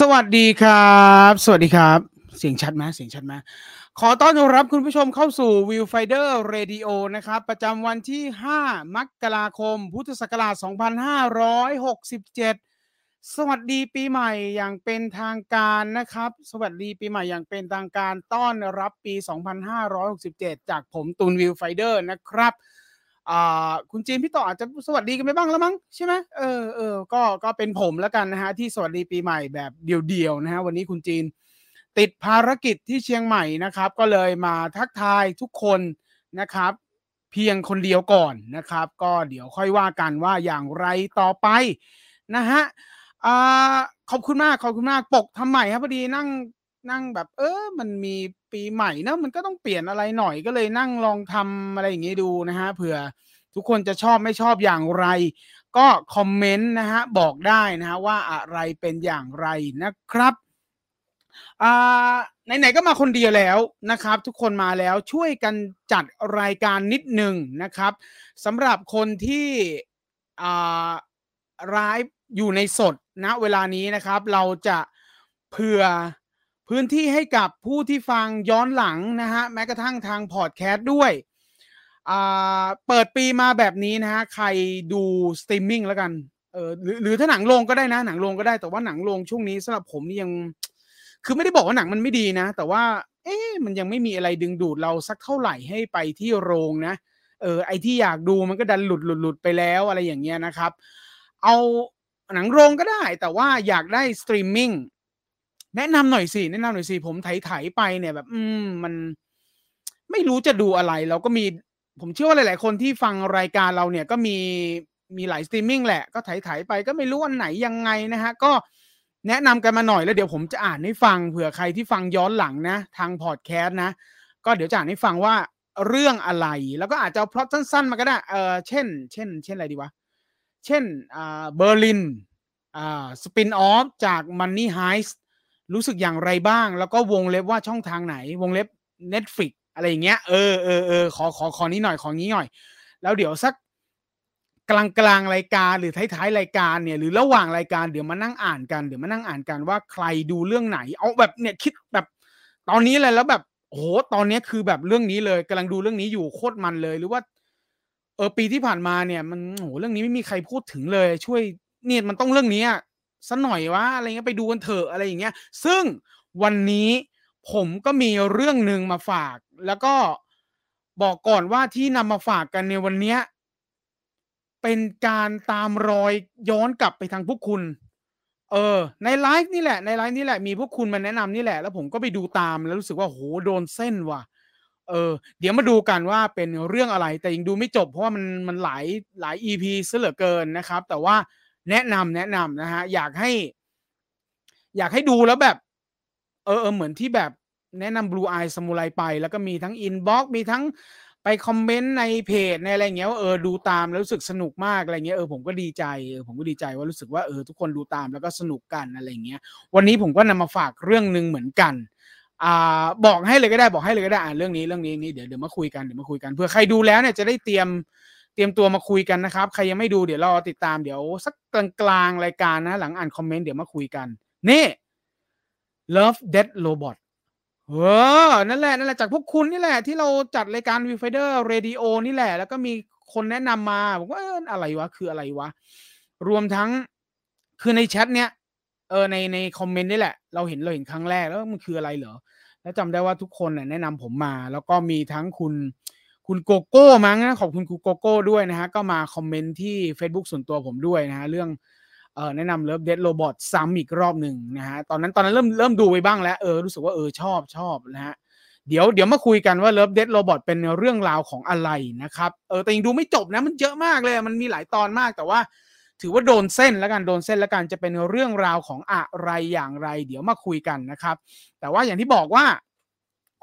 สวัสดีครับ สวัสดีครับ เสียงชัดไหมเสียงชัดไหมขอต้อนรับคุณผู้ชมเข้าสู่ Viewfinder Radio นะครับ ประจำวันที่ 5 มกราคม พุทธศักราช 2567 สวัสดีปีใหม่อย่างเป็นทางการนะครับ สวัสดีปีใหม่อย่างเป็นทางการต้อนรับปี 2567 จากผมตูน Viewfinder นะครับ อ่าคุณจีนพี่ต่ออาจจะสวัสดีกันไปบ้างแล้วมั้งใช่ไหมเออเออก็ก็เป็นผมแล้วกันนะฮะที่สวัสดีปีใหม่แบบเดี่ยวๆนะฮะวันนี้คุณจีนติดภารกิจที่เชียงใหม่นะครับ ก็เลยมาทักทายทุกคนนะครับ เพียงคนเดียวก่อนนะครับ ก็เดี๋ยวค่อยว่ากันว่าอย่างไรต่อไปนะฮะอ่าขอบคุณมากขอบคุณมากปกทำใหม่ครับพอดีนั่งนั่งแบบ เออมันมี ปีใหม่นะมันก็ต้องเปลี่ยนอะไรหน่อยก็เลยนั่งลองทำอะไรอย่างงี้ดูนะฮะเผื่อทุกคนจะชอบไม่ชอบอย่างไร ก็คอมเมนต์นะฮะบอกได้นะฮะว่าอะไรเป็นอย่างไรนะครับอ่าไหนๆก็มาคนเดียวแล้วนะครับ ทุกคนมาแล้วช่วยกันจัดรายการนิดหนึ่งนะครับสำหรับคนที่อ่าร้ายอยู่ในสดณเวลานี้นะครับ เราจะเผื่อ พื้นที่ให้กับผู้ที่ฟังย้อนหลังนะฮะแม้กระทั่งทางพอดแคสต์ด้วยอ่าเปิดปีมาแบบนี้นะฮะใครดูสตรีมมิ่งแล้วกันเออหรือหรือถ้าหนังโรงก็ได้นะ หนังโรงก็ได้แต่ว่าหนังโรงช่วงนี้สำหรับผมนี่ยัง คือไม่ได้บอกว่าหนังมันไม่ดีนะ แต่ว่า เอ๊ะมันยังไม่มีอะไรดึงดูดเราสักเท่าไหร่ให้ไปที่โรงนะ เออไอที่อยากดูมันก็ดันหลุดหลุดหลุดไปแล้วอะไรอย่างเงี้ยนะครับ เอาหนังโรงก็ได้ แต่ว่าอยากได้สตรีมมิ่ง แนะนำหน่อยสิแนะนำหน่อยสิผมไถๆไปเนี่ยแบบ อืมมันไม่รู้จะดูอะไร เราก็มี ผมเชื่อว่าหลาย ๆ คนที่ฟังรายการเราเนี่ยก็มีมีหลายสตรีมมิ่งแหละก็ไถๆไปก็ไม่รู้อันไหนยังไงนะฮะ ก็แนะนำกันมาหน่อยแล้วเดี๋ยวผมจะอ่านให้ฟังเผื่อใครที่ฟังย้อนหลังนะ ทางพอดแคสต์นะ ก็เดี๋ยวจะอ่านให้ฟังว่าเรื่องอะไร แล้วก็อาจจะเอาพล็อตสั้น ๆ มาก็ได้เออเช่น เช่น เช่นอะไรดีวะ เช่นอ่าเบอร์ลินอ่า spin-off จาก Money Heist รู้สึกอย่างไรบ้าง แล้วก็วงเล็บว่าช่องทางไหน วงเล็บ Netflix อะไรอย่างเงี้ยเออเออเออขอขอขอนี้หน่อยขอนี้หน่อย แล้วเดี๋ยวสักกลางกลางรายการหรือท้ายๆรายการเนี่ย หรือระหว่างรายการเดี๋ยวมานั่งอ่านกันเดี๋ยวมานั่งอ่านกันว่าใครดูเรื่องไหน เอาแบบเนี่ยคิดแบบตอนนี้เลยแล้วแบบโอ้โหตอนนี้คือแบบเรื่องนี้เลยกำลังดูเรื่องนี้อยู่โคตรมันเลย หรือว่า เออปีที่ผ่านมาเนี่ย มันโอ้โหเรื่องนี้ไม่มีใครพูดถึงเลย ช่วยเนี่ยมันต้องเรื่องนี้ สัหน่อยวะอะไรเงี้ยไปดูกันเถอะอะไรอย่างเงี้ย ซึ่งวันนี้ผมก็มีเรื่องหนึ่งมาฝาก แล้วก็บอกก่อนว่าที่นำมาฝากกันในวันเนี้ยเป็นการตามรอยย้อนกลับไปทางพวกคุณ เออ ในไลฟ์นี่แหละ ในไลฟ์นี่แหละมีพวกคุณมาแนะนำนี่แหละ แล้วผมก็ไปดูตามแล้วรู้สึกว่าโหโดนเส้นว่ะ เออ เดี๋ยวมาดูกันว่าเป็นเรื่องอะไร แต่ยังดูไม่จบเพราะว่ามันมันหลายหลาย EP ซะเหลือเกินนะครับ แต่ว่า แนะนำแนะนำนะฮะอยากให้ อยากให้ดูแล้วแบบ เออเออเหมือนที่แบบแนะนำ Blue Eye Samurai ไป แล้วก็มีทั้งอินบ็อกมีทั้งไปคอมเมนต์ในเพจในอะไรเงี้ยว่าเออดูตามแล้วรู้สึกสนุกมากอะไรเงี้ยเออผมก็ดีใจเออผมก็ดีใจว่ารู้สึกว่าเออทุกคนดูตามแล้วก็สนุกกันอะไรเงี้ย วันนี้ผมก็นำมาฝากเรื่องหนึ่งเหมือนกันอ่าบอกให้เลยก็ได้บอกให้เลยก็ได้อ่าเรื่องนี้เรื่องนี้นี่เดี๋ยวเดี๋ยวมาคุยกันเดี๋ยวมาคุยกันเพื่อใครดูแล้วเนี่ยจะได้เตรียม เตรียมตัวมาคุยกันนะครับ ใครยังไม่ดูเดี๋ยวรอติดตามเดี๋ยวสักกลางๆรายการนะ หลังอ่านคอมเมนต์เดี๋ยวมาคุยกัน นี่ Love Dead Robot เออนั่นแหละ นั่นแหละ จากพวกคุณนี่แหละ ที่เราจัดรายการ Viewfinder Radio นี่แหละ แล้วก็มีคนแนะนำมาบอกว่าอะไรวะ คืออะไรวะ รวมทั้งคือในแชทเนี้ยเออในในคอมเมนต์นี่แหละ เราเห็นเราเห็นครั้งแรกแล้วมันคืออะไรเหรอ แล้วจำได้ว่าทุกคนน่ะแนะนำผมมา แล้วก็มีทั้งคุณ คุณโกโก้มั้งนะขอบคุณคุณโกโก้ด้วยนะฮะก็มาคอมเมนต์ที่ Facebook ส่วนตัวผมด้วยนะฮะเรื่องเออแนะนำ Love Death Robots ซ้ำอีกรอบหนึ่งนะฮะตอนนั้นตอนนั้นเริ่มเริ่มดูไปบ้างแล้วเออรู้สึกว่าเออชอบชอบนะฮะเดี๋ยวเดี๋ยวมาคุยกันว่า Love Death Robots เป็นเรื่องราวของอะไรนะครับเออแต่ยังดูไม่จบนะมันเยอะมากเลยมันมีหลายตอนมากแต่ว่า ถือว่าโดนเส้นแล้วกันโดนเส้นแล้วกันจะเป็นเรื่องราวของอะไรอย่างไร เดี๋ยวมาคุยกันนะครับ แต่ว่าอย่างที่บอกว่า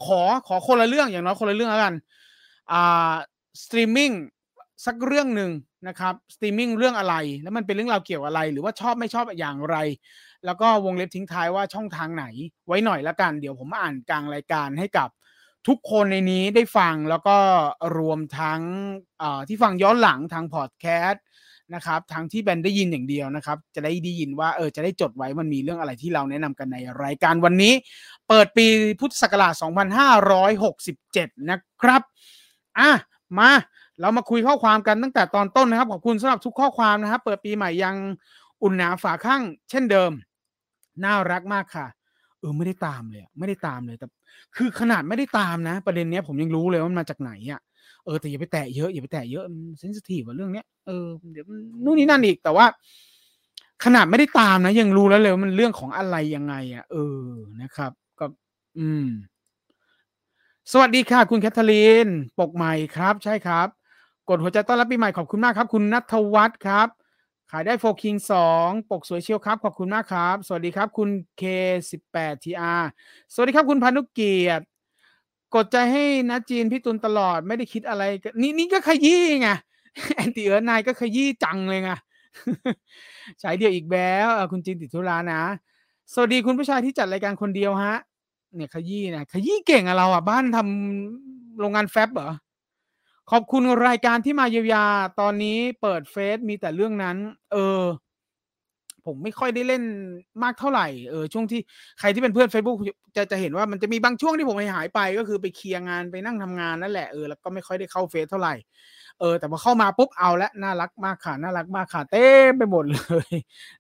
ขอขอคนละเรื่องอย่างน้อยคนละเรื่องแล้วกัน สตรีมมิ่งสักเรื่องหนึ่งนะครับสตรีมมิ่งเรื่องอะไร แล้วมันเป็นเรื่องราวเกี่ยวอะไร หรือว่าชอบไม่ชอบอย่างไร แล้วก็วงเล็บทิ้งท้ายว่าช่องทางไหน ไว้หน่อยละกัน เดี๋ยวผมอ่านกลางรายการให้กับทุกคนในนี้ได้ฟังแล้วก็รวมทั้งที่ฟังย้อนหลังทางพอดแคสต์นะครับทางที่แบนได้ยินอย่างเดียวนะครับ จะได้ได้ยินว่าเออจะได้จดไว้มันมีเรื่องอะไรที่เราแนะนำกันในรายการวันนี้ เปิดปีพุทธศักราช 2567 นะครับ อะมาเรามาคุยข้อความกันตั้งแต่ตอนต้นนะครับ ขอบคุณสำหรับทุกข้อความนะครับ เปิดปีใหม่ยังอุ่นหนาฝาข้าง เช่นเดิม น่ารักมากค่ะ เออไม่ได้ตามเลยไม่ได้ตามเลยแต่ คือขนาดไม่ได้ตามนะ ประเด็นเนี้ยผมยังรู้เลยว่ามันมาจากไหนอะเออแต่อย่าไปแตะเยอะอย่าไปแตะเยอะเซนซิทีฟว่าเรื่องเนี้ยเออเดี๋ยวนู่นนี่นั่นอีกแต่ว่า ขนาดไม่ได้ตามนะ ยังรู้แล้วเลยว่ามันเรื่องของอะไรยังไงอะ เออนะครับ ก็ อืม สวัสดีค่ะ คุณแคทเธอรีน ปกใหม่ครับ ใช่ครับ กดหัวใจต้อนรับปีใหม่ขอบคุณมากครับ คุณนัทวัฒน์ครับ ขายได้โฟคิงสองปกสวยเชียวครับ ขอบคุณมากครับ สวัสดีครับ คุณเคสิบแปดทรสวัสดีครับคุณพานุเกียรติกดใจให้นะจีนพี่ตุลตลอดไม่ได้คิดอะไร นี่นี่ก็ขยี้ไงแอนตี้เอิร์นนายก็ขยี้จังเลยไงใช้เดียวอีกแล้วคุณจีนติดธุระนะ สวัสดีคุณผู้ชายที่จัดรายการคนเดียวฮะ เนี่ยขยี้นะขยี้เก่งอะเราอะบ้านทำโรงงานแฟบเหรอขอบคุณรายการที่มาเยียวยาตอนนี้เปิดเฟซมีแต่เรื่องนั้น เออ ผมไม่ค่อยได้เล่นมากเท่าไหร่เออช่วงที่ใครที่เป็นเพื่อน Facebook จะจะเห็นว่ามันจะมีบางช่วงที่ผมหายไป ก็คือไปเคลียร์งานไปนั่งทำงานนั่นแหละเออแล้วก็ไม่ค่อยได้เข้าเฟซเท่าไหร่เออแต่พอเข้ามาปุ๊บเอาละน่ารักมากค่ะน่ารักมากค่ะเต้ไปหมดเลย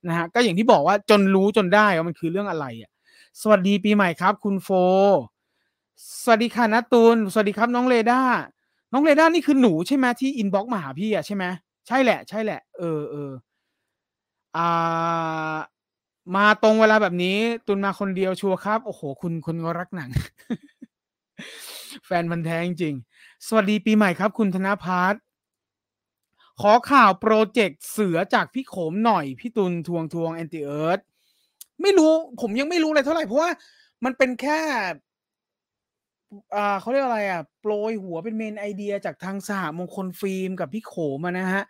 นะฮะก็อย่างที่บอกว่าจนรู้จนได้ว่ามันคือเรื่องอะไรอะ สวัสดีปีใหม่ครับ คุณโฟ สวัสดีค่ะนัตูน สวัสดีครับน้องเรดาน้องเรด้านี่คือหนูใช่ไหมที่อินบ็อกมาหาพี่อะใช่ไหมใช่แหละ ใช่แหละ เออเอออ่ามาตรงเวลาแบบนี้ ตุนมาคนเดียวชัวร์ครับ โอ้โห คุณคนรักหนัง แฟนมันแท้จริง สวัสดีปีใหม่ครับ คุณธนพัฒน์ขอข่าวโปรเจกต์เสือจากพี่โขมหน่อย พี่ตุนทวงทวงแอนติเอิร์ธ ไม่รู้ ผมยังไม่รู้เลยเท่าไหร่ เพราะว่ามันเป็นแค่อ่าเขาเรียกอะไรอะโปรยหัวเป็นเมนไอเดียจากทางสหมงคลฟิล์มกับพี่โขมานะฮะ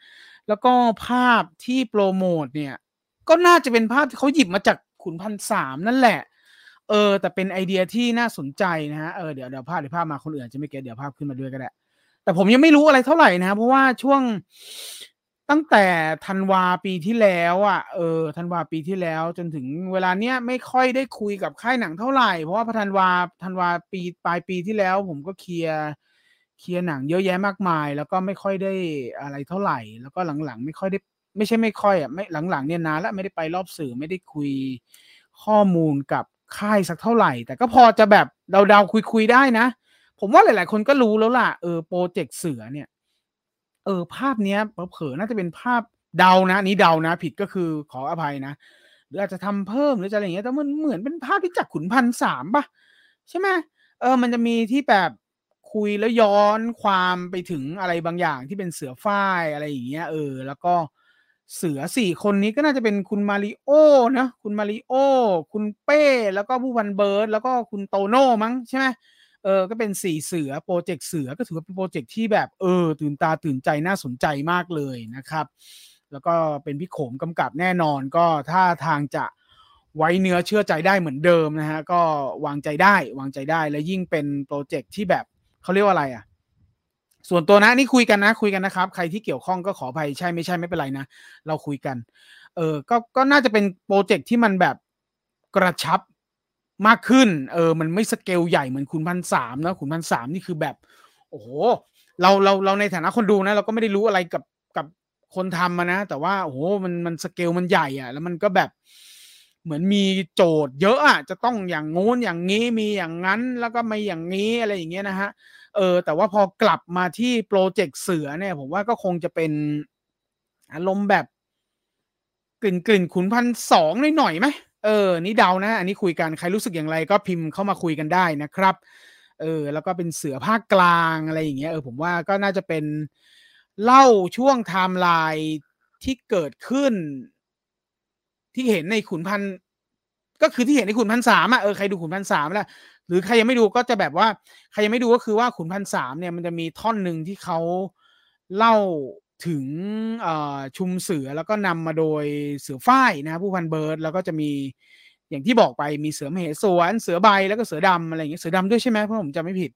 แล้วก็ภาพที่โปรโมทเนี่ย ก็น่าจะเป็นภาพที่เขาหยิบมาจากขุนพันสามนั่นแหละ เออ แต่เป็นไอเดียที่น่าสนใจนะฮะ เออ เดี๋ยวเดี๋ยวภาพเดี๋ยวภาพมาคนอื่นจะไม่ get เดี๋ยวภาพขึ้นมาด้วยก็ได้ แต่ผมยังไม่รู้อะไรเท่าไหร่นะ เพราะว่าช่วง ตั้งแต่ธันวาปีที่แล้วอะเออธันวาปีที่แล้ว จนถึงเวลาเนี้ยไม่ค่อยได้คุยกับค่ายหนังเท่าไหร่ เพราะว่าธันวาธันวาปีปลายปีที่แล้ว ผมก็เคลียร์เคลียร์หนังเยอะแยะมากมาย แล้วก็ไม่ค่อยได้อะไรเท่าไหร่ แล้วก็หลังๆ ไม่ค่อยได้ ไม่ใช่ไม่ค่อยอะไม่หลังๆเนี่ยนานแล้วไม่ได้ไปรอบสื่อไม่ได้คุยข้อมูลกับค่ายสักเท่าไหร่ แต่ก็พอจะแบบเดาๆคุยๆได้นะ ผมว่าหลาย ๆ คนก็รู้แล้วล่ะเออโปรเจกต์เสือเนี่ย เออภาพเนี้ยเผลอน่าจะเป็นภาพเดานะนี้เดานะ ผิดก็คือขออภัยนะหรืออาจจะทำเพิ่มหรือจะอะไรอย่างเงี้ยแต่มันเหมือนเป็นภาพที่จากขุนพันสามป่ะใช่ไหมเออมันจะมีที่แบบคุยแล้วย้อนความไปถึงอะไรบางอย่างที่เป็นเสือฝ้ายอะไรอย่างเงี้ยเออ แล้วก็เสือสี่คนนี้ก็น่าจะเป็นคุณมาริโอนะคุณมาริโอ คุณเป้ แล้วก็ผู้พันเบิร์ดแล้วก็คุณโตโน่มั้งใช่ไหม เออก็เป็นสี่เสือโปรเจกต์เสือก็ถือว่าเป็นโปรเจกต์ที่แบบเออตื่นตาตื่นใจน่าสนใจมากเลยนะครับ แล้วก็เป็นพี่โขมกำกับแน่นอนก็ท่าทางจะไว้เนื้อเชื่อใจได้เหมือนเดิมนะฮะก็วางใจได้วางใจได้แล้วยิ่งเป็นโปรเจกต์ที่แบบเขาเรียกว่าอะไรอะส่วนตัวนะนี่คุยกันนะคุยกันนะครับ ใครที่เกี่ยวข้องก็ขออภัยใช่ไม่ใช่ไม่เป็นไรนะ เราคุยกัน เออก็ก็น่าจะเป็นโปรเจกต์ที่มันแบบกระชับ มากขึ้น เออ มันไม่สเกลใหญ่เหมือนขุนพันสามนะขุนพันสามนี่คือแบบ โอ้โห เราเราเราในฐานะคนดูนะ เราก็ไม่ได้รู้อะไรกับกับคนทำนะ แต่ว่าโอ้โหมันมันสเกลมันใหญ่อะแล้วมันก็แบบเหมือนมีโจทย์เยอะอะจะต้องอย่างงู้นอย่างนี้มีอย่างนั้นแล้วก็ไม่อย่างนี้อะไรอย่างเงี้ยนะฮะเออ แต่ว่าพอกลับมาที่โปรเจกต์เสือเนี่ย ผมว่าก็คงจะเป็นอารมณ์แบบกลิ่นกลิ่นขุนพันสองหน่อยไหม เออ นี่เดานะ อันนี้คุยกัน ใครรู้สึกอย่างไรก็พิมพ์เข้ามาคุยกันได้นะครับ เออ แล้วก็เป็นเสือภาคกลางอะไรอย่างเงี้ย เออ ผมว่าก็น่าจะเป็นเล่าช่วงไทม์ไลน์ที่เกิดขึ้น ที่เห็นในขุนพันก็คือที่เห็นในขุนพันสามอะ เออ ใครดูขุนพันสามแล้ว หรือใครยังไม่ดูก็จะแบบว่า ใครยังไม่ดูก็คือว่าขุนพันสามเนี่ยมันจะมีท่อนหนึ่งที่เขาเล่า ถึงชุมเสือแล้วก็นำมาโดยเสือฝ้ายนะผู้พันเบิร์ดแล้วก็จะมีอย่างที่บอกไปมีเสือมเหสวน เสือใบแล้วก็เสือดำอะไรอย่างเงี้ยเสือดำด้วยใช่ไหมเพราะผมจำไม่ผิด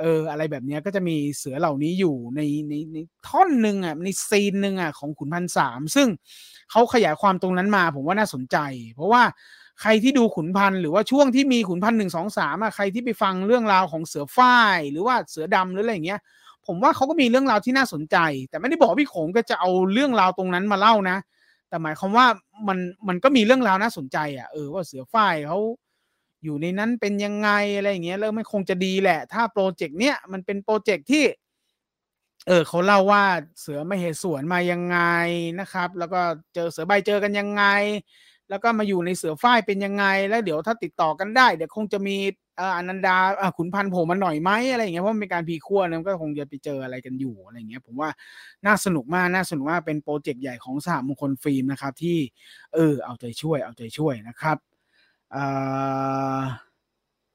เอออะไรแบบเนี้ยก็จะมีเสือเหล่านี้อยู่ในในในท่อนหนึ่งอะในซีนหนึ่งอะของขุนพันสามซึ่งเขาขยายความตรงนั้นมาผมว่าน่าสนใจ เพราะว่าใครที่ดูขุนพันหรือว่าช่วงที่มีขุนพันหนึ่งสองสามอะใครที่ไปฟังเรื่องราวของเสือฝ้าย หรือว่าเสือดำหรืออะไรเงี้ย ผมว่าเขาก็มีเรื่องราวที่น่าสนใจ แต่ไม่ได้บอกพี่โขงก็จะเอาเรื่องราวตรงนั้นมาเล่านะ แต่หมายความว่ามันมันก็มีเรื่องราวน่าสนใจอะเออว่าเสือฝ้ายเขาอยู่ในนั้นเป็นยังไงอะไรอย่างเงี้ยแล้วมันคงจะดีแหละ ถ้าโปรเจกต์เนี้ยมันเป็นโปรเจกต์ที่ เออเขาเล่าว่าเสือไม่เหตุสวนมายังไงนะครับ แล้วก็เจอเสือใบเจอกันยังไง แล้วก็มาอยู่ในเสือฝ้ายเป็นยังไง แล้วเดี๋ยวถ้าติดต่อกันได้ เดี๋ยวคงจะมี อนันดาขุนพันธ์โผล่มาหน่อยไหมอะไรอย่างเงี้ยเพราะมันเป็นการพีขั้วนะก็คงจะไปเจออะไรกันอยู่อะไรเงี้ย ผมว่าน่าสนุกมากน่าสนุกมากเป็นโปรเจกต์ใหญ่ของสหมงคลฟิล์มนะครับ ที่เออเอาใจช่วยเอาใจช่วยนะครับเ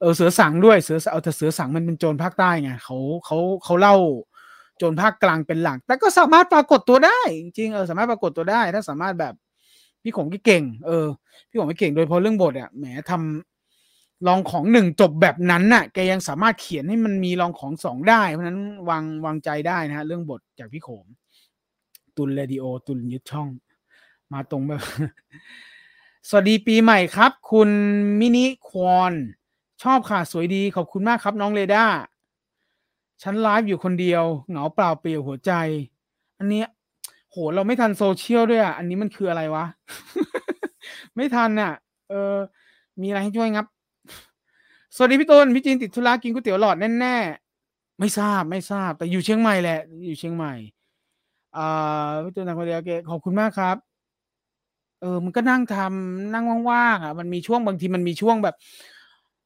ออเสือสังด้วยเสือเอาแต่เสือสังมันเป็นโจรภาคใต้ไงเขาเขาเขาเล่าโจรภาคกลางเป็นหลัก แต่ก็สามารถปรากฏตัวได้ จริงเออสามารถปรากฏตัวได้ ถ้าสามารถแบบพี่ขงที่เก่ง เออ พี่ขงไม่เก่งโดยเพราะเรื่องบทอะแหมทำ ลองของหนึ่งจบแบบนั้นน่ะ แกยังสามารถเขียนให้มันมีลองของสองได้ เพราะนั้นวางวางใจได้นะฮะ เรื่องบทจากพี่โขม ตุลเรดิโอ ตุลยึดช่อง มาตรงแบบ สวัสดีปีใหม่ครับ คุณมินิควอนชอบค่ะ สวยดี ขอบคุณมากครับน้องเรดาฉันไลฟ์อยู่คนเดียว เหงาเปล่าเปลี่ยวหัวใจ อันนี้โห เราไม่ทันโซเชียลด้วยอะ อันนี้มันคืออะไรวะ ไม่ทันอะ เออ มีอะไรให้ช่วยครับ สวัสดีพี่ต้นพี่จีนติดธุระกินก๋วยเตี๋ยวหลอดแน่ๆไม่ทราบไม่ทราบ แต่อยู่เชียงใหม่แหละ อยู่เชียงใหม่อ่าพี่ต้นทางคนเดียวเกขอบคุณมากครับ เออ มันก็นั่งทำนั่งว่างๆอะมันมีช่วงบางทีมันมีช่วงแบบ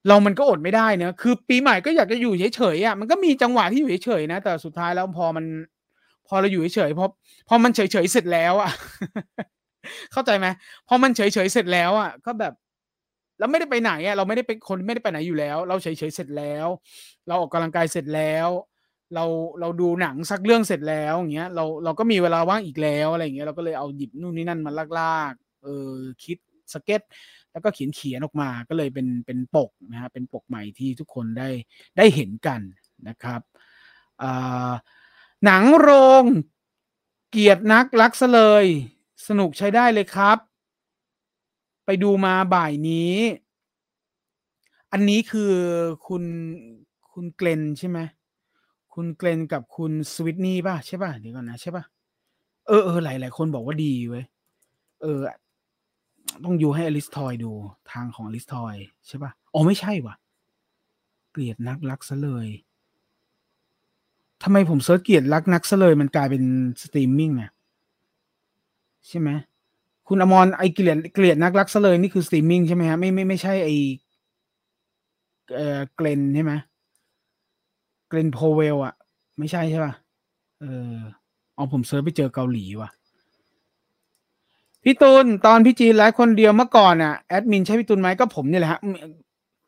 เรามันก็อดไม่ได้เนอะคือ ปีใหม่ก็อยากจะอยู่เฉยๆอะมันก็มีจังหวะที่อยู่เฉยๆนะแต่สุดท้ายแล้วพอมัน พอเราอยู่เฉยๆพอพอมันเฉยๆเสร็จแล้วอะเข้าใจไหมพอมันเฉยๆเสร็จแล้วอะก็แบบ เราไม่ได้ไปไหนอะเราไม่ได้เป็นคนไม่ได้ไปไหนอยู่แล้ว เราเฉยๆเสร็จแล้ว เราออกกำลังกายเสร็จแล้ว เราเราดูหนังสักเรื่องเสร็จแล้วอย่างเงี้ยเราเราก็มีเวลาว่างอีกแล้วอะไรอย่างเงี้ยเราก็เลยเอาหยิบนู่นนี่นั่นมาลากๆเออคิดสเก็ต แล้วก็เขียนเขียนออกมาก็เลยเป็นเป็นปกนะฮะเป็นปกใหม่ที่ทุกคนได้ได้เห็นกันนะครับหนังโรงเกียรตินักรักซะเลย สนุกใช้ได้เลยครับ ไปดูมาบ่ายนี้ อันนี้คือคุณคุณเกลนใช่ไหมคุณเกลนกับคุณสวิตนี่ป่ะใช่ป่ะเดี๋ยวก่อนนะใช่ป่ะเออเออหลายหลายคนบอกว่าดีเว้ยเออ ต้องอยู่ให้อลิสทอยดูทางของอลิสทอยใช่ป่ะอ๋อไม่ใช่ว่ะ เกลียดนักรักซะเลยทำไมผมเซิร์ชเกียรติรักนักซะเลยมันกลายเป็นสตรีมมิ่งอะใช่ไหม คุณอมรไอเกลียดเกลียดนักรักซะเลยนี่คือสตรีมมิ่งใช่ไหมฮะไม่ไม่ไม่ใช่ไอเออเกลนใช่ไหมเกลนโพเวลอะไม่ใช่ใช่ป่ะเออเอาผม search ไปเจอเกาหลีว่ะพี่ตุลตอนพี่จีนไลฟ์คนเดียวเมื่อก่อนอะแอดมินใช่พี่ตุลไหมก็ผมนี่แหละฮะ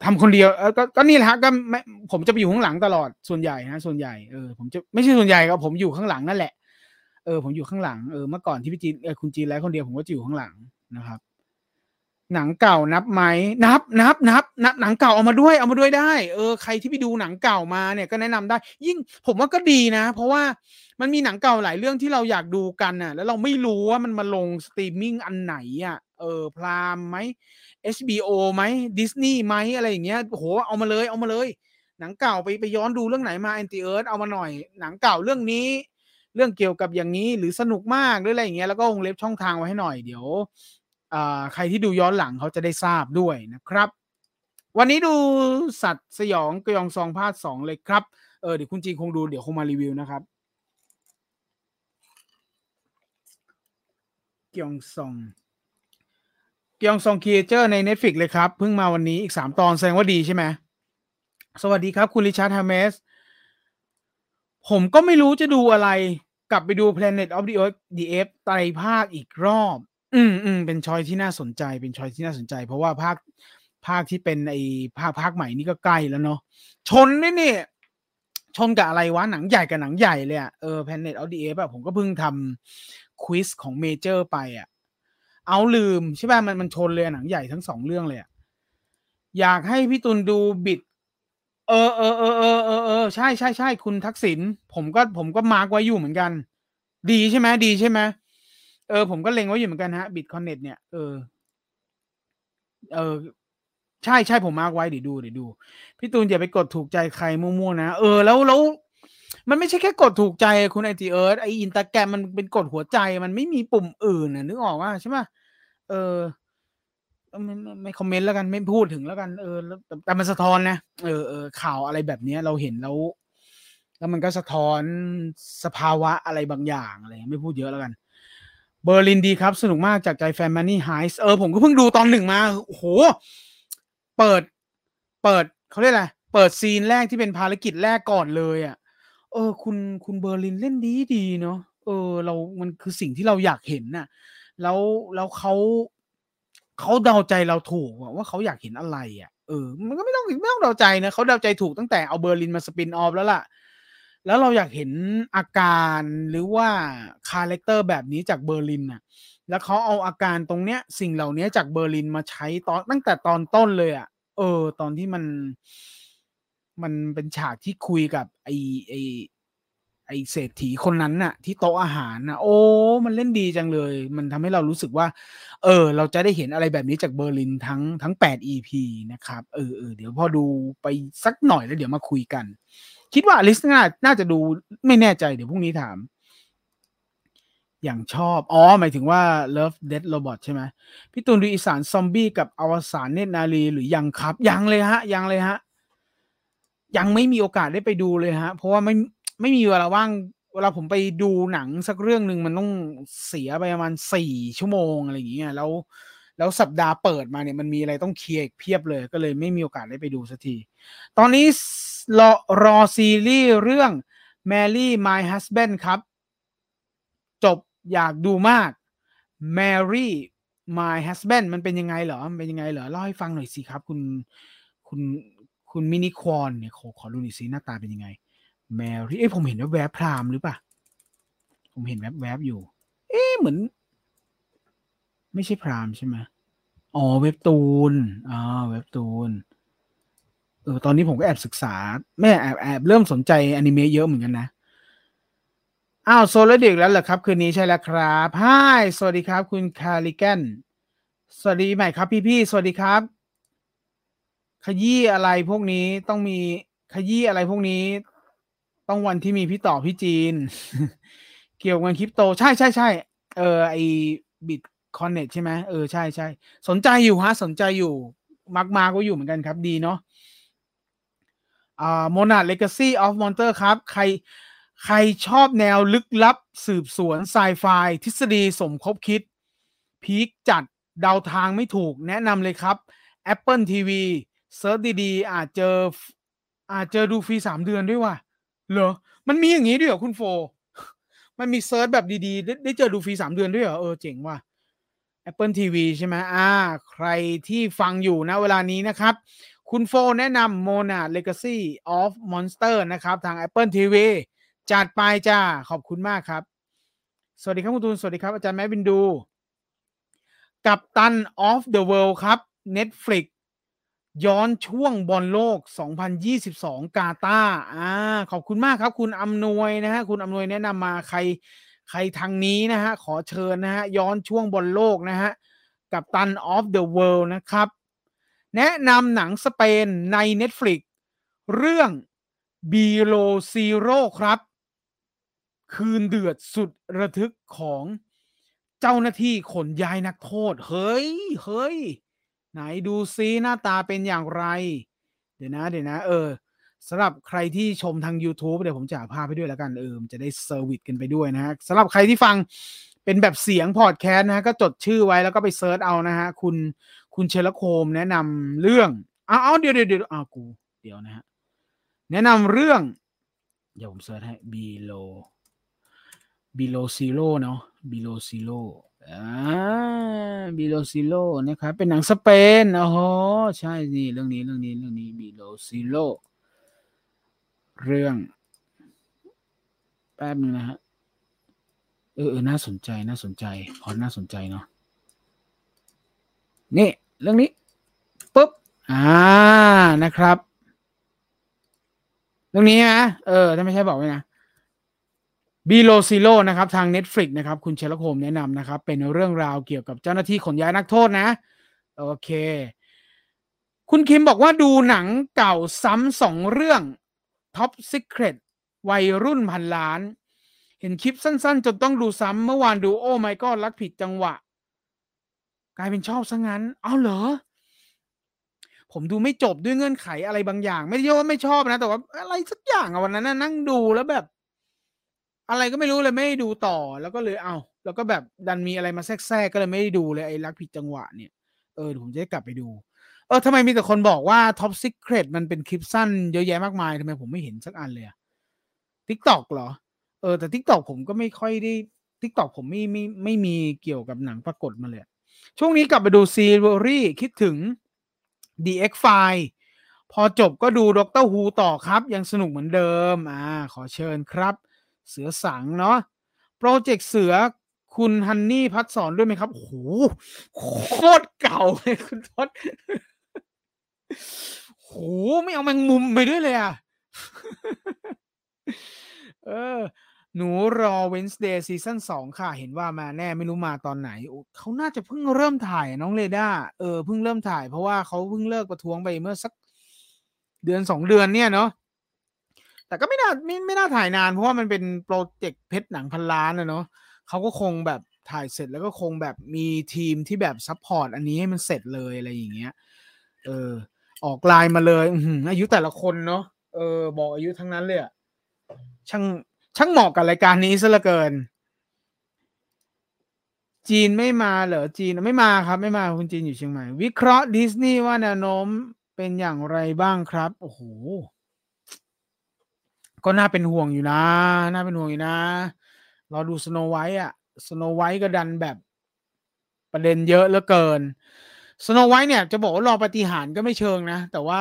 ทำคนเดียวเออก็ก็นี่แหละฮะก็ไม่ผมจะไปอยู่ข้างหลังตลอดส่วนใหญ่นะส่วนใหญ่เออผมจะไม่ใช่ส่วนใหญ่ก็ผมอยู่ข้างหลังนั่นแหละ เออผมอยู่ข้างหลังเออเมื่อก่อนที่พี่จีนเออคุณจีนไลฟ์คนเดียวผมก็จะอยู่ข้างหลังนะครับ หนังเก่านับไหมนับนับนับนับหนังเก่าเอามาด้วยเอามาด้วยได้ เออใครที่ไปดูหนังเก่ามาเนี่ยก็แนะนำได้ ยิ่งผมว่าก็ดีนะ เพราะว่ามันมีหนังเก่าหลายเรื่องที่เราอยากดูกันน่ะ แล้วเราไม่รู้ว่ามันมาลงสตรีมมิ่งอันไหนอะเออ Prime ไหม HBO ไหมดิสนีย์ไหมอะไรอย่างเงี้ยโหเอามาเลยเอามาเลย หนังเก่าไปไปย้อนดูเรื่องไหนมาแอนติเอิร์ธเอามาหน่อย หนังเก่าเรื่องนี้ เรื่องเกี่ยวกับอย่างนี้หรือสนุกมากหรืออะไรอย่างเงี้ยแล้วก็วงเล็บช่องทางไว้ให้หน่อยเดี๋ยวใครที่ดูย้อนหลังเขาจะได้ทราบด้วยนะครับ วันนี้ดูสัตว์สยองกยองซองภาคสองเลยครับเออเดี๋ยวคุณจีคงดูเดี๋ยวคงมารีวิวนะครับกยองซองกยองซองคีเจอร์ใน Netflix เลยครับ เพิ่งมาวันนี้อีกสามตอนแสดงว่าดีใช่ไหมสวัสดีครับ คุณริชาร์ดฮาเมส ผมก็ไม่รู้จะดูอะไร กลับไปดู Planet of the Earth the F ไตรภาคอีกรอบ อืมอืมเป็นชอยที่น่าสนใจ เป็นชอยที่น่าสนใจ เพราะว่าภาคภาคที่เป็นไอภาคภาคใหม่นี่ก็ใกล้แล้วเนาะชนนี่นี่ชนกับอะไรวะหนังใหญ่กับหนังใหญ่เลยอะเออ Planet of the Apes อะผมก็เพิ่งทำควิสของเมเจอร์ไปอะเอาลืมใช่ป่ะมันมันชนเลยหนังใหญ่ทั้งสองเรื่องเลยอะอยากให้พี่ตุลดูบิด เออเออเออเออเออเออใช่ใช่ใช่คุณทักษิณผมก็ผมก็ mark ไว้อยู่เหมือนกัน ดีใช่ไหมดีใช่ไหมเออผมก็เล็งไว้อยู่เหมือนกันฮะ Bitconned เนี่ยเออเออใช่ใช่ผมมาร์กไว้เดี๋ยวดูเดี๋ยวดู พี่ตูนอย่าไปกดถูกใจใครมั่วๆนะเออแล้วแล้วมันไม่ใช่แค่กดถูกใจคุณไอจีเอิร์ธไออินตาแกรมมันเป็นกดหัวใจมันไม่มีปุ่มอื่นนะนึกออกว่าใช่ไหมเออ ไม่ไม่คอมเมนต์แล้วกันไม่พูดถึงแล้วกันเออแต่มันสะท้อนนะเออเออข่าวอะไรแบบนี้เราเห็นแล้ว แล้วมันก็สะท้อนสภาวะอะไรบางอย่างอะไรไม่พูดเยอะแล้วกันเบอร์ลินดีครับ สนุกมากจากใจแฟน Money Heist เออผมก็เพิ่งดูตอนหนึ่งมาโอ้โห เปิด เปิดเขาเรียกอะไร เปิดซีนแรกที่เป็นภารกิจแรกก่อนเลยอะ่ะ เออ คุณคุณเบอร์ลินเล่นดีดีเนาะเออ เรามันคือสิ่งที่เราอยากเห็นน่ะ แล้วแล้วเขา เขาเดาใจเราถูกว่าเขาอยากเห็นอะไรอะเออมันก็ไม่ต้องไม่ต้องเดาใจนะเขาเดาใจถูกตั้งแต่เอาเบอร์ลินมา spin-off แล้วล่ะ แล้วเราอยากเห็นอาการหรือว่าคาแรคเตอร์แบบนี้จากเบอร์ลินน่ะ แล้วเขาเอาอาการตรงเนี้ย สิ่งเหล่านี้จากเบอร์ลินมาใช้ตอนตั้งแต่ตอนต้นเลยอะ เออ ตอนที่มัน มันเป็นฉากที่คุยกับไอไอ ไอเศรษฐีคนนั้นน่ะ ที่โต๊ะอาหารน่ะ โอ้ มันเล่นดีจังเลย มันทำให้เรารู้สึกว่า เออ เราจะได้เห็นอะไรแบบนี้จากเบอร์ลินทั้งทั้งแปด EP นะครับ เออเออเดี๋ยวพอดูไปสักหน่อยแล้วเดี๋ยวมาคุยกัน คิดว่าลิสน่าน่าจะดูไม่แน่ใจเดี๋ยวพรุ่งนี้ถาม อย่างชอบ อ๋อ หมายถึงว่า Love Dead Robot ใช่ไหมพี่ตูนดูอีสานซอมบี้กับอวสานเนตรนารีหรือยังครับ ยังเลยฮะ ยังเลยฮะยังไม่มีโอกาสได้ไปดูเลยฮะ เพราะว่าไม่ ไม่มีเวลาว่าง เวลาผมไปดูหนังสักเรื่องหนึ่งมันต้องเสียไปประมาณสี่ชั่วโมงอะไรอย่างเงี้ยแล้วแล้วสัปดาห์เปิดมาเนี่ยมันมีอะไรต้องเคลียร์เพียบเลยก็เลยไม่มีโอกาสได้ไปดูสักที ตอนนี้รอรอซีรีส์เรื่อง Mary My Husband ครับ จบอยากดูมาก Mary My Husband มันเป็นยังไงเหรอเป็นยังไงเหรอ เล่าให้ฟังหน่อยสิครับ คุณคุณคุณมินิควอนเนี่ยขอขอดูหน่อยสิหน้าตาเป็นยังไง แมรี่เอ้ยผมเห็นว่าแวบพรามหรือปะผมเห็นแวบแวบอยู่ เอ๊เหมือน ไม่ใช่พรามใช่ไหมอ๋อเว็บตูนอ๋อเว็บตูนเออตอนนี้ผมก็แอบศึกษา แม่แอบแอบเริ่มสนใจอนิเมะเยอะเหมือนกันนะอ้าวโซลเด็กแล้วเหรอครับ คืนนี้ใช่แล้วครับฮายสวัสดีครับ คุณคาริแกนสวัสดีใหม่ครับพี่พี่สวัสดีครับ ขยี้อะไรพวกนี้ต้องมีขยี้อะไรพวกนี้ ต้องวันที่มีพี่ต่อพี่จีน เกี่ยวกับคริปโต ใช่ใช่ใช่เออไอ Bitconned ใช่ไหมเออใช่ใช่สนใจอยู่ฮะ สนใจอยู่ mark มาก็อยู่เหมือนกันครับดีเนาะอ่า Monarch Legacy of Monsters ครับ ใครใครชอบแนวลึกลับสืบสวนไซไฟทฤษฎีสมคบคิด พีคจัดเดาทางไม่ถูกแนะนำเลยครับ Apple TV search ดีๆ อาจเจออาจเจอดูฟรีสามเดือนด้วยว่ะ เหรอ มันมีอย่างนี้ด้วยเหรอคุณโฟ มันมี search แบบดีๆ ได้เจอดูฟรีสามเดือนด้วยเหรอ เออเจ๋งว่ะ Apple TV ใช่ไหมอ่า ใครที่ฟังอยู่นะเวลานี้นะครับ คุณโฟแนะนำ Monarch Legacy of Monsters นะครับ ทาง Apple TV จัดไปจ้า ขอบคุณมากครับ สวัสดีครับคุณตูน สวัสดีครับ อาจารย์แม่บินดู Captains of the World ครับ Netflix ย้อนช่วงบอลโลก 2022 กาตาร์อ่า ขอบคุณมากครับ คุณอำนวยนะฮะ คุณอำนวยแนะนำมาใคร ใครทางนี้นะฮะ ขอเชิญนะฮะ ย้อนช่วงบอลโลกนะฮะ Captains of the World นะครับ แนะนำหนังสเปนใน Netflix เรื่อง Below Zero ครับ คืนเดือดสุดระทึกของเจ้าหน้าที่ขนย้ายนักโทษ เฮ้ย เฮ้ย ไหนดูซิหน้าตาเป็นอย่างไร เดี๋ยวนะ เดี๋ยวนะ เออสำหรับใครที่ชมทาง YouTube เดี๋ยวผมจะพาไปด้วยแล้วกันเออจะได้ service กันไปด้วยนะฮะสำหรับใครที่ฟังเป็นแบบเสียงพอดแคสต์นะฮะก็จดชื่อไว้แล้วก็ไป search เอานะฮะคุณคุณเชลโคมแนะนำเรื่องอ้าวเดี๋ยวเดี๋ยวเดี๋ยวอ้าวกูเดี๋ยวนะฮะแนะนำเรื่อง เดี๋ยวผม search ให้ below below zero เนาะ below zero อ่า below zero นะครับ เป็นหนังสเปนโอ้โหใช่นี่เรื่องนี้เรื่องนี้เรื่องนี้ below zero เรื่อง แป๊บนึงนะฮะเออเออน่าสนใจน่าสนใจพอน่าสนใจเนาะนี่ เรื่องนี้ปุ๊บอ่านะครับตรงนี้นะเออถ้าไม่ใช่บอกไว้นะ บีโลซิโลนะครับทาง Netflix นะครับ คุณเชลโคมแนะนำนะครับ เป็นเรื่องราวเกี่ยวกับเจ้าหน้าที่ขนย้ายนักโทษนะ โอเค คุณคิมบอกว่าดูหนังเก่าซ้ำสองเรื่อง Top Secret วัยรุ่นพันล้าน เห็นคลิปสั้นๆ จนต้องดูซ้ำเมื่อวานดูโอ้ไม่ก็รักผิดจังหวะ กลายเป็นชอบซะงั้น เอาเหรอ ผมดูไม่จบด้วยเงื่อนไขอะไรบางอย่าง ไม่ได้ว่าไม่ชอบนะ แต่ว่าอะไรสักอย่างอะวันนั้นนั่งดูแล้วแบบ อะไรก็ไม่รู้เลยไม่ได้ดูต่อแล้วก็เลยเอาแล้วก็แบบดันมีอะไรมาแทรกๆก็เลยไม่ได้ดูเลยไอ้รักผิดจังหวะเนี่ยเออผมจะได้กลับไปดู เออทำไมมีแต่คนบอกว่า Top Secret มันเป็นคลิปสั้นเยอะแยะมากมายทำไมผมไม่เห็นสักอันเลยอะ TikTok เหรอ เออแต่ TikTok ผมก็ไม่ค่อยได้ TikTok ผมไม่ไม่ไม่มีเกี่ยวกับหนังปรากฏมาเลย ช่วงนี้กลับไปดูซีรีส์คิดถึง The X File พอจบก็ดู Doctor Who ต่อครับ ยังสนุกเหมือนเดิม อ่า ขอเชิญครับ เสือสังเนาะโปรเจกต์เสือคุณฮันนี่พัดสอนด้วยไหมครับโอ้โหโคตรเก่าเลยคุณทศโหไม่เอาแมงมุมไปด้วยเลยอะเออ หนูรอ Wednesday ซีซั่นสองค่ะ เห็นว่ามาแน่ไม่รู้มาตอนไหน เขาน่าจะเพิ่งเริ่มถ่ายน้องเรด้าเออเพิ่งเริ่มถ่ายเพราะว่าเขาเพิ่งเลิกประท้วงไปเมื่อสักเดือนสองเดือนเนี่ยเนาะ แต่ก็ไม่น่าไม่ไม่น่าถ่ายนานเพราะว่ามันเป็นโปรเจกต์เพชรหนังพันล้านนะเนาะเขาก็คงแบบถ่ายเสร็จแล้วก็คงแบบมีทีมที่แบบ support อันนี้ให้มันเสร็จเลยอะไรอย่างเงี้ย เออ ออกไลน์มาเลยอายุแต่ละคนเนาะเออ บอกอายุทั้งนั้นเลยอะช่างช่างเหมาะกับรายการนี้ซะเหลือเกิน จีนไม่มาเหรอจีนไม่มาครับ ไม่มาคุณจีนอยู่เชียงใหม่ วิเคราะห์ดิสนีย์ว่าแนวโน้มเป็นอย่างไรบ้างครับ โอ้โห ก็น่าเป็นห่วงอยู่นะ น่าเป็นห่วงอยู่นะ เราดู Snow White อะ Snow White ก็ดันแบบประเด็นเยอะเหลือเกิน Snow White เนี่ยจะบอกว่ารอปาฏิหาริย์ก็ไม่เชิงนะ แต่ว่า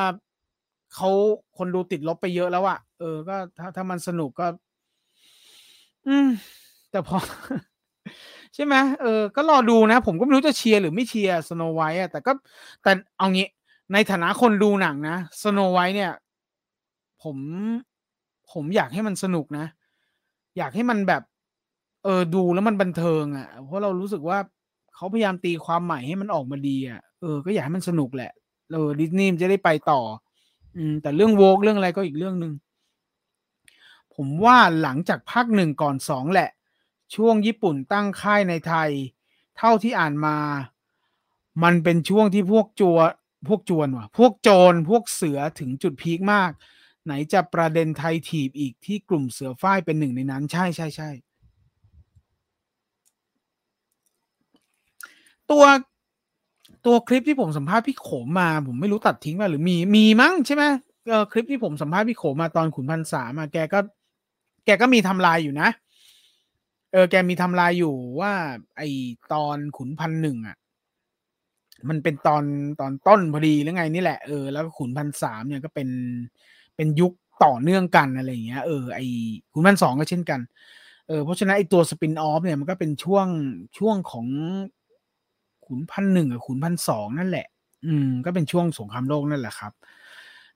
เขาคนดูติดลบไปเยอะแล้วอะเออ ก็ถ้าถ้ามันสนุกก็ อืม แต่พอ ใช่ไหมเออ ก็รอดูนะ ผมก็ไม่รู้จะเชียร์หรือไม่เชียร์ Snow White อะแต่ก็ แต่เอางี้ ในฐานะคนดูหนังนะ Snow White เนี่ย ผม ผมอยากให้มันสนุกนะ อยากให้มันแบบ เออดูแล้วมันบันเทิงอะ่ะ เพราะเรารู้สึกว่าเขาพยายามตีความใหม่ให้มันออกมาดีอะ่ะเออก็อยากให้มันสนุกแหละเออดิสนีย์จะได้ไปต่อ อืม แต่เรื่องโวกเรื่องอะไรก็อีกเรื่องหนึ่งผมว่าหลังจากภาคหนึ่งก่อนสองแหละ ช่วงญี่ปุ่นตั้งค่ายในไทย เท่าที่อ่านมา มันเป็นช่วงที่พวกจัวพวกจวนว่ะ พวกโจรพวกเสือถึงจุดพีคมาก ไหนจะประเด็นไทยถีบอีกที่กลุ่มเสือฝ้ายเป็นหนึ่งในนั้น ใช่ใช่ใช่ตัวตัวคลิปที่ผมสัมภาษณ์พี่โขมมา ผมไม่รู้ตัดทิ้งมาหรือมีมีมั้งใช่ไหมเออคลิปที่ผมสัมภาษณ์พี่โขมมาตอนขุนพันษามาแกก็ แกก็มีทำลายอยู่นะ เออ แกมีทำลายอยู่ว่า ไอตอนขุนพันหนึ่งอะ มันเป็นตอนตอนต้นพอดีหรือไงนี่แหละเออแล้วขุนพันสามเนี่ยก็เป็น เป็นยุคต่อเนื่องกันอะไรอย่างเงี้ยเออไอขุนพันสองก็เช่นกันเออเพราะฉะนั้นไอตัวสปินออฟเนี่ยมันก็เป็นช่วงช่วงของขุนพันหนึ่งกับขุนพันสองนั่นแหละ อืม ก็เป็นช่วงสงครามโลกนั่นแหละครับ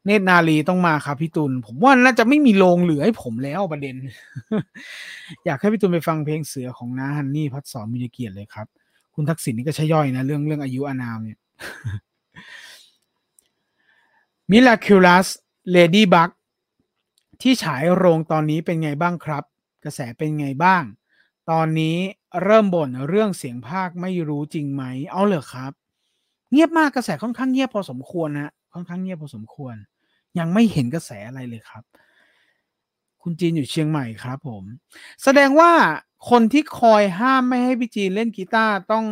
เนตรนาลีต้องมาครับพี่ตุลผมว่าน่าจะไม่มีโรงเหลือให้ผมแล้วประเด็น อยากให้พี่ตุลไปฟังเพลงเสือของน้าฮันนี่พัดสอนมีเกียรติเลยครับ คุณทักษิณนี่ก็ใช่ย่อยนะ เรื่องเรื่องอายุอานามเนี่ยมิลาคิลัส เลดี้บักที่ฉายโรงตอนนี้เป็นไงบ้างครับ กระแสเป็นไงบ้าง ตอนนี้เริ่มบ่นเรื่องเสียงภาคไม่รู้จริงไหมเอาเหรอครับ เงียบมากกระแสค่อนข้างเงียบพอสมควรนะค่อนข้างเงียบพอสมควร ยังไม่เห็นกระแสอะไรเลยครับ คุณจีนอยู่เชียงใหม่ครับผม แสดงว่าคนที่คอยห้ามไม่ให้พี่จีนเล่นกีตาร์ต้อง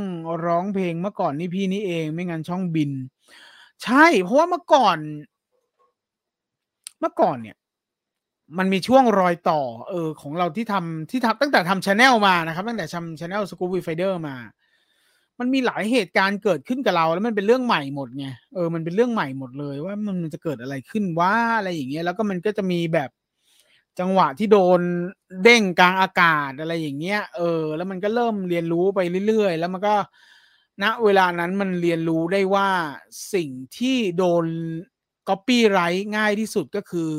ร้องเพลงเมื่อก่อนนี่พี่นี่เอง ไม่งั้นช่องบิน ใช่ เพราะว่าเมื่อก่อน เมื่อก่อนเนี่ย มันมีช่วงรอยต่อ เออ ของเราที่ทำที่ทำตั้งแต่ทำ channel มานะครับ ตั้งแต่ทำชาแนลสกูบีไฟเดอร์มา มันมีหลายเหตุการณ์เกิดขึ้นกับเรา แล้วมันเป็นเรื่องใหม่หมดไงเออมันเป็นเรื่องใหม่หมดเลย ว่ามันจะเกิดอะไรขึ้นว่าอะไรอย่างเงี้ยแล้วก็มันก็จะมีแบบจังหวะที่โดนเด้งกลางอากาศอะไรอย่างเงี้ย เออ แล้วมันก็เริ่มเรียนรู้ไปเรื่อยๆ แล้วมันก็ณเวลานั้นมันเรียนรู้ได้ว่าสิ่งที่โดน copyright ง่ายที่สุดก็คือ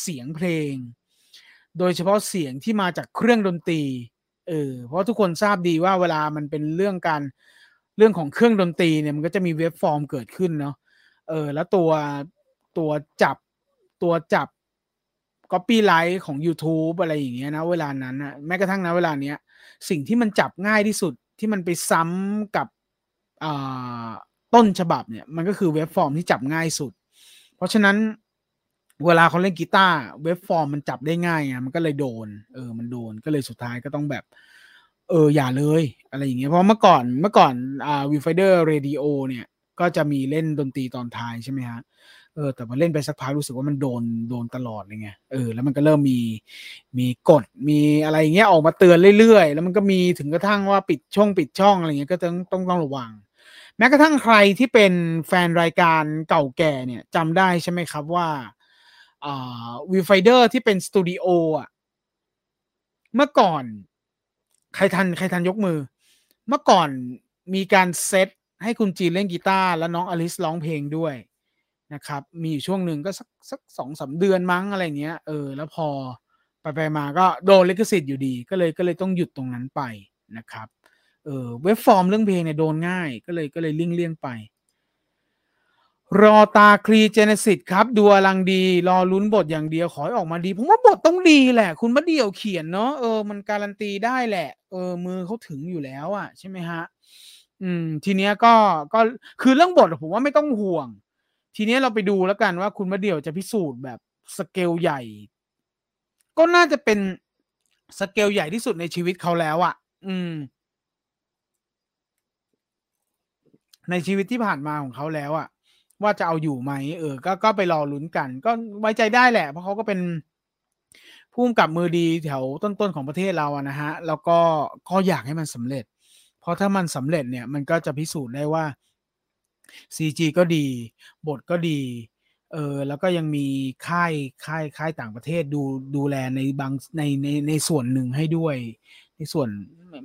เสียงเพลง โดยเฉพาะเสียงที่มาจากเครื่องดนตรีเออเพราะทุกคนทราบดีว่าเวลามันเป็นเรื่องการเรื่องของเครื่องดนตรีเนี่ยมันก็จะมีเว็บฟอร์มเกิดขึ้นเนาะเออแล้วตัวตัวจับตัวจับ copyright ของ YouTube อะไรอย่างเงี้ยนะเวลานั้นนะแม้กระทั่งนะเวลาเนี้ยสิ่งที่มันจับง่ายที่สุดที่มันไปซ้ำกับต้นฉบับเนี่ยมันก็คือเว็บฟอร์มที่จับง่ายสุด เพราะฉะนั้นเวลาเขาเล่นกีตาร์เว็บฟอร์มมันจับได้ง่ายไงมันก็เลยโดน เออ มันโดนก็เลยสุดท้ายก็ต้องแบบ เออ อย่าเลย อะไรอย่างเงี้ยเพราะเมื่อก่อนเมื่อก่อนอ่า Viewfinder Radio เนี่ย ก็จะมีเล่นดนตรีตอนท้ายใช่ไหมฮะเออแต่พอเล่นไปสักพักรู้สึกว่ามันโดนโดนตลอดเลยไงเออแล้วมันก็เริ่มมีมีกฎมีอะไรเงี้ยออกมาเตือนเรื่อยๆ แล้วมันก็มีถึงกระทั่งว่าปิดช่องปิดช่องอะไรเงี้ยก็ต้องต้องต้องระวัง แม้กระทั่งใครที่เป็นแฟนรายการเก่าแก่เนี่ยจำได้ใช่ไหมครับว่า Viewfinder ที่เป็นสตูดิโออะเมื่อก่อน ใครทันใครทันยกมือ เมื่อก่อนมีการเซตให้คุณจีนเล่นกีตาร์แล้วน้องอลิสร้องเพลงด้วยนะครับ มีอยู่ช่วงหนึ่งก็สักสักสองสาเดือนมั้งอะไรเงี้ยเออแล้วพอไปไปมาก็โดนลิขสิทธิ์อยู่ดี ก็เลยก็เลยต้องหยุดตรงนั้นไปนะครับ เออเว็บฟอร์มเรื่องเพลงเนี่ยโดนง่าย ก็เลยก็เลยเลี่ยงเลี่ยงไป รอตาครีเจเนซิตครับดูอลังดี รอลุ้นบทอย่างเดียวขอให้ออกมาดี ผมว่าบทต้องดีแหละ คุณมะเดี่ยวเขียนเนาะเออมันการันตีได้แหละ เออ มือเขาถึงอยู่แล้วอะใช่ไหมฮะ อืม ทีเนี้ยก็ก็คือเรื่องบทผมว่าไม่ต้องห่วง ทีเนี้ยเราไปดูแล้วกันว่าคุณมะเดี่ยวจะพิสูจน์แบบสเกลใหญ่ ก็น่าจะเป็นสเกลใหญ่ที่สุดในชีวิตเขาแล้วอะ่ะ อืม ในชีวิตที่ผ่านมาของเขาแล้วอะว่าจะเอาอยู่ไหมเออ ก็ก็ไปรอลุ้นกัน ก็ไว้ใจได้แหละ เพราะเขาก็เป็นผู้กับมือดีแถวต้นๆของประเทศเราอะนะฮะ แล้วก็ก็อยากให้มันสำเร็จ เพราะถ้ามันสำเร็จเนี่ย มันก็จะพิสูจน์ได้ว่า CG ก็ดี บทก็ดีเออแล้วก็ยังมีค่ายค่ายค่ายต่างประเทศดูดูแลในบางในในในส่วนหนึ่งให้ด้วย ในส่วน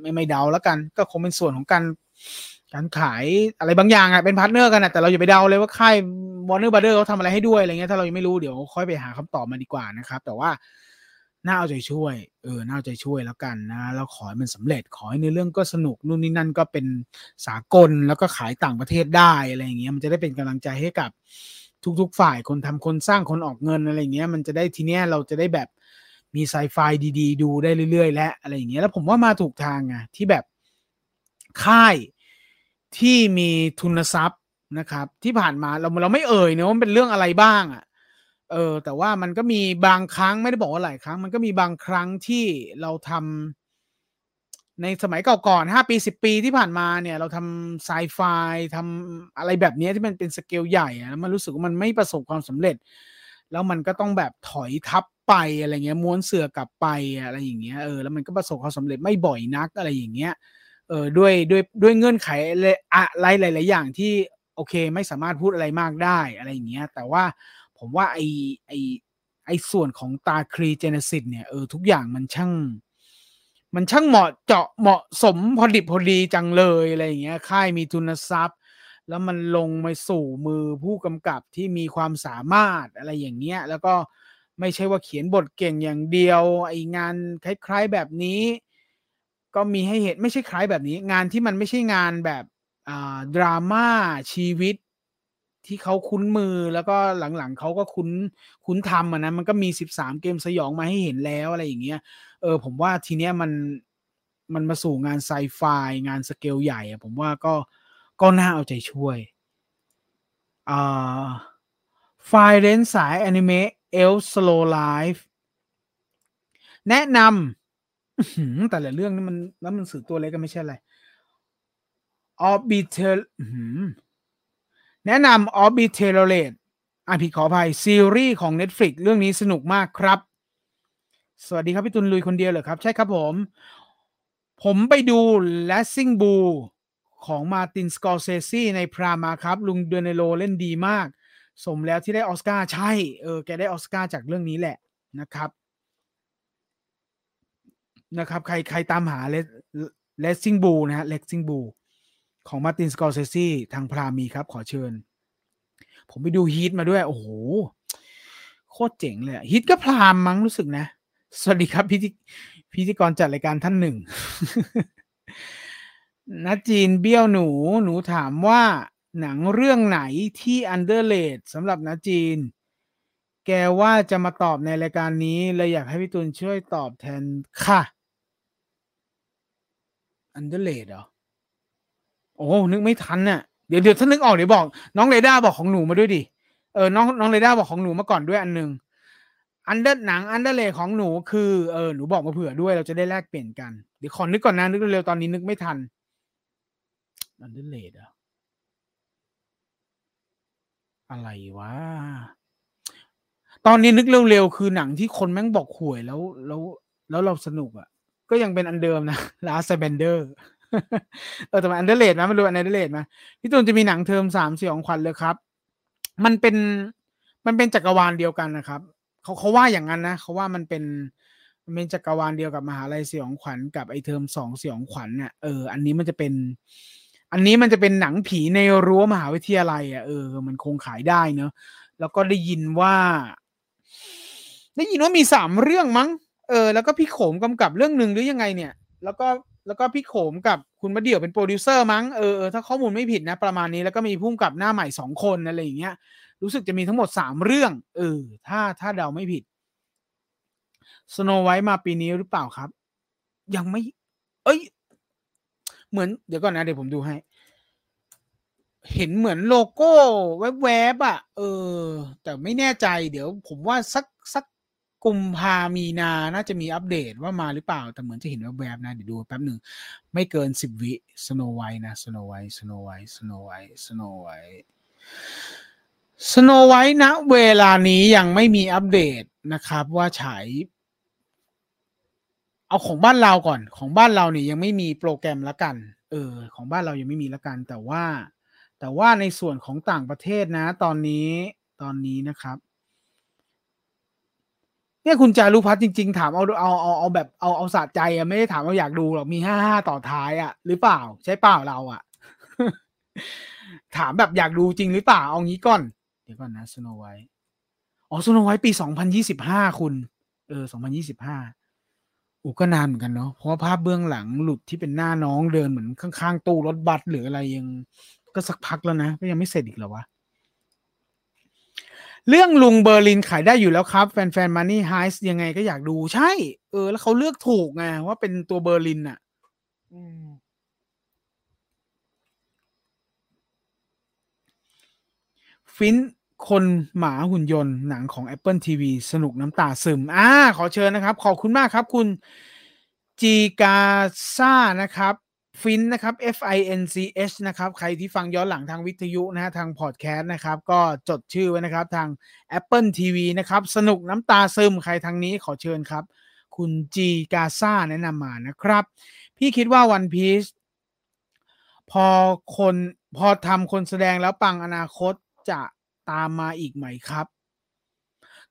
ไม่ไม่เดาแล้วกัน ก็คงเป็นส่วนของการ การขายอะไรบางอย่างอะเป็น partner กันอะแต่เราอย่าไปเดาเลยว่าค่าย Warner Brothers เขาทำอะไรให้ด้วยอะไรเงี้ยถ้าเรายังไม่รู้เดี๋ยวค่อยไปหาคำตอบมาดีกว่านะครับ แต่ว่าน่าเอาใจช่วย เออน่าเอาใจช่วยแล้วกันนะแล้วขอให้มันสำเร็จขอให้ในเรื่องก็สนุกนู่นนี่นั่นก็เป็นสากลแล้วก็ขายต่างประเทศได้อะไรอย่างเงี้ยมันจะได้เป็นกำลังใจให้กับทุกๆ ฝ่ายคนทำคนสร้างคนออกเงินอะไรเงี้ยมันจะได้ทีเนี้ยเราจะได้แบบมีไซไฟดีๆ ดูได้เรื่อยๆ และอะไรอย่างเงี้ยแล้วผมว่ามาถูกทางไงที่แบบค่าย ที่มีทุนทรัพย์นะครับ ที่ผ่านมาเราเราไม่เอ่ยเนะว่าเป็นเรื่องอะไรบ้างอะเออแต่ว่ามันก็มีบางครั้งไม่ได้บอกว่าหลายครั้ง มันก็มีบางครั้งที่เราทำในสมัยเก่าก่อนห้าปีสิบปีที่ผ่านมาเนี่ย เราทำไซไฟทำอะไรแบบนี้ที่มันเป็นสเกลใหญ่อะมันรู้สึกว่ามันไม่ประสบความสำเร็จ แล้วมันก็ต้องแบบถอยทับไปอะไรเงี้ยม้วนเสือกลับไปอะไรอย่างเงี้ยเออแล้วมันก็ประสบความสำเร็จไม่บ่อยนักอะไรอย่างเงี้ย เออด้วยด้วยด้วยเงื่อนไขอะไรหลาย ๆ อย่างที่โอเค ไม่สามารถพูดอะไรมากได้อะไรอย่างเงี้ย แต่ว่าผมว่าไอไอไอส่วนของตาครีเจนซิสเนี่ยเออทุกอย่างมันช่าง มันช่างเหมาะเจาะเหมาะสมพอดิบพอดีจังเลยอะไรอย่างเงี้ยค่ายมีทุนทรัพย์ แล้วมันลงมาสู่มือผู้กำกับที่มีความสามารถอะไรอย่างเงี้ย แล้วก็ไม่ใช่ว่าเขียนบทเก่งอย่างเดียว ไองานคล้าย ๆแบบนี้ ก็มีให้เห็นไม่ใช่คล้ายแบบนี้ งานที่มันไม่ใช่งานแบบอ่าดราม่าชีวิตที่เขาคุ้นมือแล้วก็หลังๆเขาก็คุ้นคุ้นทำอะนะมันก็มีสิบสามเกมสยองมาให้เห็นแล้วอะไรอย่างเงี้ยเออผมว่าทีเนี้ยมันมันมาสู่งานไซไฟงานสเกลใหญ่อะผมว่าก็ก็น่าเอาใจช่วยอ่าไฟเรนสายอนิเมะเอลสโลไลฟ์แนะนำ แต่ละเรื่องนี่มันแล้วมันสื่อตัวเล็กก็ไม่ใช่อะไรออบิเทลแนะนำ o r b i t a l a t e อะผิดขออภัย ซีรีส์ของ Netflix เรื่องนี้สนุกมากครับ สวัสดีครับ พี่ตุลลุยคนเดียวเหรอครับ ใช่ครับผม ผมไปดู Lassing b o ของมาตินสกอร์เซซีในพรามาครับ ลุง De Niro เล่นดีมาก สมแล้วที่ได้ออสการ์ใช่ เออ แกได้ออสการ์จากเรื่องนี้แหละนะครับ นะครับ ใครใครตามหา Raging Bull นะฮะ Raging Bull ของ Martin Scorsese ทาง Prime มีครับ ขอเชิญ ผมไปดู Heat มาด้วย โอ้โห โคตรเจ๋งเลย Heat ก็ Prime มั้งรู้สึกนะ สวัสดีครับพิธีพิธีกรจัดรายการท่านหนึ่งนะจีนเบี้ยวหนูหนูถามว่าหนังเรื่องไหนที่ underrated สำหรับนะจีน แกว่าจะมาตอบในรายการนี้เลยอยากให้พี่ตุลช่วยตอบแทนค่ะ underrated เหรอ โอ้นึกไม่ทันน่ะ เดี๋ยวเดี๋ยวถ้านึกออกเดี๋ยวบอก น้องเรด้าบอกของหนูมาด้วยดิ เออ น้องน้องเรด้าบอกของหนูมาก่อนด้วยอันหนึ่ง under หนัง underrated ของหนูคือเออหนูบอกมาเผื่อด้วยเราจะได้แลกเปลี่ยนกัน เดี๋ยวขอนึกก่อนนะนึกเร็วๆตอนนี้นึกไม่ทัน underrated อะอะไรวะ ตอนนี้นึกเร็วๆคือหนังที่คนแม่งบอกห่วยแล้วแล้วแล้วเราสนุกอะ ก็ยังเป็นอันเดิมนะ Last Airbenderเออแต่มัน underrated นะมันรู้ underrated ไหมพี่ตูนจะมีหนังเทอมสามสี่ของขวัญเลยครับ มันเป็นมันเป็นจักรวาลเดียวกันนะครับเขาเขาว่าอย่างนั้นนะเขาว่ามันเป็นมันเป็นจักรวาลเดียวกับมหาลัยสยองขวัญกับไอเทอมสองสยองขวัญเนี่ยเอออันนี้มันจะเป็น อันนี้มันจะเป็นหนังผีในรั้วมหาวิทยาลัยอะเออ มันคงขายได้เนอะแล้วก็ได้ยินว่า ได้ยินว่ามีสามเรื่องมั้ง เออแล้วก็พี่โขมกำกับเรื่องหนึ่งหรือยังไงเนี่ย แล้วก็แล้วก็พี่โขมกับคุณมาเดี่ยวเป็นโปรดิวเซอร์มั้งเออถ้าข้อมูลไม่ผิดนะ ประมาณนี้แล้วก็มีพุ่มกับหน้าใหม่สองคนอะไรอย่างเงี้ย รู้สึกจะมีทั้งหมดสามเรื่อง เออ ถ้าถ้าเดาไม่ผิด Snow White มาปีนี้หรือเปล่าครับ ยังไม่ เอ้ย เหมือนเดี๋ยวก่อนนะเดี๋ยวผมดูให้ เห็นเหมือนโลโก้แวบๆอะ เออ แต่ไม่แน่ใจ เดี๋ยวผมว่าสักสัก กุมภามีนาน่าจะมีอัปเดตว่ามาหรือเปล่า แต่เหมือนจะเห็นแวบๆนะ เดี๋ยวดูแป๊บหนึ่ง ไม่เกินสิบวิ Snow White นะ Snow White Snow White Snow White Snow White Snow White ณเวลานี้ยังไม่มีอัปเดตนะครับ ว่าฉายเอาของบ้านเราก่อน ของบ้านเราเนี่ยยังไม่มีโปรแกรมละกัน เออ ของบ้านเรายังไม่มีละกัน แต่ว่า แต่ว่าในส่วนของต่างประเทศนะ ตอนนี้ ตอนนี้นะครับ เนี่ยคุณจารุพัฒน์จริง ๆ ถามเอาเอาเอาเอาแบบเอาเอาสะใจอะไม่ได้ถามว่าอยากดูหรอกมีห้าห้าต่อท้ายอะหรือเปล่า ใช่เปล่าเราอะถามแบบอยากดูจริงหรือเปล่าเอางี้ก่อน เดี๋ยวก่อนนะสโนไวท์อ๋อสโนไวท์ปีสองพันยี่สิบห้าคุณ เออสองพันยี่สิบห้าอูก็นานเหมือนกันเนาะเพราะว่าภาพเบื้องหลังหลุดที่เป็นหน้าน้องเดินเหมือนข้างๆตู้รถบัสหรืออะไรยัง ก็สักพักแล้วนะก็ยังไม่เสร็จอีกเหรอวะ เรื่องลุงเบอร์ลินขายได้อยู่แล้วครับ แฟนๆ Money Heist ยังไงก็อยากดูใช่ เออ แล้วเขาเลือกถูกไงว่าเป็นตัวเบอร์ลินอะ Finch คนหมาหุ่นยนต์หนังของ Apple TV สนุกน้ำตาซึม อ่า ขอเชิญนะครับ ขอบคุณมากครับคุณจีกาซ่านะครับ ฟินนะครับ F I N C H นะครับ ใครที่ฟังย้อนหลังทางวิทยุนะฮะทางพอดแคสต์นะครับ ก็จดชื่อไว้นะครับทาง Apple TV นะครับ สนุกน้ำตาซึมใครทางนี้ขอเชิญครับ คุณจีกาซ่าแนะนำมานะครับ พี่คิดว่าวันพีซพอคนพอทำคนแสดงแล้วปังอนาคตจะตามมาอีกไหมครับ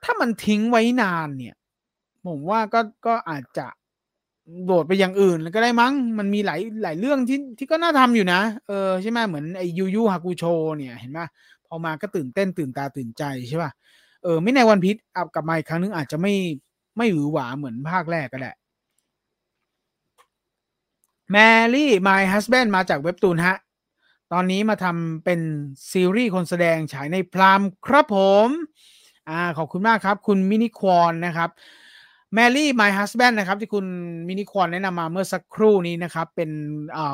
ถ้ามันทิ้งไว้นานเนี่ย ผมว่าก็ก็อาจจะ โดดไปอย่างอื่นก็ได้มั้ง มันมีหลายหลายเรื่องที่ที่ก็น่าทำอยู่นะ เออใช่ไหมเหมือนไอยูยูฮากูโชเนี่ยเห็นไหมพอมาก็ตื่นเต้นตื่นตาตื่นใจใช่ป่ะ เออ ไม่ในวันพิษอับกลับมาอีกครั้งนึงอาจจะไม่ไม่หวือหวาเหมือนภาคแรกก็แหละแมรี่มายฮัสแบนมาจากเว็บตูนฮะ ตอนนี้มาทำเป็นซีรีส์คนแสดงฉายในพรามครับผม อ่า ขอบคุณมากครับ คุณมินิควอนนะครับ Marry My Husband นะครับ ที่คุณมินิควอนแนะนำมาเมื่อสักครู่นี้นะครับ เป็น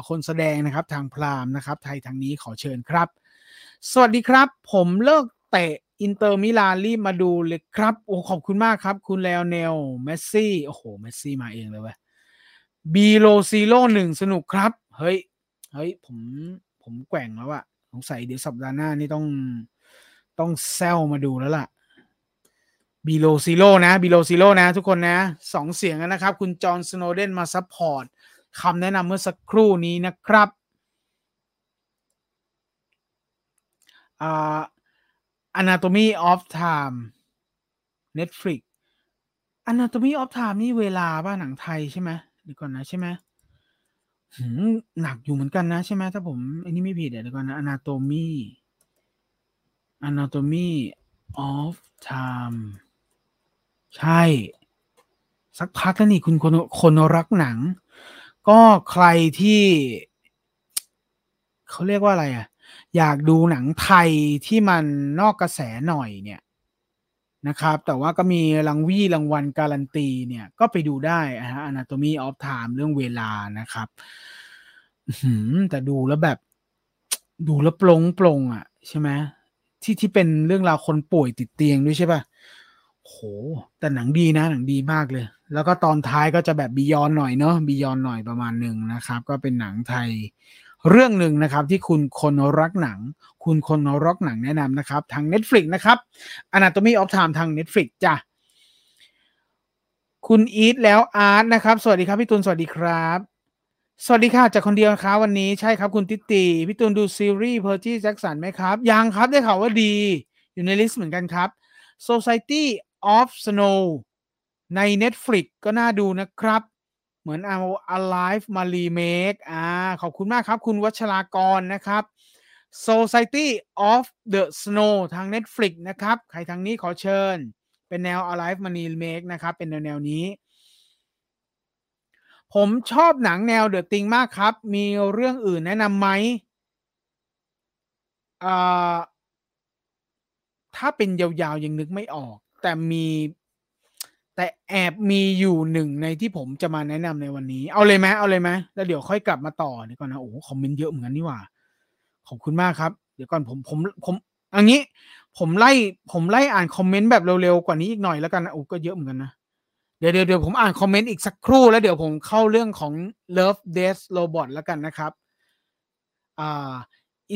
คนแสดงนะครับทาง Prime นะครับ ไทยทางนี้ขอเชิญครับ สวัสดีครับ ผมเลิกเตะอินเตอร์มิลานรีบมาดูเลยครับ โอ้ขอบคุณมากครับ คุณเลโอเนลเมสซี่โอ้โหเมสซี่มาเองเลยเว้ย Below Zero หนึ่งสนุกครับ เฮ้ย เฮ้ย ผมผมแกว่งแล้วอะสงสัยเดี๋ยวสัปดาห์หน้านี่ต้องต้องแซลมาดูแล้วล่ะ Below Zero นะ Below Zero นะ ทุกคนนะสองเสียงนะครับ คุณจอห์นสโนเดนมาซัพพอร์ตคำแนะนำเมื่อสักครู่นี้นะครับอ่า Anatomy of Time Netflix Anatomy of Time นี่เวลาป่ะหนังไทยใช่ไหมเดี๋ยวก่อนนะใช่ไหมหนักอยู่เหมือนกันนะใช่ไหมถ้าผมอันนี้ไม่ผิดเดี๋ยวก่อนนะ anatomy Anatomy of Time ใช่ สักพักแล้วนี่คุณคนคนรักหนัง ก็ใครที่ เขาเรียกว่าอะไรอะ อยากดูหนังไทยที่มันนอกกระแสหน่อยเนี่ยนะครับ แต่ว่าก็มีรางวี่รางวัลการันตีเนี่ย ก็ไปดูได้นะฮะ Anatomy of Time เรื่องเวลานะครับแต่ดูแล้วแบบ ดูแล้วปลงปลงอะ ใช่ไหมที่ที่เป็นเรื่องราวคนป่วยติดเตียงด้วยใช่ปะ่ะ โห แต่หนังดีนะ หนังดีมากเลย แล้วก็ตอนท้ายก็จะแบบบียอนหน่อยเนาะบียอนหน่อยประมาณหนึ่งนะครับ ก็เป็นหนังไทยเรื่องหนึ่งนะครับที่คุณคนรักหนัง คุณคนรักหนังแนะนำนะครับ ทาง Netflix นะครับ Anatomy of Time ทาง Netflix จ้ะ คุณอีทแล้วอาร์ตนะครับ สวัสดีครับ พี่ตุลสวัสดีครับ สวัสดีค่ะจากคนเดียวครับวันนี้ใช่ครับคุณติตีพี่ตุลดูซีรีส์ Percy Jackson ไหมครับ ยังครับได้ข่าวว่าดี อยู่ในลิสต์เหมือนกันครับ Society of Snow ใน Netflix ก็น่าดูนะครับ เหมือนเอา Alive มารีเมคอ่าขอบคุณมากครับ คุณวัชรากรนะครับ Society of the Snow ทาง Netflix นะครับ ใครทางนี้ขอเชิญ เป็นแนว Alive มารีเมคนะครับ เป็นแนวแนวนี้ ผมชอบหนังแนวเดอะติงมากครับ มีเรื่องอื่นแนะนำไหมอ่าถ้าเป็นยาวๆยังนึกไม่ออก แต่มีแต่แอบมีอยู่หนึ่งในที่ผมจะมาแนะนำในวันนี้ เอาเลยไหมเอาเลยไหมแล้วเดี๋ยวค่อยกลับมาต่อเดี๋ยวก่อนนะโอ้คอมเมนต์เยอะเหมือนกันนี่หว่า ขอบคุณมากครับ เดี๋ยวก่อนผมผมผมอันนี้ ผมไล่ผมไล่อ่านคอมเมนต์แบบเร็วๆกว่านี้อีกหน่อยแล้วกันนะโอ้ก็เยอะเหมือนกันนะเดี๋ยวเดี๋ยวเดี๋ยวผมอ่านคอมเมนต์อีกสักครู่แล้วเดี๋ยวผมเข้าเรื่องของ Love Death Robot แล้วกันนะครับอ่า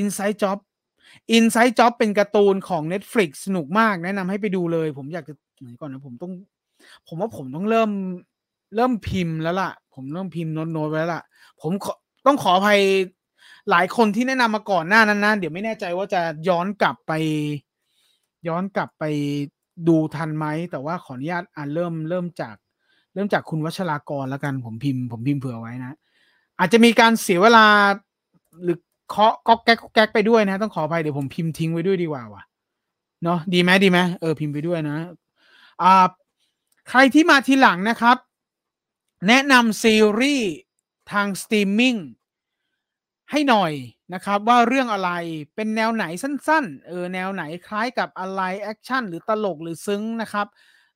Inside Job Inside Job เป็นการ์ตูนของ Netflix สนุกมากแนะนำให้ไปดูเลย ผมอยากจะเหนก่อนนะผมต้อง ผมว่าผมต้องเริ่มเริ่มพิมพ์แล้วล่ะ ผมเริ่มพิมพ์โน้ตโน้ตไว้แล้วล่ะ ผมต้องขออภัยหลายคนที่แนะนำมาก่อนหน้านั้นนะเดี๋ยวไม่แน่ใจว่าจะย้อนกลับไป ย้อนกลับไปดูทันไหม แต่ว่าขออนุญาตอ่านเริ่มเริ่มจาก เริ่มจากคุณวัชรากรแล้วกันผมพิมพ์ผมพิมพ์เผื่อไว้นะ อาจจะมีการเสียเวลาหรือ เคาะก็แก๊กแก๊กไปด้วยนะ ต้องขออภัยเดี๋ยวผมพิมพ์ทิ้งไว้ด้วยดีกว่าว่ะเนาะดีไหมดีไหมเออพิมพ์ไปด้วยนะอ่าใครที่มาทีหลังนะครับ แนะนำซีรีส์ทางสตรีมมิ่งให้หน่อยนะครับว่าเรื่องอะไรเป็นแนวไหนสั้นๆเออแนวไหนคล้ายกับอะไรแอคชั่นหรือตลกหรือซึ้งนะครับ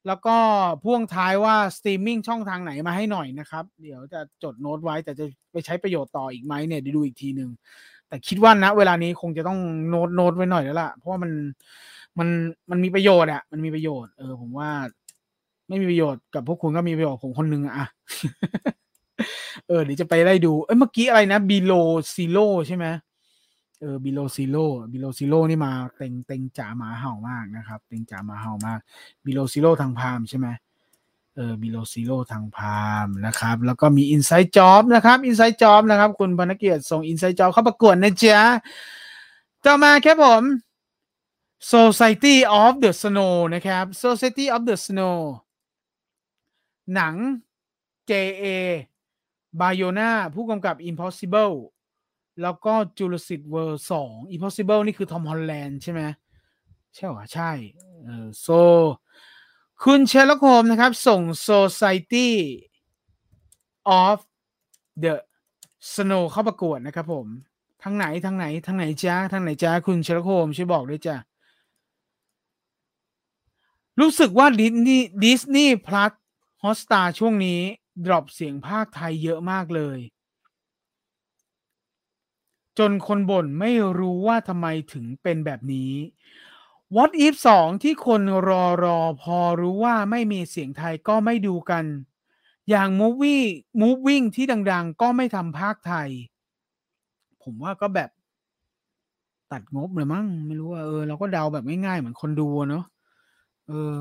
แล้วก็พ่วงท้ายว่าสตรีมมิ่งช่องทางไหนมาให้หน่อยนะครับ เดี๋ยวจะจดโน้ตไว้แต่จะไปใช้ประโยชน์ต่ออีกไหมเนี่ยเดี๋ยวดูอีกทีหนึ่ง แต่คิดว่าณเวลานี้คงจะต้องโน้ตโน้ตไว้หน่อยแล้วล่ะ เพราะว่ามันมันมันมีประโยชน์อะมันมีประโยชน์เออผมว่า ไม่มีประโยชน์กับพวกคุณก็มีประโยชน์ผมคนนึงอะเออเดี๋ยวจะไปได้ดูเอ้ยเมื่อกี้อะไรนะ Below Zero ใช่ไหมเออ Below Zero Below Zero นี่มาเต็งเต็งจ๋าหมาเห่ามากนะครับ เต็งจ๋าหมาเห่ามาก Below Zero ทาง Prime ใช่ไหมเออ Below Zero ทาง Prime นะครับ แล้วก็มี Inside Job นะครับ Inside Job นะครับ คุณพนักเกียรติส่ง Inside Job เข้าประกวดนะจ๊ะต่อมาแค่ผม Society of the Snow นะครับ Society of the Snow หนัง J.A. Bayona ผู้กำกับ Impossible แล้วก็ Jurassic World 2 Impossible นี่คือทอมฮอลแลนด์ใช่ไหมใช่หรอใช่เออ so คุณ Sherlock Holmes นะครับ ส่ง Society of the Snow เข้าประกวดนะครับผมทางไหนทางไหนทางไหนจ้าทางไหนจ้าคุณ Sherlock Holmes ช่วยบอกด้วยจ้ารู้สึกว่า Disney Disney Plus Hotstar ช่วงนี้ drop เสียงพากย์ไทยเยอะมากเลย จนคนบ่นไม่รู้ว่าทำไมถึงเป็นแบบนี้ What if 2 ที่คนรอรอพอรู้ว่าไม่มีเสียงไทยก็ไม่ดูกัน อย่าง Movie Moving ที่ดัง ๆ ก็ไม่ทำภาคไทย ผมว่าก็แบบตัดงบเลยมั้งไม่รู้ว่าเออเราก็เดาแบบง่ายๆเหมือนคนดูเนาะเออ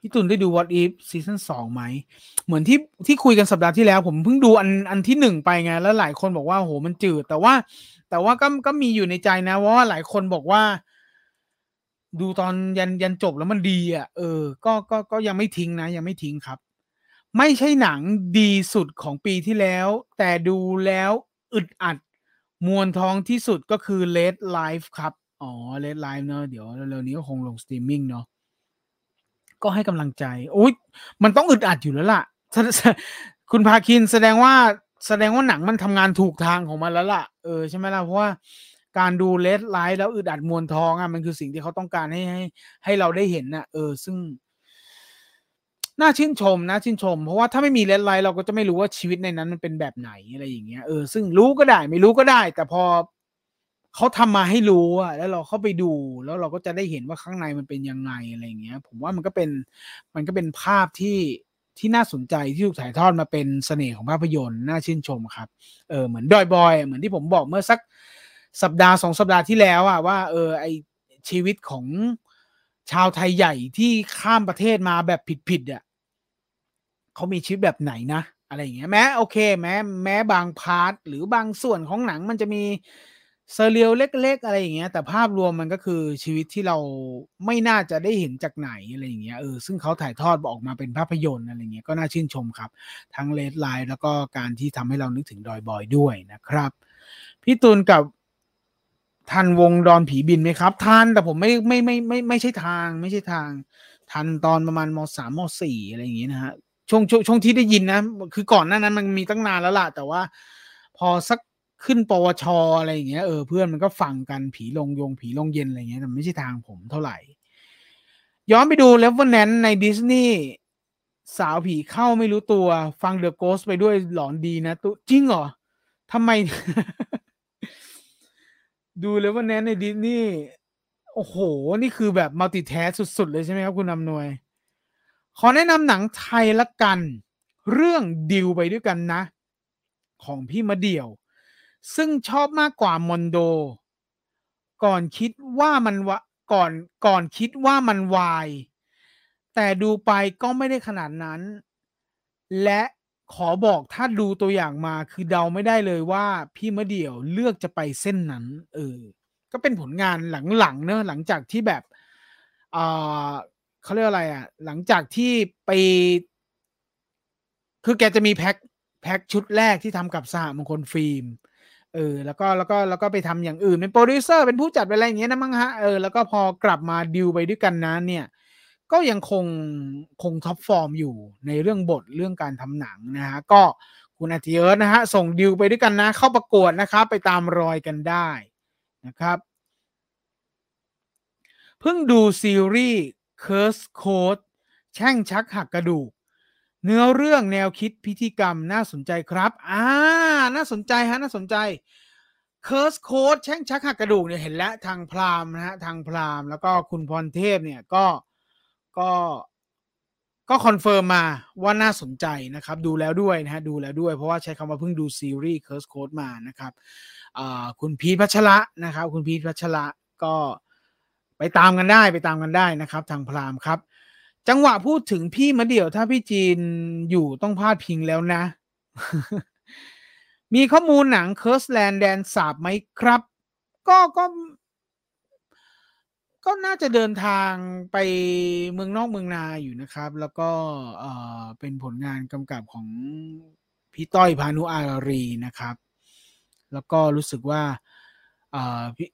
พี่ตุนได้ดู What If ซีซั่นสองไหม เหมือนที่ที่คุยกันสัปดาห์ที่แล้ว ผมเพิ่งดูอันอันที่หนึ่งไปไง แล้วหลายคนบอกว่าโหมันจืด แต่ว่า แต่ว่าก็ก็มีอยู่ในใจนะว่าหลายคนบอกว่า ดูตอนยันยันจบแล้วมันดีอะ เออ ก็ก็ก็ยังไม่ทิ้งนะ ยังไม่ทิ้งครับ ไม่ใช่หนังดีสุดของปีที่แล้ว แต่ดูแล้วอึดอัดมวนท้องที่สุดก็คือ Red Life ครับ อ๋อ Red Life เนอะเดี๋ยวเร็วๆนี้ก็คงลงสตรีมมิ่งเนาะ ก็ให้กำลังใจโอ้ยมันต้องอึดอัดอยู่แล้วล่ะ คุณพาคินแสดงว่าแสดงว่าหนังมันทำงานถูกทางของมันแล้วล่ะเออใช่ไหมล่ะเพราะว่าการดู Red Life แล้วอึดอัดมวลท้องอะมันคือสิ่งที่เขาต้องการให้ให้ให้เราได้เห็นน่ะ เออ ซึ่งน่าชื่นชมนะชื่นชม เพราะว่าถ้าไม่มี Red Life เราก็จะไม่รู้ว่าชีวิตในนั้นมันเป็นแบบไหนอะไรอย่างเงี้ยเออซึ่งรู้ก็ได้ ไม่รู้ก็ได้ แต่พอ เขาทำมาให้รู้อะแล้วเราเข้าไปดู แล้วเราก็จะได้เห็นว่าข้างในมันเป็นยังไงอะไรเงี้ย ผมว่ามันก็เป็นมันก็เป็นภาพที่ที่น่าสนใจที่ถูกถ่ายทอดมาเป็นเสน่ห์ของภาพยนตร์น่าชื่นชมครับ เออเหมือน Doi Boy เหมือนที่ผมบอกเมื่อสักสัปดาห์สองสัปดาห์ที่แล้วอะว่า เออไอชีวิตของชาวไทยใหญ่ที่ข้ามประเทศมาแบบผิดๆอะเขามีชีวิตแบบไหนนะ อะไรอย่างเงี้ยแม้โอเค แม้แม้บาง part หรือบางส่วนของหนังมันจะมี surreal เล็ก ๆ อะไรอย่างเงี้ย แต่ภาพรวมมันก็คือชีวิตที่เราไม่น่าจะได้เห็นจากไหนอะไรอย่างเงี้ยเออซึ่งเขาถ่ายทอดออกมาเป็นภาพยนตร์อะไรเงี้ยก็น่าชื่นชมครับ ทั้งเลดไลน์แล้วก็การที่ทำให้เรานึกถึงดอยบอยด้วยนะครับ พี่ตูนกับทันวงดอนผีบินไหมครับทันแต่ผมไม่ไม่ไม่ไม่ไม่ใช่ทาง ไม่ใช่ทาง ทันตอนประมาณมสามมสี่อะไรอย่างเงี้ยนะฮะช่วงช่วงช่วงที่ได้ยินนะ คือก่อนหน้านั้นมันมีตั้งนานแล้วล่ะแต่ว่า พอสัก ขึ้นปวชอะไรอย่างเงี้ยเออเพื่อนมันก็ฟังกันผีลงยงผีลงเย็นอะไรเงี้ยแต่ไม่ใช่ทางผมเท่าไหร่ ย้อนไปดู Revenant ในดิสนีย์สาวผีเข้าไม่รู้ตัว ฟัง The Ghost ไปด้วยหลอนดีนะตุจริงเหรอทำไม ดู Revenant ในดิสนีย์โอ้โห นี่คือแบบ multitask สุด ๆ เลยใช่ไหมครับคุณนำนวย ขอแนะนำหนังไทยละกัน เรื่องดิวไปด้วยกันนะ ของพี่มาเดี่ยว ซึ่งชอบมากกว่ามอนโด ก่อนคิดว่ามันวะก่อนก่อนคิดว่ามันวาย แต่ดูไปก็ไม่ได้ขนาดนั้น และขอบอกถ้าดูตัวอย่างมาคือเดาไม่ได้เลยว่าพี่มะเดี่ยวเลือกจะไปเส้นนั้น เออ ก็เป็นผลงานหลังๆเนอะหลังจากที่แบบอ่าเขาเรียกอะไรอะ หลังจากที่ไป คือแกจะมี pack pack ชุดแรกที่ทำกับสหมงคลฟิล์ม เออแล้วก็แล้วก็แล้วก็ไปทำอย่างอื่นเป็นโปรดิวเซอร์เป็นผู้จัดเป็นอะไรอย่างเงี้ยนะมั้งฮะเออแล้วก็พอกลับมาดิวไปด้วยกันนะเนี่ย ก็ยังคงคง top form อยู่ในเรื่องบทเรื่องการทำหนังนะฮะก็คุณอาทิเอิร์นะฮะส่งดิวไปด้วยกันนะ เข้าประกวดนะครับไปตามรอยกันได้นะครับเพิ่งดูซีรีส์ Curse Code แช่งชักหักกระดูก เนื้อเรื่องแนวคิดพิธีกรรมน่าสนใจครับ อ่า น่าสนใจฮะ น่าสนใจ Curse Code แช่งชักหักกระดูกเนี่ยเห็นแล้วทางพรามนะฮะ ทางพรามแล้วก็คุณพรเทพเนี่ยก็ก็ก็คอนเฟิร์มมาว่าน่าสนใจนะครับ ดูแล้วด้วยนะฮะ ดูแล้วด้วย เพราะว่าใช้คำว่าเพิ่งดูซีรีส์ Curse Code มานะครับคุณพีทพัชระนะครับ คุณพีทพัชระก็ไปตามกันได้ไปตามกันได้นะครับ ทางพรามครับ จังหวะพูดถึงพี่มาเดี่ยวถ้าพี่จีนอยู่ต้องพาดพิงแล้วนะ มีข้อมูลหนังเคิร์สแลนด์แดนสาบไหมครับ ก็ก็ ก็น่าจะเดินทางไปเมืองนอกเมืองนาอยู่นะครับ แล้วก็เออเป็นผลงานกำกับของพี่ต้อยพานุอารีนะครับ แล้วก็รู้สึกว่า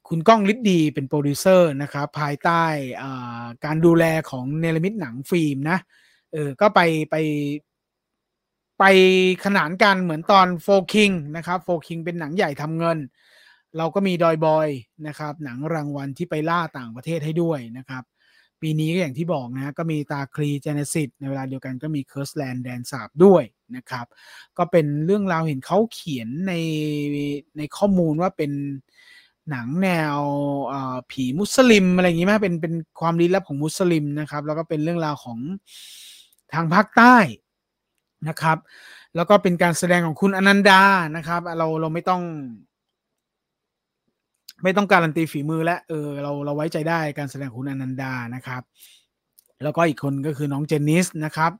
คุณก้องฤทธิ์ดีเป็นโปรดิวเซอร์นะครับภายใต้การดูแลของเนรมิตรหนังฟิล์มนะเออก็ไปไปไปขนานกันเหมือนตอน 4 Kings นะครับ 4 Kings เป็นหนังใหญ่ทำเงิน เราก็มี Doi Boy นะครับหนังรางวัลที่ไปล่าต่างประเทศให้ด้วยนะครับ ปีนี้ก็อย่างที่บอกนะก็มีตาคลี Genesis ในเวลาเดียวกันก็มี Cursed Land แดนสาปด้วยนะครับ ก็เป็นเรื่องราวเห็นเขาเขียนในในข้อมูลว่าเป็น หนังแนวผีมุสลิมอะไรอย่างนี้ไหมเป็นเป็นความลี้ลับของมุสลิมนะครับ แล้วก็เป็นเรื่องราวของทางภาคใต้นะครับ แล้วก็เป็นการแสดงของคุณอนันดานะครับ เราเราไม่ต้อง ไม่ต้องการันตีฝีมือและเออเราเราไว้ใจได้การแสดงคุณอนันดานะครับ แล้วก็อีกคนก็คือน้องเจนนิสนะครับ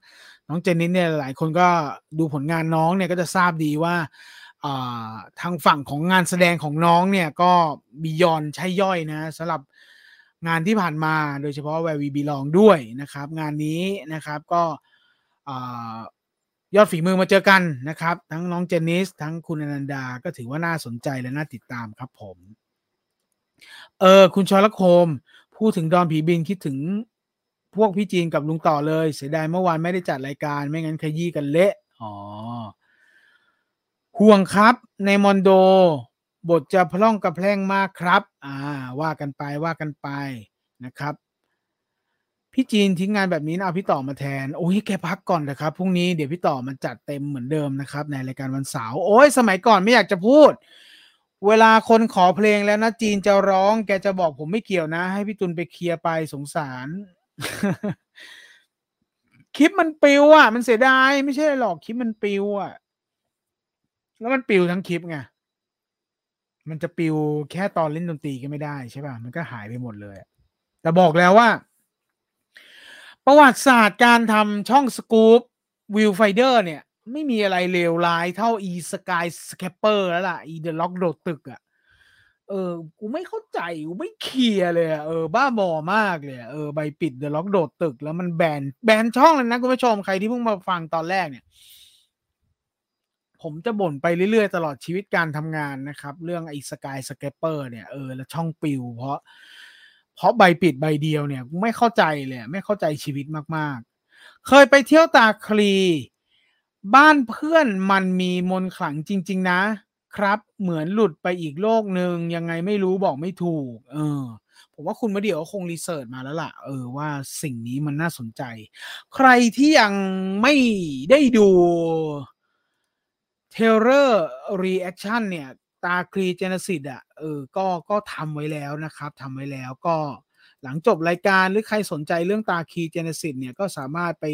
น้องเจนนิสเนี่ยหลายคนก็ดูผลงานน้องเนี่ยก็จะทราบดีว่า ทางฝั่งของงานแสดงของน้องเนี่ยก็บียอนใช่ย่อยนะสำหรับงานที่ผ่านมาโดยเฉพาะแวร์วีบีลองด้วยนะครับ งานนี้นะครับก็ยอดฝีมือมาเจอกันนะครับ ทั้งน้องเจนนิส ทั้งคุณอนันดาก็ถือว่าน่าสนใจและน่าติดตามครับผมเออคุณชอลโคม พูดถึงดอนผีบินคิดถึงพวกพี่จีนกับลุงต่อเลย เสียดายเมื่อวานไม่ได้จัดรายการไม่งั้นขยี้กันเละอ๋อ ห่วงครับในมอนโด บทจะพล่องกระแพร่งมากครับ อ่า ว่ากันไปว่ากันไปนะครับ พี่จีนทิ้งงานแบบนี้นะเอาพี่ต่อมาแทน โอ้ยแกพักก่อนนะครับพรุ่งนี้เดี๋ยวพี่ต่อมันจัดเต็มเหมือนเดิมนะครับ ในรายการวันเสาร์โอ้ยสมัยก่อนไม่อยากจะพูด เวลาคนขอเพลงแล้วนะจีนจะร้องแกจะบอกผมไม่เกี่ยวนะ ให้พี่ตุลไปเคลียร์ไปสงสารคลิปมันปิวอะ มันเสียดายไม่ใช่หรอกคลิปมันปิวอะ แล้วมันปิวทั้งคลิปไงมันจะปิวแค่ตอนเล่นดนตรีก็ไม่ได้ใช่ป่ะ มันก็หายไปหมดเลย แต่บอกแล้วว่า ประวัติศาสตร์การทำช่องสกู๊ปวิวไฟเดอร์เนี่ย ไม่มีอะไรเลวร้ายเท่าอี Skyscraper แล้วล่ะ อี The Rock โดดตึกอะ่ะ เออ กูไม่เข้าใจ กูไม่เคลียร์เลยเออ บ้าบอมากเลย เออ ใบปิด The Rock โดดตึก แล้วมันแบน แบนช่องเลยนะคุณผู้ชม ใครที่เพิ่งมาฟังตอนแรกเนี่ย ผมจะบ่นไปเรื่อยๆ ตลอดชีวิตการทำงานนะครับ เรื่องไอ้ Skyscraper เนี่ยเออแล้วช่องปลิว เพราะ เพราะใบปิดใบเดียวเนี่ย ไม่เข้าใจเลยไม่เข้าใจชีวิตมากๆ เคยไปเที่ยวตาคลี บ้านเพื่อนมันมีมนขลังจริง ๆ นะ ครับ เหมือนหลุดไปอีกโลกหนึ่งยังไงไม่รู้บอกไม่ถูก เออ ผมว่าคุณมะเดี่ยวคง research มาแล้วล่ะ เออว่าสิ่งนี้มันน่าสนใจ ใครที่ยังไม่ได้ดู trailer reaction เนี่ย ตาคลี Genesis อะเออก็ก็ทำไว้แล้วนะครับทำไว้แล้วก็หลังจบรายการหรือใครสนใจเรื่องตาคลี Genesis เนี่ยก็สามารถไป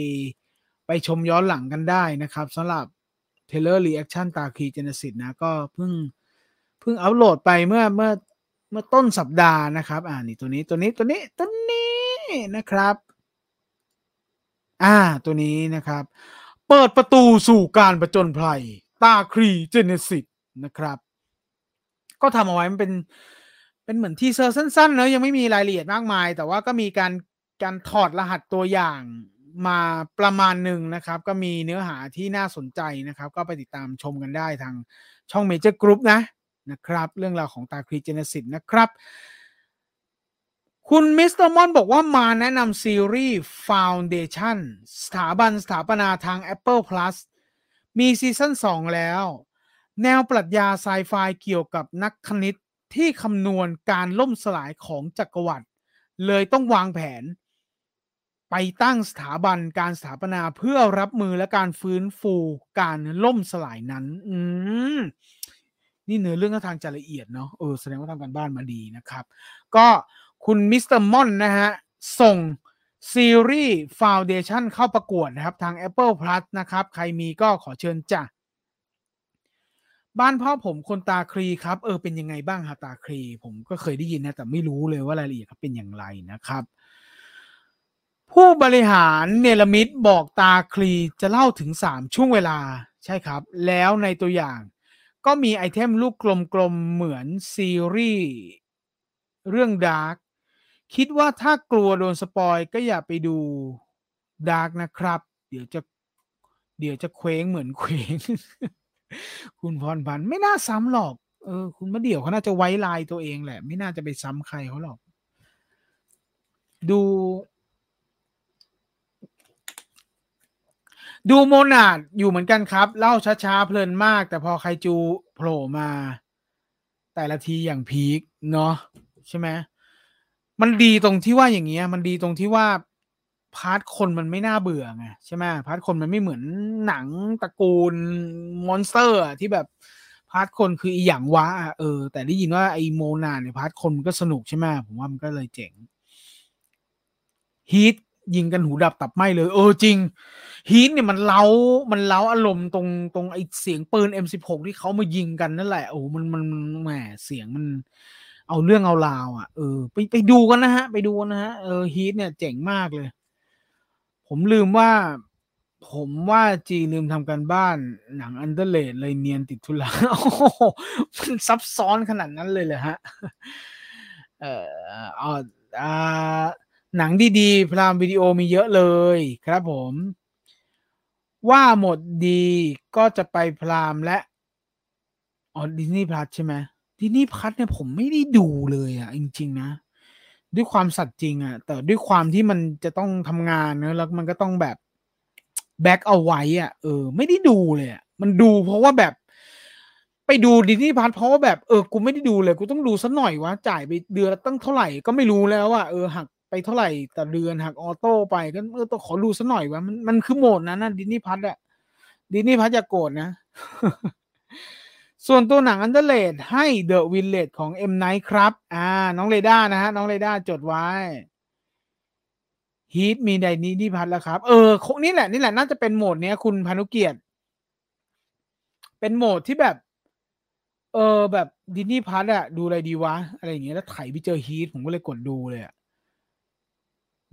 ไปชมย้อนหลังกันได้นะครับสำหรับ trailer reaction ตาคลี Genesis นะก็เพิ่งเพิ่งอัปโหลดไปเมื่อเมื่อเมื่อต้นสัปดาห์นะครับอ่านี่ตัวนี้ตัวนี้ตัวนี้ตัวนี้นะครับ อ่าตัวนี้นะครับ เปิดประตูสู่การผจญภัย ตาคลี Genesis นะครับ ก็ทำเอาไว้มันเป็นเป็นเหมือน teaser สั้นๆเนอะยังไม่มีรายละเอียดมากมาย แต่ว่าก็มีการการถอดรหัสตัวอย่างมาประมาณหนึ่งนะครับ ก็มีเนื้อหาที่น่าสนใจนะครับ ก็ไปติดตามชมกันได้ทางช่อง Major Group นะนะครับ เรื่องราวของตาคลี Genesis นะครับ คุณ Mr. Mon บอกว่ามาแนะนำซีรีส์ Foundation สถาบันสถาปนาทาง Apple Plus มี season 2 แล้ว แนวปรัชญาไซไฟเกี่ยวกับนักคณิตที่คำนวณการล่มสลายของจักรวรรดิเลยต้องวางแผน ไปตั้งสถาบันการสถาปนาเพื่อรับมือและการฟื้นฟูการล่มสลายนั้น อืมนี่เนื้อเรื่องทางจะละเอียดเนาะเออแสดงว่าทำการบ้านมาดีนะครับ ก็คุณ Mr. Mon นะฮะ ส่ง ซีรีส์ Foundation เข้าประกวดนะครับ ทาง Apple Plus นะครับ ใครมีก็ขอเชิญจ้ะ บ้านพ่อผมคนตาครีครับ เออเป็นยังไงบ้างฮะตาครี ผมก็เคยได้ยินนะ แต่ไม่รู้เลยว่ารายละเอียดเป็นอย่างไรนะครับ ผู้บริหารเนลมิดบอกตาครีจะเล่าถึง 3 ช่วงเวลาใช่ครับ แล้วในตัวอย่าง ก็มีไอเทมลูกกลมๆเหมือนซีรีส์เรื่อง Dark คิดว่าถ้ากลัวโดน spoil ก็อย่าไปดู Dark นะครับ เดี๋ยวจะเดี๋ยวจะเคว้งเหมือนเคว้ง คุณพรพันธ์ไม่น่าซ้ำหรอก เออ คุณมะเดี่ยวเขาน่าจะไว้ลายตัวเองแหละ ไม่น่าจะไปซ้ำใครเขาหรอก ดู ดู Monarch อยู่เหมือนกันครับ เล่าช้าๆ เพลินมาก แต่พอใครจูโผล่มา แต่ละทีอย่าง peak เนาะใช่ไหม มันดีตรงที่ว่าอย่างเงี้ย มันดีตรงที่ว่า part คนมันไม่น่าเบื่อไงใช่ไหม part คนมันไม่เหมือนหนังตระกูล monster ที่แบบ part คนคืออีหยังวะเออ แต่ได้ยินว่าไอ Monarch เนี่ย part คนมันก็สนุกใช่ไหมผมว่ามันก็เลยเจ๋ง Heat ยิงกันหูดับตับไหมเลย เออจริงHeat เนี่ยมันเร้ามันเร้าอารมณ์ตรงตรงไอเสียงปืน M16 ที่เขามายิงกันนั่นแหละโอ้มันมันแหมเสียงมัน เอาเรื่องเอาราวอะเออไปไปดูกันนะฮะ ไปดูนะฮะเออ Heat เนี่ยเจ๋งมากเลย ผมลืมว่า ผมว่าจีลืมทำการบ้านหนัง underrated เลยเนียนติดทุลาโอ้มันซับซ้อนขนาดนั้นเลยเลยฮะ เอ่ออ่าหนังดีๆ Prime Video มีเยอะเลยครับผม ว่าหมดดีก็จะไป Prime และอ๋อ Disney Plus ใช่ไหม Disney Plus เนี่ยผมไม่ได้ดูเลยอะ จริง ๆ นะ ด้วยความสัตย์จริงอะ แต่ด้วยความที่มันจะต้องทำงานนะแล้วมันก็ต้องแบบแบกเอาไว้อะเออ ไม่ได้ดูเลยอะมันดูเพราะว่าแบบ ไปดู Disney Plus เพราะว่าแบบเออกูไม่ได้ดูเลย กูต้องดูสักหน่อยวะจ่ายไปเดือนตั้งเท่าไหร่ก็ไม่รู้แล้วอะเออหักไปเท่าไหร่แต่เดือนหัก auto ไปก็เออต้องขอดูสักหน่อยวะมันมันคือโหมดนั้นนะ Disney Plus อะ Disney Plus อย่าโกรธนะ ส่วนตัวหนัง underrated ให้ The Village ของ M. Night ครับ อ่า น้องเรด้านะฮะ น้องเรด้าจดไว้ Heat มีใน Disney Plus แล้วครับ เออนี่แหละ นี่แหละ น่าจะเป็นโหมดเนี้ยคุณพานุเกียรติ เป็นโหมดที่แบบ เออ แบบ Disney Plus อะดูอะไรดีวะ อะไรอย่างเงี้ยแล้วไถไปเจอ Heat ผมก็เลยกดดูเลยอะ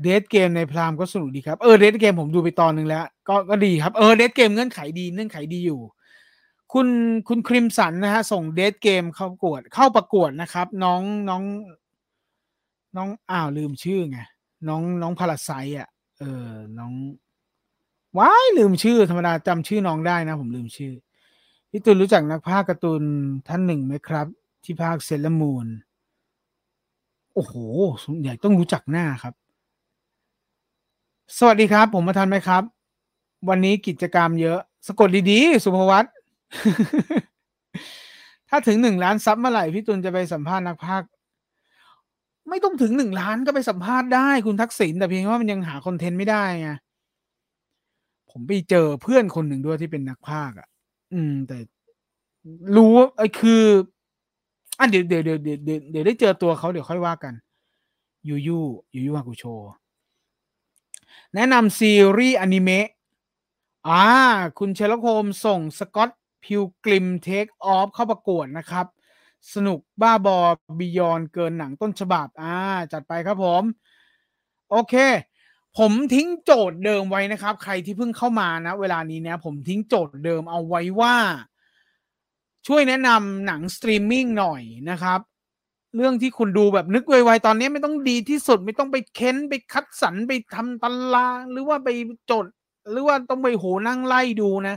Death's Game ใน Prime ก็สนุกดีครับ เออ Death's Game ผมดูไปตอนหนึ่งแล้ว ก็ก็ดีครับ เออ Death's Game เงื่อนไขดีเงื่อนไขดีอยู่ คุณคุณ Crimson นะฮะส่ง Death's Game เข้าประกวดเข้าประกวดนะครับ น้องน้อง น้องอ้าวลืมชื่อไงน้องน้อง Parasite อะ เออ น้องว้ายลืมชื่อธรรมดาจำชื่อน้องได้นะ ผมลืมชื่อพี่ตุลรู้จักนักพากย์การ์ตูนท่านหนึ่งไหมครับ ที่พากย์เซเลมูนโอ้โหส่วนใหญ่ต้องรู้จักหน้าครับ สวัสดีครับ ผมมาทันไหมครับ วันนี้กิจกรรมเยอะ สะกดดีๆ สุภวัต ถ้าถึงหนึ่งล้านซับเมื่อไหร่พี่ตุลจะไปสัมภาษณ์นักพากไม่ต้องถึงหนึ่งล้านก็ไปสัมภาษณ์ได้คุณทักษิณแต่เพียงว่ามันยังหาคอนเทนต์ไม่ได้ไงผมไปเจอเพื่อนคนหนึ่งด้วยที่เป็นนักพากอะ อืม แต่รู้ไอ้คืออะเดี๋ยวเดี๋ยวเดี๋ยวเดี๋ยวเดี๋ยวได้เจอตัวเขาเดี๋ยวค่อยว่ากัน Yu Yu Yu Yu Hakusho แนะนำซีรีส์อนิเมะอ่า คุณเชลโคมส่ง Scott Pilgrim Takes Off เข้าประกวดนะครับ สนุกบ้าบอ beyond เกินหนังต้นฉบับอ่าจัดไปครับผม โอเค ผมทิ้งโจทย์เดิมไว้นะครับ ใครที่เพิ่งเข้ามานะ เวลานี้เนี่ยผมทิ้งโจทย์เดิมเอาไว้ว่า ช่วยแนะนำหนังสตรีมมิ่งหน่อยนะครับเรื่องที่คุณดูแบบนึกไวๆตอนนี้ไม่ต้องดีที่สุดไม่ต้องไปเค้นไปคัดสรรไปทำตารางหรือว่าไปจด หรือว่าต้องไปโหนั่งไล่ดูนะ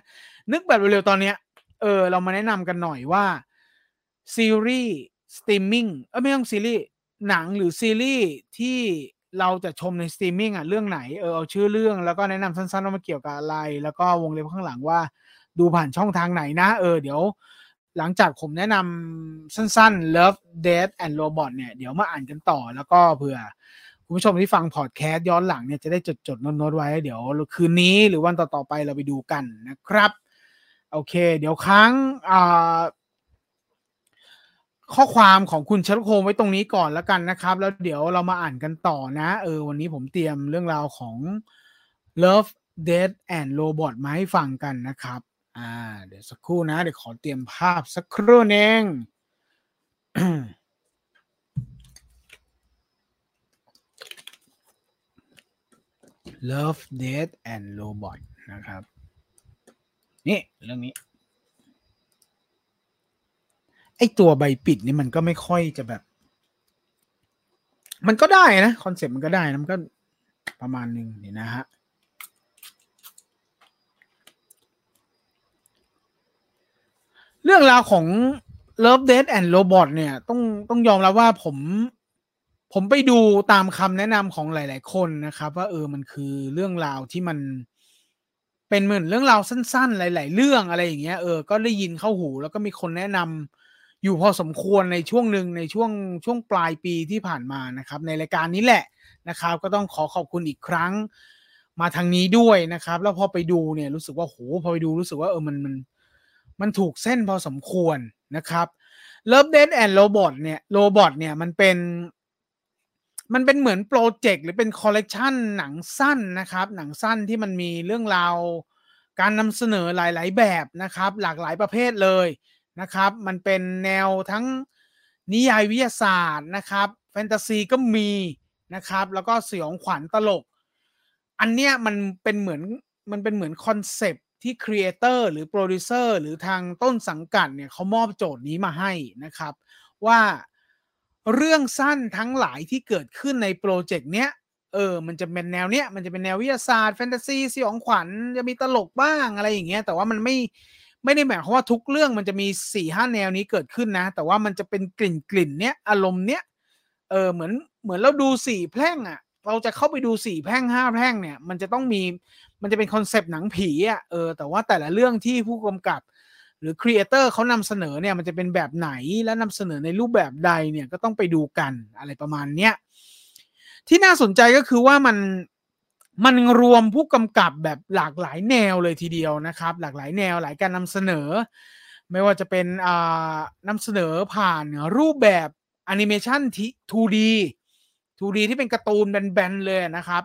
นึกแบบเร็วๆตอนเนี้ย เออ เรามาแนะนำกันหน่อยว่าซีรีส์สตรีมมิ่งเออไม่ต้องซีรีส์หนังหรือซีรีส์ที่เราจะชมในสตรีมมิ่งอะเรื่องไหนเออเอาชื่อเรื่องแล้วก็แนะนำสั้นๆว่ามาเกี่ยวกับอะไร แล้วก็วงเล็บข้างหลังว่า ดูผ่านช่องทางไหนนะ เออเดี๋ยว หลังจากผมแนะนำสั้นๆ Love Death and Robot เนี่ยเดี๋ยวมาอ่านกันต่อแล้วก็เผื่อคุณผู้ชมที่ฟังพอดแคสต์ย้อนหลังเนี่ยจะได้จดจดโน้ตไว้ เดี๋ยวคืนนี้หรือวันต่อๆไปเราไปดูกันนะครับ โอเค เดี๋ยวค้างข้อความของคุณเชลโคมไว้ตรงนี้ก่อนแล้วกันนะครับ แล้วเดี๋ยวเรามาอ่านกันต่อนะ เออ วันนี้ผมเตรียมเรื่องราวของ Love Death and Robot มาให้ฟังกันนะครับ อ่า เดี๋ยวสักครู่นะ เดี๋ยวขอเตรียมภาพสักครู่นึง Love Death and Robot นะครับ นี่เรื่องนี้ ไอตัวใบปิดนี่มันก็ไม่ค่อยจะแบบ มันก็ได้นะคอนเซ็ปต์มันก็ได้นะมันก็ประมาณหนึ่งนี่นะฮะเรื่องราวของ Love Death and Robot เนี่ยต้องต้องยอมรับว่าผม ผมไปดูตามคำแนะนำของหลาย ๆ คนนะครับ ว่าเออมันคือเรื่องราวที่มัน เป็นเหมือนเรื่องราวสั้น ๆ หลาย ๆ เรื่องอะไรอย่างเงี้ยเออก็ได้ยินเข้าหู แล้วก็มีคนแนะนำอยู่พอสมควรในช่วงหนึ่งในช่วงช่วงปลายปีที่ผ่านมานะครับ ในรายการนี้แหละนะครับ ก็ต้องขอขอบคุณอีกครั้ง มาทางนี้ด้วยนะครับ แล้วพอไปดูเนี่ยรู้สึกว่าโหพอไปดูรู้สึกว่าเออมันมันมันถูกเส้นพอสมควรนะครับ Love Death and Robot เนี่ย Robot เนี่ยมันเป็น มันเป็นเหมือนโปรเจกต์หรือเป็นคอลเลกชันหนังสั้นนะครับ หนังสั้นที่มันมีเรื่องราวการนำเสนอหลาย ๆ แบบนะครับ หลากหลายประเภทเลยนะครับ มันเป็นแนวทั้งนิยายวิทยาศาสตร์นะครับ แฟนตาซีก็มีนะครับ แล้วก็สยองขวัญตลก อันเนี้ยมันเป็นเหมือนมันเป็นเหมือนคอนเซปที่ creator หรือโปรดิวเซอร์หรือทางต้นสังกัดเนี่ยเขามอบโจทย์นี้มาให้นะครับ ว่า เรื่องสั้นทั้งหลายที่เกิดขึ้นในโปรเจกต์เนี้ยเออ มันจะเป็นแนวเนี้ย มันจะเป็นแนววิทยาศาสตร์แฟนตาซีสยองขวัญ จะมีตลกบ้างอะไรอย่างเงี้ย แต่ว่ามันไม่ ไม่ได้หมายความว่าทุกเรื่องมันจะมีสี่ห้าแนวนี้เกิดขึ้นนะ แต่ว่ามันจะเป็นกลิ่นกลิ่นเนี้ย อารมณ์เนี้ย เออ เหมือน เหมือนเราดูสี่แพร่งอะ่ะ เราจะเข้าไปดูสี่แพร่งห้าแพร่งเนี่ย มันจะต้องมี มันจะเป็นคอนเซปต์หนังผีอะ่ะ เออ แต่ว่าแต่ละเรื่องที่ผู้กำกับ หรือ creator เขานำเสนอเนี่ยมันจะเป็นแบบไหนและนำเสนอในรูปแบบใดเนี่ยก็ต้องไปดูกันอะไรประมาณเนี้ยที่น่าสนใจก็คือว่ามันมันรวมผู้กำกับแบบหลากหลายแนวเลยทีเดียวนะครับ หลากหลายแนวหลายการนำเสนอ ไม่ว่าจะเป็นอ่านำเสนอผ่านรูปแบบแอนิเมชันที่ 2D 2D ที่เป็นการ์ตูนแบนๆเลยนะครับ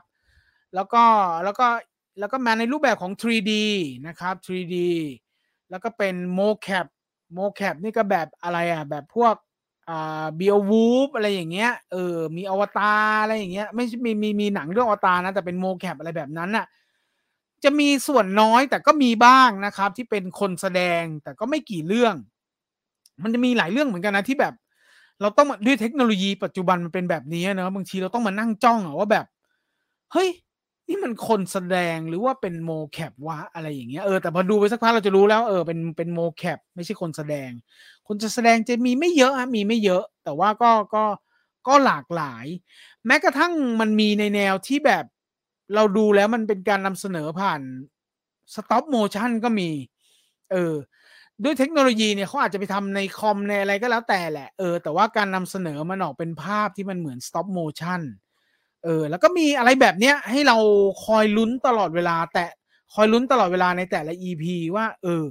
แล้วก็แล้วก็แล้วก็มาในรูปแบบของ 3D นะครับ 3D แล้วก็เป็น mocap mocap นี่ก็แบบอะไรอะ แบบพวกอ่าเบียววูฟอะไรอย่างเงี้ยเออมีอวตารอะไรอย่างเงี้ยไม่ใช่มีมีมีหนังเรื่องอวตารนะ แต่เป็น mocap อะไรแบบนั้นน่ะจะมีส่วนน้อยแต่ก็มีบ้างนะครับ ที่เป็นคนแสดงแต่ก็ไม่กี่เรื่อง มันจะมีหลายเรื่องเหมือนกันนะที่แบบ เราต้องด้วยเทคโนโลยีปัจจุบันมันเป็นแบบนี้นะบางทีเราต้องมานั่งจ้องอะว่าแบบ เฮ้ย นี่มันคนแสดงหรือว่าเป็น mocap วะอะไรอย่างเงี้ยเออแต่พอดูไปสักพักเราจะรู้แล้วเออเป็นเป็น mocap ไม่ใช่คนแสดง คนจะแสดงจะมีไม่เยอะฮะมีไม่เยอะ แต่ว่าก็ก็ก็หลากหลาย แม้กระทั่งมันมีในแนวที่แบบเราดูแล้วมันเป็นการนำเสนอผ่าน stop motion ก็มี เออ ด้วยเทคโนโลยีเนี่ยเขาอาจจะไปทำในคอมในอะไรก็แล้วแต่แหละ เออ แต่ว่าการนำเสนอมันออกเป็นภาพที่มันเหมือน stop motion เออแล้วก็มีอะไรแบบเนี้ยให้เราคอยลุ้นตลอดเวลา แต่คอยลุ้นตลอดเวลาในแต่ละ EP ว่า เออ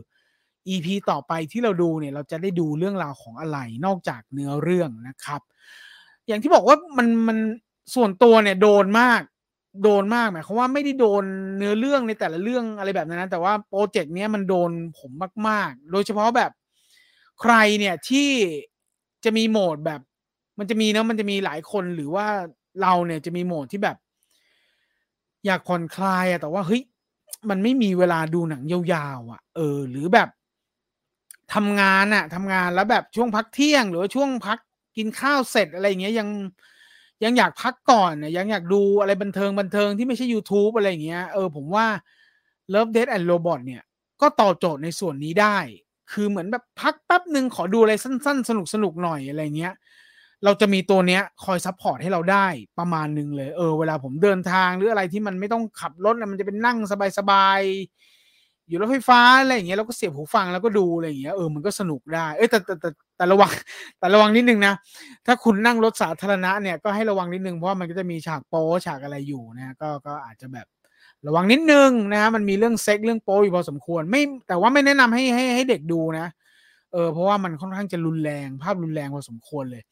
EP ต่อไปที่เราดูเนี่ย เราจะได้ดูเรื่องราวของอะไรนอกจากเนื้อเรื่องนะครับ อย่างที่บอกว่ามันมันส่วนตัวเนี่ยโดนมาก โดนมากหมายความว่าไม่ได้โดนเนื้อเรื่องในแต่ละเรื่องอะไรแบบนั้นนะแต่ว่าโปรเจกต์เนี้ยมันโดนผมมาก ๆ โดยเฉพาะแบบใครเนี่ยที่จะมีโหมดแบบ มันจะมีนะมันจะมีหลายคนหรือว่า เราเนี่ยจะมีโหมดที่แบบ อยากผ่อนคลายอะแต่ว่าเฮ้ยมันไม่มีเวลาดูหนังยาวๆอะเออ หรือแบบทำงานอะทำงานแล้วแบบช่วงพักเที่ยง หรือช่วงพักกินข้าวเสร็จอะไรเงี้ยยังยังอยากพักก่อนเนี่ยยังอยากดูอะไรบันเทิงบันเทิงที่ไม่ใช่ YouTube อะไรเงี้ยเออผมว่า Love Death and Robot เนี่ย ก็ตอบโจทย์ในส่วนนี้ได้ คือเหมือนแบบพักแป๊บหนึ่งขอดูอะไรสั้น ๆ สนุกๆหน่อยอะไรเงี้ย เราจะมีตัวเนี้ยคอย support ให้เราได้ประมาณหนึ่งเลย เออ เวลาผมเดินทางหรืออะไรที่มันไม่ต้องขับรถมันจะเป็นนั่งสบายๆ อยู่รถไฟฟ้าอะไรอย่างเงี้ยเราก็เสียบหูฟังแล้วก็ดูอะไรอย่างเงี้ยเออมันก็สนุกได้ เอ้แต่แต่แต่แต่ระวังแต่ระวังนิดนึงนะ ถ้าคุณนั่งรถสาธารณะเนี่ยก็ให้ระวังนิดนึงเพราะมันก็จะมีฉากโป๊ฉากอะไรอยู่นะก็ก็อาจจะแบบระวังนิดนึงนะฮะมันมีเรื่องเซ็กเรื่องโป๊อยู่พอสมควรไม่แต่ว่าไม่แนะนำให้ให้ให้เด็กดูนะ เออเพราะว่ามันค่อนข้างจะรุนแรงภาพรุนแรงพอสมควรเลย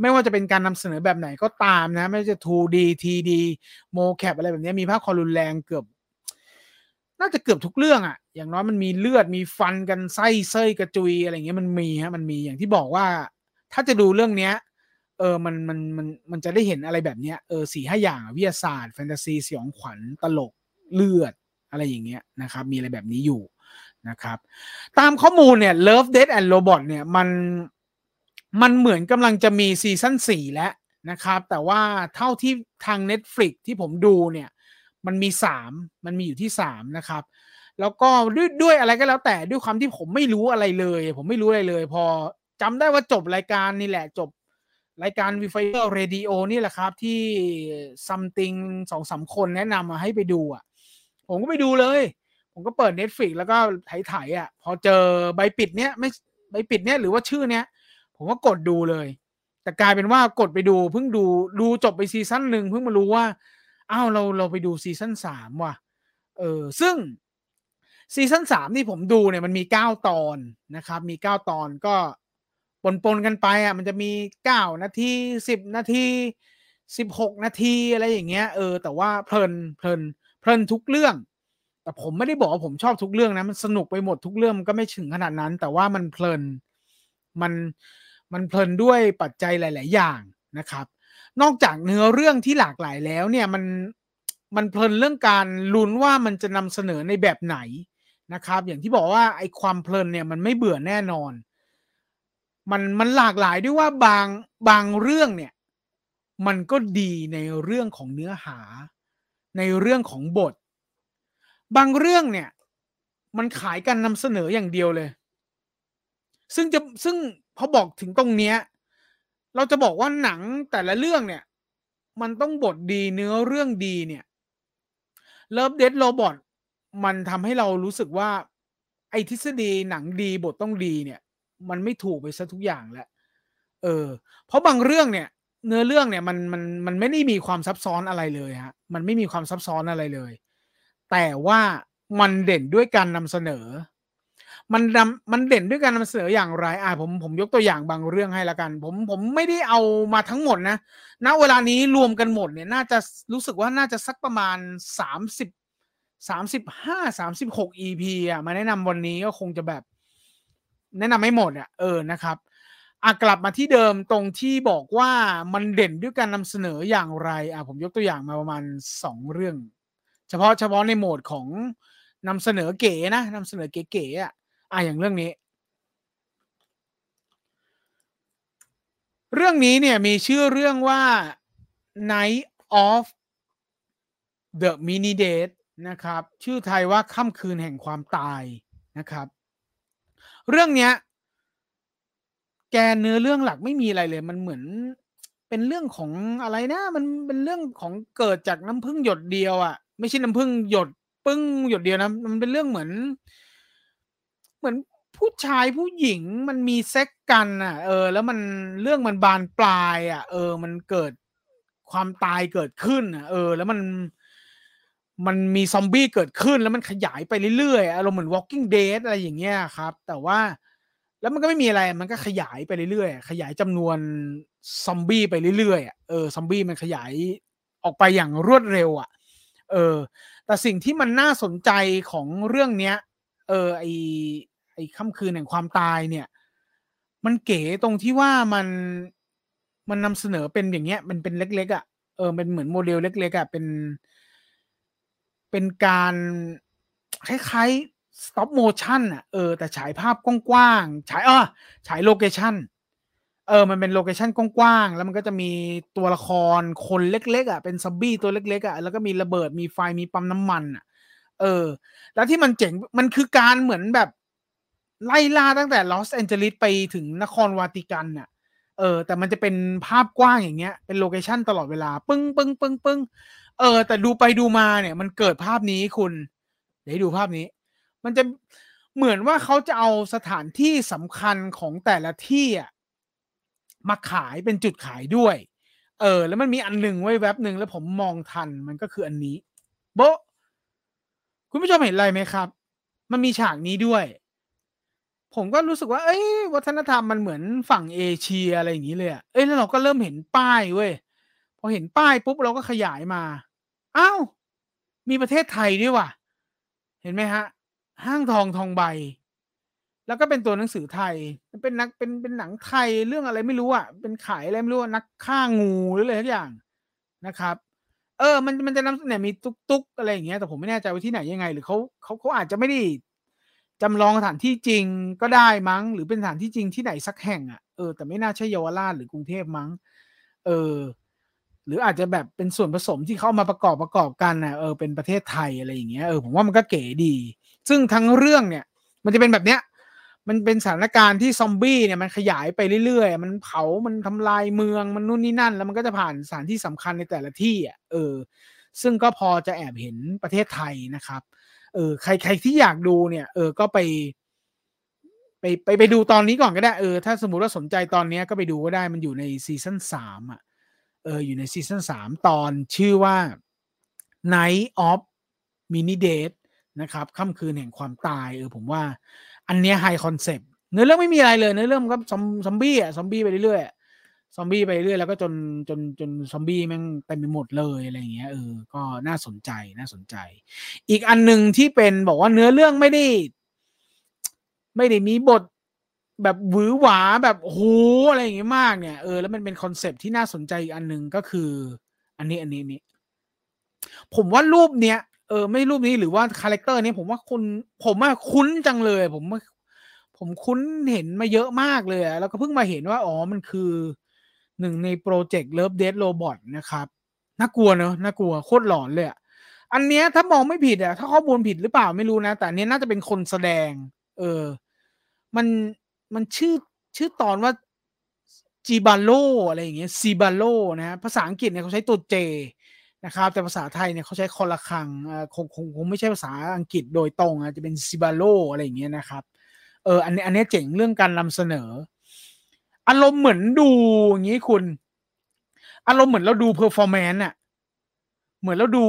ไม่ว่าจะเป็นการนำเสนอแบบไหนก็ตามนะ ไม่ว่าจะ 2D TD mocap อะไรแบบนี้มีภาพความรุนแรงเกือบ น่าจะเกือบทุกเรื่องอะ่ะ อย่างน้อยมันมีเลือดมีฟันกันไส้เส้ยกระจุยอะไรเงี้ยมันมีฮะมันมีอย่างที่บอกว่า ถ้าจะดูเรื่องเนี้ย เออมันมันมันมันจะได้เห็นอะไรแบบเนี้ยเออสี่ห้าอย่างวิทยาศาสตร์แฟนตาซีสยองขวัญตลกเลือดอะไรอย่างเงี้ยนะครับ มีอะไรแบบนี้อยู่นะครับ ตามข้อมูลเนี่ย Love Death and Robot เนี่ยมัน มันเหมือนกำลังจะมีซีซั่นสี่แล้วนะครับ แต่ว่าเท่าที่ทาง Netflix ที่ผมดูเนี่ย มันมีสามมันมีอยู่ที่สามนะครับ แล้วก็ด้วยด้วยอะไรก็แล้วแต่ด้วยความที่ผมไม่รู้อะไรเลย ผมไม่รู้อะไรเลย พอจำได้ว่าจบรายการนี่แหละจบรายการ Viewfinder Radio นี่แหละครับที่ something สองสามคนแนะนำมาให้ไปดูอะ ผมก็ไปดูเลย ผมก็เปิด Netflix แล้วก็ไถๆอะ พอเจอใบปิดเนี้ยไม่ใบปิดเนี้ยหรือว่าชื่อเนี้ย ผมก็กดดูเลย แต่กลายเป็นว่ากดไปดู เพิ่งดูดูจบไปซีซั่นหนึ่งเพิ่งมารู้ว่าอ้าวเราเราไปดูซีซั่นสามว่ะเออซึ่งซีซั่นสามที่ผมดูเนี่ยมันมีเก้าตอนนะครับ มีเก้าตอนก็ปนปนกันไปอะมันจะมีเก้านาทีสิบนาทีสิบหกนาทีอะไรอย่างเงี้ยเออแต่ว่าเพลินเพลินเพลินทุกเรื่อง แต่ผมไม่ได้บอกว่าผมชอบทุกเรื่องนะมันสนุกไปหมดทุกเรื่องมันก็ไม่ถึงขนาดนั้น แต่ว่ามันเพลินมัน มันเพลินด้วยปัจจัยหลาย ๆ อย่างนะครับ นอกจากเนื้อเรื่องที่หลากหลายแล้วเนี่ยมันมันเพลินเรื่องการลุ้นว่ามันจะนำเสนอในแบบไหนนะครับ อย่างที่บอกว่าไอ้ความเพลินเนี่ยมันไม่เบื่อแน่นอน มันมันหลากหลายด้วยว่าบางบางเรื่องเนี่ยมันก็ดีในเรื่องของเนื้อหา ในเรื่องของบท บางเรื่องเนี่ย มันขายการนำเสนออย่างเดียวเลย ซึ่งจะซึ่ง พอบอกถึงตรงเนี้ย เราจะบอกว่าหนังแต่ละเรื่องเนี่ย มันต้องบทดีเนื้อเรื่องดีเนี่ย Love Death Robot มันทำให้เรารู้สึกว่า ไอ้ทฤษฎีหนังดีบทต้องดีเนี่ย มันไม่ถูกไปซะทุกอย่างแล้วเออ เพราะบางเรื่องเนี่ย เนื้อเรื่องเนี่ยมันมันมันไม่ได้มีความซับซ้อนอะไรเลยฮะ มันไม่มีความซับซ้อนอะไรเลย แต่ว่ามันเด่นด้วยการนำเสนอ มันนำมันเด่นด้วยการนำเสนออย่างไรอ่าผมผมยกตัวอย่างบางเรื่องให้ละกัน ผมผมไม่ได้เอามาทั้งหมดนะณเวลานี้รวมกันหมดเนี่ยน่าจะรู้สึกว่าน่าจะสักประมาณสามสิบสามสิบห้าสามสิบหก EP อะมาแนะนำวันนี้ก็คงจะแบบ แนะนำไม่หมดอะเออนะครับอะกลับมาที่เดิมตรงที่บอกว่ามันเด่นด้วยการนำเสนออย่างไรอะผมยกตัวอย่างมาประมาณสองเรื่อง เฉพาะเฉพาะในโหมดของนำเสนอเก๋นะนำเสนอเก๋ๆอะ อะอย่างเรื่องนี้ เรื่องนี้เนี่ยมีชื่อเรื่องว่า Night of the Mini Date นะครับ ชื่อไทยว่าค่ำคืนแห่งความตายนะครับ เรื่องเนี้ย แกเนื้อเรื่องหลักไม่มีอะไรเลย มันเหมือนเป็นเรื่องของอะไรนะ มันเป็นเรื่องของเกิดจากน้ำพึ่งหยดเดียวอะ่ะ ไม่ใช่น้ำพึ่งหยดปึ้งหยดเดียวนะ มันเป็นเรื่องเหมือน เหมือนผู้ชายผู้หญิงมันมีเซ็กกันอะ เออ แล้วมันเรื่องมันบานปลาย อะ เออ มันเกิดความตายเกิดขึ้นอะ เออ แล้วมันมันมีซอมบี้เกิดขึ้นแล้วมันขยายไปเรื่อยๆอารมณ์เหมือน Walking Dead อะไรอย่างเงี้ยครับ แต่ว่าแล้วมันก็ไม่มีอะไรมันก็ขยายไปเรื่อยๆขยายจำนวนซอมบี้ไปเรื่อยๆเออซอมบี้มันขยายออกไปอย่างรวดเร็วอะ เออ แต่สิ่งที่มันน่าสนใจของเรื่องเนี้ย เออไอไอค่ำคืนแห่งความตายเนี่ย มันเก๋ตรงที่ว่ามันมันนำเสนอเป็นอย่างเงี้ย มันเป็นเล็ก ๆอะเออเป็นเหมือนโมเดลเล็ก ๆอะเป็น เป็นการคล้ายๆ stop motion อะเออแต่ฉายภาพกว้างๆฉายอะฉาย location เออ มันเป็น location กว้างๆ แล้วมันก็จะมีตัวละครคนเล็กๆอะ เป็นซอมบี้ตัวเล็กๆอะ แล้วก็มีระเบิด มีไฟ มีปั๊มน้ำมันอะ เออ แล้วที่มันเจ๋ง มันคือการเหมือนแบบ ไล่ล่าตั้งแต่ลอสแอนเจลิสไปถึงนครวาติกันอะ เออ แต่มันจะเป็นภาพกว้างอย่างเงี้ย เป็น location ตลอดเวลา ปึ้งปึ้งปึ้งปึ้งเออ แต่ดูไปดูมาเนี่ย มันเกิดภาพนี้คุณ เดี๋ยวดูภาพนี้ มันจะเหมือนว่าเขาจะเอาสถานที่สำคัญของแต่ละที่อะมาขายเป็นจุดขายด้วย เออ แล้วมันมีอันหนึ่งไว้แว็บหนึ่งแล้วผมมองทัน มันก็คืออันนี้ โบคุณผู้ชมเห็นอะไรไหมครับ มันมีฉากนี้ด้วย ผมก็รู้สึกว่า เอ้ย วัฒนธรรมมันเหมือนฝั่งเอเชียอะไรอย่างนี้เลยอะเอ้ยแล้วเราก็เริ่มเห็นป้ายเว้ย พอเห็นป้ายปุ๊บเราก็ขยายมา อ้าว มีประเทศไทยด้วยว่ะ เห็นไหมฮะ ห้างทองทองใบ แล้วก็เป็นตัวหนังสือไทย เป็นนัก เป็น เป็นหนังไทยเรื่องอะไรไม่รู้อะเป็นขายอะไรไม่รู้นักฆ่างูหรืออะไรทุกอย่างนะครับ เออ มัน มันจะนำเนี่ยมีตุ๊กตุ๊กอะไรอย่างเงี้ย แต่ผมไม่แน่ใจว่าที่ไหนยังไง หรือเขาเขาเขาอาจจะไม่ได้ จำลองสถานที่จริงก็ได้มั้ง หรือเป็นสถานที่จริงที่ไหนสักแห่งอะเออแต่ไม่น่าใช่เยาวราชหรือกรุงเทพมั้ง เออ หรืออาจจะแบบเป็นส่วนผสมที่เข้ามาประกอบประกอบกันนะเออเป็นประเทศไทยอะไรอย่างเงี้ยเออผมว่ามันก็เก๋ดี ซึ่งทั้งเรื่องเนี่ย มันจะเป็นแบบเนี้ยมันเป็นสถานการณ์ที่ซอมบี้เนี่ยมันขยายไปเรื่อยๆ มันเผา มันทำลายเมือง มันนู่นนี่นั่น แล้วมันก็จะผ่านสถานที่สำคัญในแต่ละที่อะ เออ ซึ่งก็พอจะแอบเห็นประเทศไทยนะครับ เออใครใครที่อยากดูเนี่ย เออก็ไป ไปไปไปดูตอนนี้ก่อนก็ได้เออถ้าสมมติว่าสนใจตอนนี้ก็ไปดูก็ได้มันอยู่ในซีซั่นสามอะเอออยู่ในซีซั่นสามตอนชื่อว่า Night of Mini Date นะครับค่ำคืนแห่งความตายเออผมว่า อันเนี้ย high concept เนื้อเรื่องไม่มีอะไรเลยเนื้อเรื่องก็ซอมซอมบี้อะซอมบี้ไปเรื่อยๆ ซอมบี้ไปเรื่อยแล้วก็จนจนจนซอมบี้แม่งเต็มไปหมดเลยอะไรเงี้ยเออก็น่าสนใจน่าสนใจ อีกอันหนึ่งที่เป็นบอกว่าเนื้อเรื่องไม่ได้ ไม่ได้มีบทแบบหวือหวาแบบโหอะไรอย่างเงี้ยมากเนี่ยเออแล้วมันเป็น concept ที่น่าสนใจอีกอันหนึ่งก็คือ อันนี้อันนี้นี้ ผมว่ารูปเนี้ยเออไม่รูปนี้หรือว่า character นี้ผมว่าคุณผมว่าคุ้นจังเลย ผมผมคุ้นเห็นมาเยอะมากเลยแล้วก็เพิ่งมาเห็นว่าอ๋อมันคือ หนึ่งในโปรเจกต์ Love Death Robot นะครับน่ากลัวเนอะน่ากลัวโคตรหลอนเลยอะอันเนี้ยถ้ามองไม่ผิดอะถ้าข้อมูลผิดหรือเปล่าไม่รู้นะ แต่อันนี้น่าจะเป็นคนแสดง เออ มันมันชื่อชื่อตอนว่าจีบาโลอะไรอย่างเงี้ยซีบาโลนะภาษาอังกฤษเนี่ยเขาใช้ตัว J นะครับ แต่ภาษาไทยเนี่ยเขาใช้คอระฆังคงคงคงไม่ใช่ภาษาอังกฤษโดยตรงอะจะเป็นซิบาโลอะไรอย่างเงี้ยนะครับเอออันนี้อันนี้เจ๋งเรื่องการนำเสนอ อารมณ์เหมือนดูอย่างนี้คุณ อารมณ์เหมือนเราดู performance อะเหมือนเราดู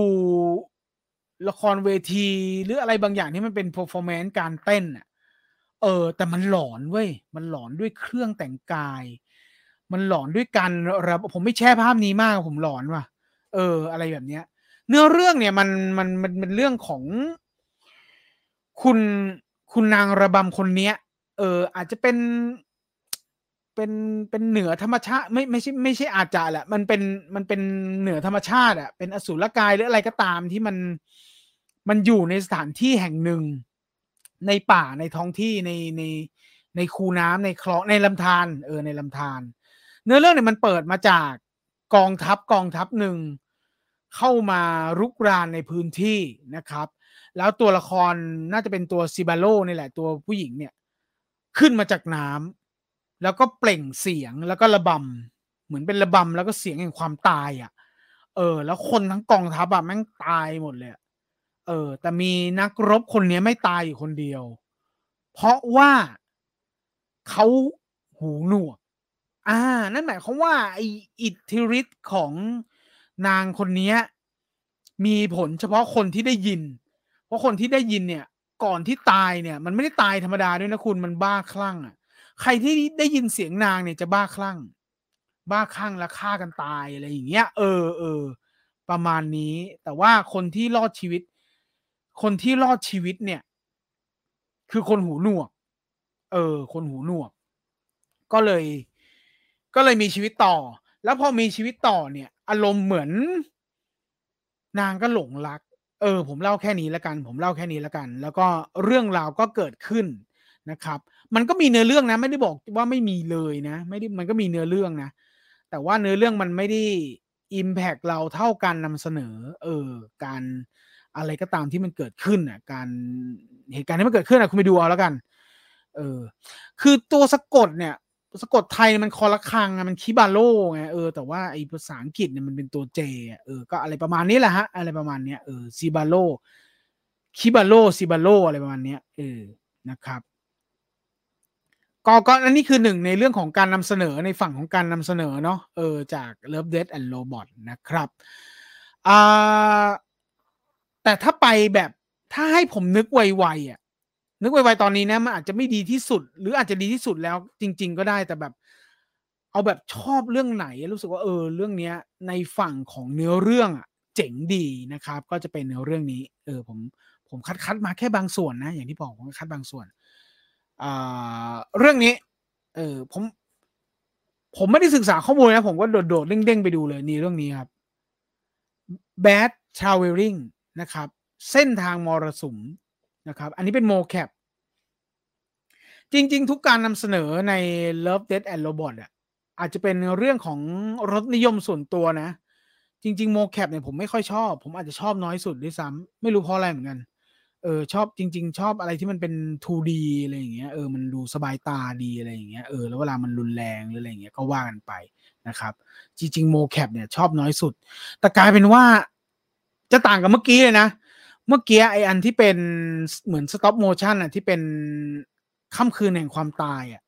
ละครเวที หรืออะไรบางอย่างที่มันเป็น performance การเต้นอะเออ แต่มันหลอนเว้ย มันหลอนด้วยเครื่องแต่งกาย มันหลอนด้วยการระผมไม่แช่ภาพนี้มาก ผมหลอนว่ะ เออ อะไรแบบเนี้ย เนื้อเรื่องเนี่ยมันมันมันเป็นเรื่องของคุณคุณนางระบำคนเนี้ย เออ อาจจะเป็น เป็นเป็นเหนือธรรมชาติไม่ไม่ใช่ไม่ใช่อาจจะแหละ มันเป็นมันเป็นเหนือธรรมชาติอะเป็นอสูรกายหรืออะไรก็ตามที่มันมันอยู่ในสถานที่แห่งหนึ่ง ในป่าในท้องที่ในในในคูน้ำในคลองในลำธารเออในลำธารเนื้อเรื่องเนี่ยมันเปิดมาจากกองทัพกองทัพหนึ่งเข้ามารุกรานในพื้นที่นะครับ แล้วตัวละครน่าจะเป็นตัวซิบาโลนี่แหละ ตัวผู้หญิงเนี่ย ขึ้นมาจากน้ำ แล้วก็เปล่งเสียงแล้วก็ระบำเหมือนเป็นระบำแล้วก็เสียงแห่งความตายอะ่ะ เออ แล้วคนทั้งกองทัพอะแม่งตายหมดเลยเออ แต่มีนักรบคนนี้ไม่ตายอยู่คนเดียว เพราะว่าเขาหูหนวก อ่า นั่นหมายความว่าไออิทธิฤทธิ์ของนางคนนี้มีผลเฉพาะคนที่ได้ยิน เพราะคนที่ได้ยินเนี่ย ก่อนที่ตายเนี่ย มันไม่ได้ตายธรรมดาด้วยนะคุณมันบ้าคลั่งอะ ใครที่ได้ยินเสียงนางเนี่ยจะบ้าคลั่ง บ้าคลั่งแล้วฆ่ากันตายอะไรอย่างเงี้ย เออเออประมาณนี้ แต่ว่าคนที่รอดชีวิต คนที่รอดชีวิตเนี่ย คือคนหูหนวก เออ คนหูหนวก ก็เลย ก็เลยมีชีวิตต่อ แล้วพอมีชีวิตต่อเนี่ย อารมณ์เหมือน นางก็หลงรัก เออ ผมเล่าแค่นี้แล้วกัน ผมเล่าแค่นี้แล้วกัน แล้วก็เรื่องราวก็เกิดขึ้นนะครับ มันก็มีเนื้อเรื่องนะ ไม่ได้บอกว่าไม่มีเลยนะ ไม่ได้มันก็มีเนื้อเรื่องนะ แต่ว่าเนื้อเรื่องมันไม่ได้อิมแพกเราเท่าการนำเสนอ เออ การอะไรก็ตามที่มันเกิดขึ้นอะ การเหตุการณ์ที่มันเกิดขึ้นอะคุณไปดูเอาแล้วกัน เออ คือตัวสะกดเนี่ยสะกดไทยมันคอละคังมันคิบาโลไงเออแต่ว่าไอ้ภาษาอังกฤษเนี่ยมันเป็นตัวเจเออก็อะไรประมาณนี้แหละฮะ อะไรประมาณเนี้ยเออซิบาโลคิบาโลซิบาโลอะไรประมาณเนี้ยเออนะครับ ก็ก็อันนี้คือหนึ่งในเรื่องของการนำเสนอในฝั่งของการนำเสนอเนาะเออจาก Love Death and Robot นะครับอ่าแต่ถ้าไปแบบถ้าให้ผมนึกไวๆอะนึกไวๆตอนนี้นะมันอาจจะไม่ดีที่สุด หรืออาจจะดีที่สุดแล้วจริง ๆ ก็ได้แต่แบบ เอาแบบชอบเรื่องไหน รู้สึกว่าเออเรื่องเนี้ย ในฝั่งของเนื้อเรื่องอะเจ๋งดีนะครับ ก็จะเป็นเนื้อเรื่องนี้ เออผมผมคัดคัดมาแค่บางส่วนนะ อย่างที่บอกผมคัดบางส่วน เรื่องนี้ เออผม ผมไม่ได้ศึกษาข้อมูลนะ ผมก็โดดๆเด้งๆไปดูเลยนี่เรื่องนี้ครับ Bad Traveling นะครับ เส้นทางมรสุมนะครับ อันนี้เป็นโมแคปจริง ๆ ทุกการนำเสนอใน Love Death and Robot อะอาจจะเป็นเรื่องของรสนิยมส่วนตัวนะ จริง ๆ mocap เนี่ยผมไม่ค่อยชอบ ผมอาจจะชอบน้อยสุดด้วยซ้ำไม่รู้เพราะอะไรเหมือนกัน เออชอบจริง ๆ ชอบอะไรที่มันเป็น 2D อะไรอย่างเงี้ยเออมันดูสบายตาดีอะไรอย่างเงี้ยเออแล้วเวลามันรุนแรงหรืออะไรอย่างเงี้ยก็ว่ากันไปนะครับ จริง ๆ mocap เนี่ยชอบน้อยสุด แต่กลายเป็นว่าจะต่างกับเมื่อกี้เลยนะ เมื่อกี้ไออันที่เป็นเหมือน stop motion อะที่เป็นค่ำคืนแห่งความตายอะ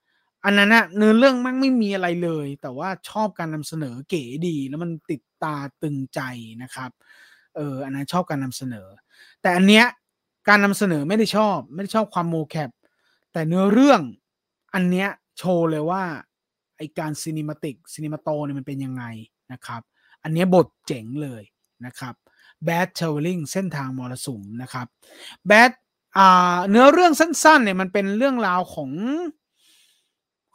อันนั้นอะเนื้อเรื่องมันไม่มีอะไรเลย แต่ว่าชอบการนำเสนอเก๋ดีแล้วมันติดตาตึงใจนะครับเอออันนั้นชอบการนำเสนอ แต่อันเนี้ย การนำเสนอไม่ได้ชอบ ไม่ได้ชอบความโมแคปแต่เนื้อเรื่องอันเนี้ยโชว์เลยว่าไอการซีนิมาติกซีนิมาโตเนี่ยมันเป็นยังไงนะครับ อันนี้บทเจ๋งเลยนะครับ Bad Traveling เส้นทางมรสุมนะครับ Bad อ่าเนื้อเรื่องสั้นๆเนี่ยมันเป็นเรื่องราวของ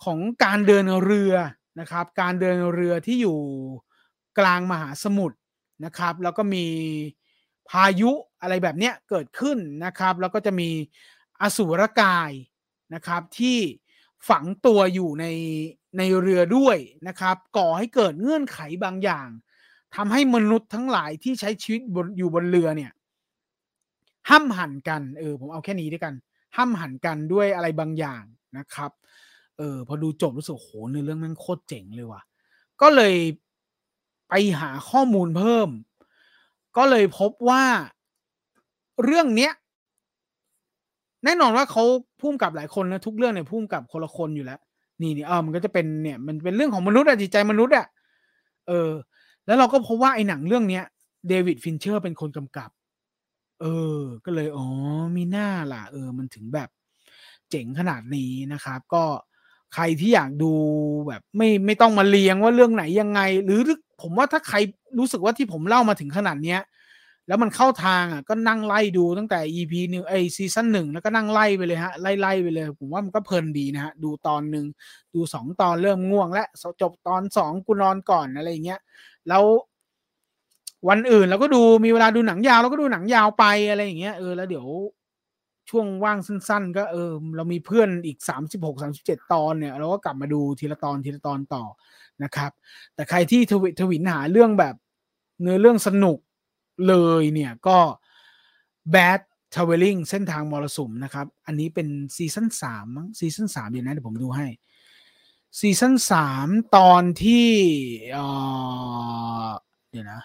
ของการเดินเรือนะครับ การเดินเรือที่อยู่กลางมหาสมุทรนะครับ แล้วก็มี พายุอะไรแบบเนี้ยเกิดขึ้นนะครับ แล้วก็จะมีอสูรกายนะครับที่ฝังตัวอยู่ในในเรือด้วยนะครับ ก่อให้เกิดเงื่อนไขบางอย่างทำให้มนุษย์ทั้งหลายที่ใช้ชีวิตอยู่บนเรือเนี่ยห้ามหันกันเออผมเอาแค่นี้ด้วยกันห้ามหันกันด้วยอะไรบางอย่างนะครับเออพอดูจบรู้สึกโหเนื้อเรื่องมันโคตรเจ๋งเลยว่ะก็เลยไปหาข้อมูลเพิ่ม ก็เลยพบว่าเรื่องเนี้ย แน่นอนว่าเขาพุ่มกับหลายคนนะทุกเรื่องเนี่ยพุ่มกับคนละคนอยู่แล้ว นี่นี่เออมันก็จะเป็นเนี่ย มันเป็นเรื่องของมนุษย์อะจิตใจมนุษย์อะเออ แล้วเราก็พบว่าไอ้หนังเรื่องเนี้ยเดวิดฟินเชอร์เป็นคนกำกับ เออ ก็เลยอ๋อมีหน้าล่ะ เออ มันถึงแบบเจ๋งขนาดนี้นะครับ ก็ใครที่อยากดูแบบ ไม่ไม่ต้องมาเลียงว่าเรื่องไหนยังไง หรือ ผมว่าถ้าใครรู้สึกว่าที่ผมเล่ามาถึงขนาดเนี้ย แล้วมันเข้าทางอะก็นั่งไล่ดูตั้งแต่ EP หนึ่งไอซีซั่นหนึ่งแล้วก็นั่งไล่ไปเลยฮะไล่ไล่ไปเลย ผมว่ามันก็เพลินดีนะฮะดูตอนหนึ่งดูสองตอนเริ่มง่วง และจบตอนสองกูนอนก่อนอะไรเงี้ยแล้ววันอื่นเราก็ดูมีเวลาดูหนังยาวเราก็ดูหนังยาวไปอะไรอย่างเงี้ยเออแล้วเดี๋ยวช่วงว่างสั้น ๆ ก็เออเรามีเพื่อนอีกสามสิบหกสามสิบเจ็ดตอนเนี่ย เราก็กลับมาดูทีละตอนทีละตอนต่อ นะครับ แต่ใครที่ทวิทวินหาเรื่องแบบเนื้อเรื่องสนุกเลยเนี่ยก็ Bad Traveling เส้นทางมรสุมนะครับ อันนี้เป็นซีซั่นสามมั้งซีซั่นสามเดี๋ยวนะเดี๋ยวผมดูให้ซีซั่นสามตอนที่เออเดี๋ยวนะ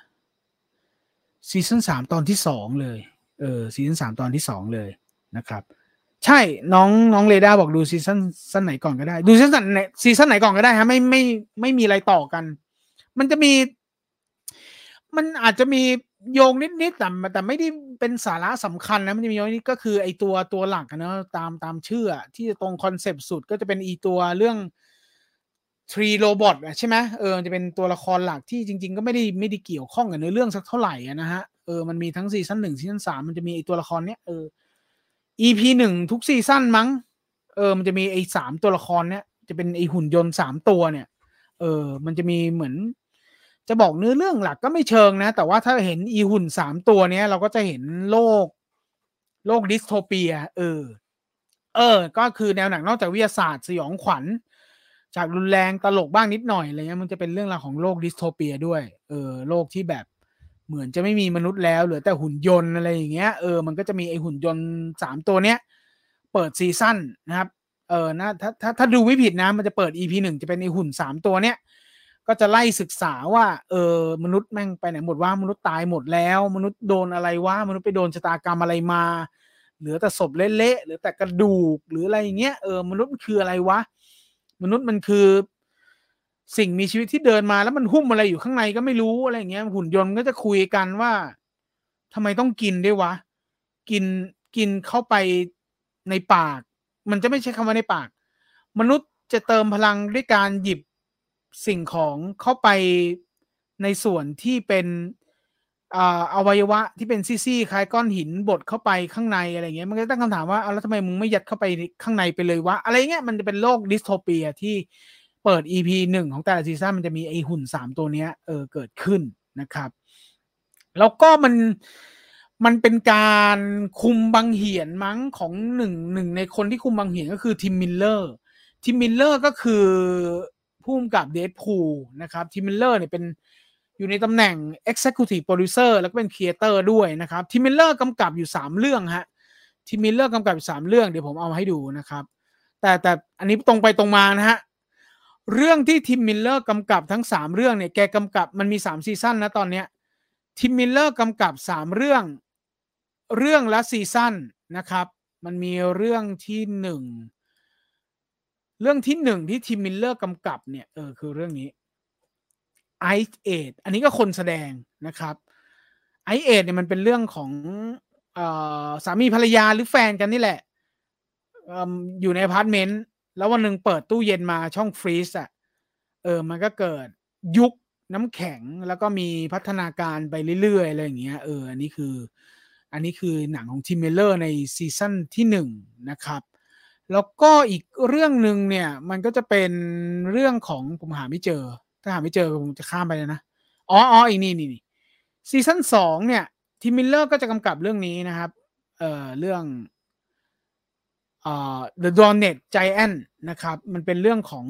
ซีซั่นสามตอนที่สองเลย เออซีซั่นสามตอนที่สองเลยนะครับ ใช่น้องน้องเรดาบอกดูซีซั่นซันไหนก่อนก็ได้ ดูซีซั่นไหนซีซั่นไหนก่อนก็ได้ฮะไม่ไม่ไม่มีอะไรต่อกัน มันจะมี มันอาจจะมีโยงนิดๆแต่แต่ไม่ได้เป็นสาระสำคัญนะมันจะมีโยงนิดก็คือไอตัวตัวหลักนะตามตามชื่อที่ตรง concept สุดก็จะเป็นอีตัวเรื่อง Three Robot ใช่ไหมเออจะเป็นตัวละครหลักที่จริง ๆ ก็ไม่ได้ไม่ได้เกี่ยวข้องกับเนื้อเรื่องสักเท่าไหร่นะฮะเออมันมีทั้งซีซั่นหนึ่งซีซั่นสามมันจะมีไอตัวละครเนี้ยเออ EP หนึ่งทุกซีซั่นมั้ง เออ มันจะมีไอ้สามตัวละครเนี้ยจะเป็นไอ้หุ่นยนต์สามตัวเนี่ย เออ มันจะมีเหมือน จะบอกเนื้อเรื่องหลักก็ไม่เชิงนะ แต่ว่าถ้าเห็นอีหุ่นสามตัวเนี้ย เราก็จะเห็นโลก โลก dystopia เออ เออ ก็คือแนวหนังนอกจากวิทยาศาสตร์สยองขวัญฉากรุนแรงตลกบ้างนิดหน่อยอะไรเงี้ยมันจะเป็นเรื่องราวของโลก dystopia ด้วย เออ โลกที่แบบ เหมือนจะไม่มีมนุษย์แล้วเหลือแต่หุ่นยนต์อะไรอย่างเงี้ยเออมันก็จะมีไอหุ่นยนต์สามตัวเนี้ยเปิดซีซั่นนะครับเออนะถ้าถ้าถ้าดูไม่ผิดนะมันจะเปิด EP หนึ่งจะเป็นไอหุ่นสามตัวเนี้ยก็จะไล่ศึกษาว่าเออมนุษย์แม่งไปไหนหมดว่ามนุษย์ตายหมดแล้ว มนุษย์โดนอะไรวะมนุษย์ไปโดนชะตากรรมอะไรมา เหลือแต่ศพเละๆหลือแต่กระดูกหรืออะไรอย่างเงี้ยเออมนุษย์มันคืออะไรวะ มนุษย์มันคือ สิ่งมีชีวิตที่เดินมาแล้วมันหุ้มอะไรอยู่ข้างในก็ไม่รู้อะไรเงี้ย หุ่นยนต์ก็จะคุยกันว่าทำไมต้องกินด้วยวะ กินกินเข้าไปในปาก มันจะไม่ใช่คำว่าในปาก มนุษย์จะเติมพลังด้วยการหยิบสิ่งของเข้าไปในส่วนที่เป็นอวัยวะที่เป็นซี่ๆคล้ายก้อนหินบดเข้าไปข้างในอะไรเงี้ยมันก็ตั้งคำถามว่าแล้วทำไมมึงไม่ยัดเข้าไปข้างในไปเลยวะอะไรเงี้ยมันจะเป็นโลก dystopia ที่ เปิด EP หนึ่งของแต่ละซีซั่นมันจะมีไอหุ่นสามตัวเนี้ยเออเกิดขึ้นนะครับ แล้วก็มันมันเป็นการคุมบังเหียนมั้งของหนึ่งหนึ่งในคนที่คุมบังเหียนก็คือ Tim Miller Tim Miller ก็คือผู้กำกับ Deadpoolนะครับ Tim Miller เนี่ยเป็นอยู่ในตำแหน่ง Executive Producer แล้วก็เป็น Creator ด้วยนะครับ Tim Miller กำกับอยู่สามเรื่องฮะ Tim Miller กำกับอยู่สามเรื่องเดี๋ยวผมเอามาให้ดูนะครับ แต่แต่อันนี้ตรงไปตรงมานะฮะ เรื่องที่ Tim Miller กำกับทั้งสามเรื่องเนี่ยแกกำกับมันมีสามซีซั่นนะตอนเนี้ย Tim Miller กำกับสามเรื่องเรื่องละซีซั่นนะครับ มันมีเรื่องที่หนึ่งเรื่องที่หนึ่งที่ Tim Miller กำกับเนี่ยเออคือเรื่องนี้ไอเอดอันนี้ก็คนแสดงนะครับไอเอดเนี่ยมันเป็นเรื่องของอสามีภรรยาหรือแฟนกันนี่แหละอยู่ในอพาร์ตเมนต์ แล้ววันหนึ่งเปิดตู้เย็นมาช่อง freeze อะเออมันก็เกิดยุคน้ำแข็งแล้วก็มีพัฒนาการไปเรื่อยๆอะไรอย่างเงี้ยเอออันนี้คือ อันนี้คือหนังของ Tim Miller ในซีซั่นที่หนึ่งนะครับ แล้วก็อีกเรื่องหนึ่งเนี่ย มันก็จะเป็นเรื่องของผมหาไม่เจอ ถ้าหาไม่เจอผมจะข้ามไปเลยนะอ๋ออ๋ออีกนี่นี่นี่ซีซั่นสองเนี่ย Tim Miller ก็จะกำกับเรื่องนี้นะครับเอ่อเรื่อง The d o n e t Giant นะครับ มันเป็นเรื่องของ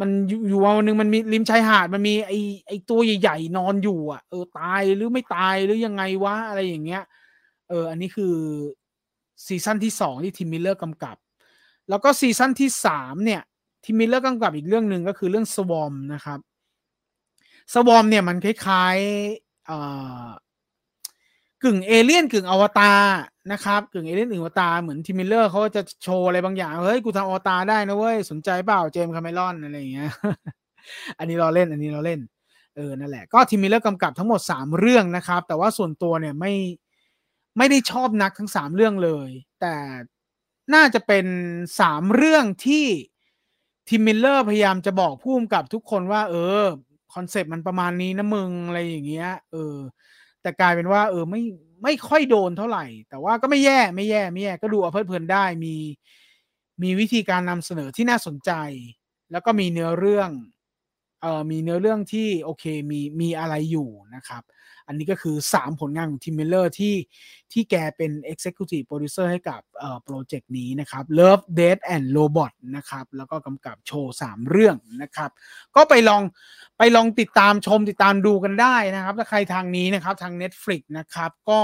มันอยู่วันหนึ่งมันมีริมชายหาดมันมีไอไอตัวใหญ่ๆนอนอยู่อะเออตายหรือไม่ตายหรือยังไงวะอะไรอย่างเงี้ย เออ อันนี้คือซีซั่นที่สองที่ Tim Miller กำกับ แล้วก็ซีซั่นที่สามเนี่ย Tim Miller กำกับอีกเรื่องหนึ่งก็คือเรื่อง Swarm นะครับ Swarm เนี่ยมันคล้ายๆ กึ่งเอเลี่ยนกึ่งอวตารนะครับกึ่งเอเลี่ยนกึ่งอวตารเหมือน Tim Miller เขาจะโชว์อะไรบางอย่างเฮ้ยกูทำอวตารได้นะเว้ยสนใจเปล่าเจมส์คาเมรอนอะไรอย่างเงี้ยอันนี้เราเล่นอันนี้เราเล่นเออนั่นแหละก็ Tim Miller กำกับทั้งหมดสามเรื่องนะครับ แต่ว่าส่วนตัวเนี่ยไม่ไม่ได้ชอบนักทั้งสามเรื่องเลย แต่น่าจะเป็นสามเรื่องที่ Tim Miller พยายามจะบอกผู้กำกับทุกคนว่า เออคอนเซปต์มันประมาณนี้นะมึงอะไรอย่างเงี้ยเออ แต่กลายเป็นว่า เออไม่ไม่ค่อยโดนเท่าไหร่ แต่ว่าก็ไม่แย่ไม่แย่ไม่แย่ก็ดูเอาเพลิดเพลินได้มีมีวิธีการนำเสนอที่น่าสนใจ แล้วก็มีเนื้อเรื่องเอ่อมีเนื้อเรื่องที่โอเคมีมีอะไรอยู่นะครับ อันนี้ก็คือ 3 ผลงานของ Tim Miller ที่ที่แกเป็น Executive Producer ให้กับโปรเจกต์นี้นะครับ Love Death and Robots นะครับ แล้วก็กำกับโชว์ 3 เรื่องนะครับ ก็ไปลองไปลองติดตามชมติดตามดูกันได้นะครับ ถ้าใครทางนี้นะครับทาง Netflix นะครับก็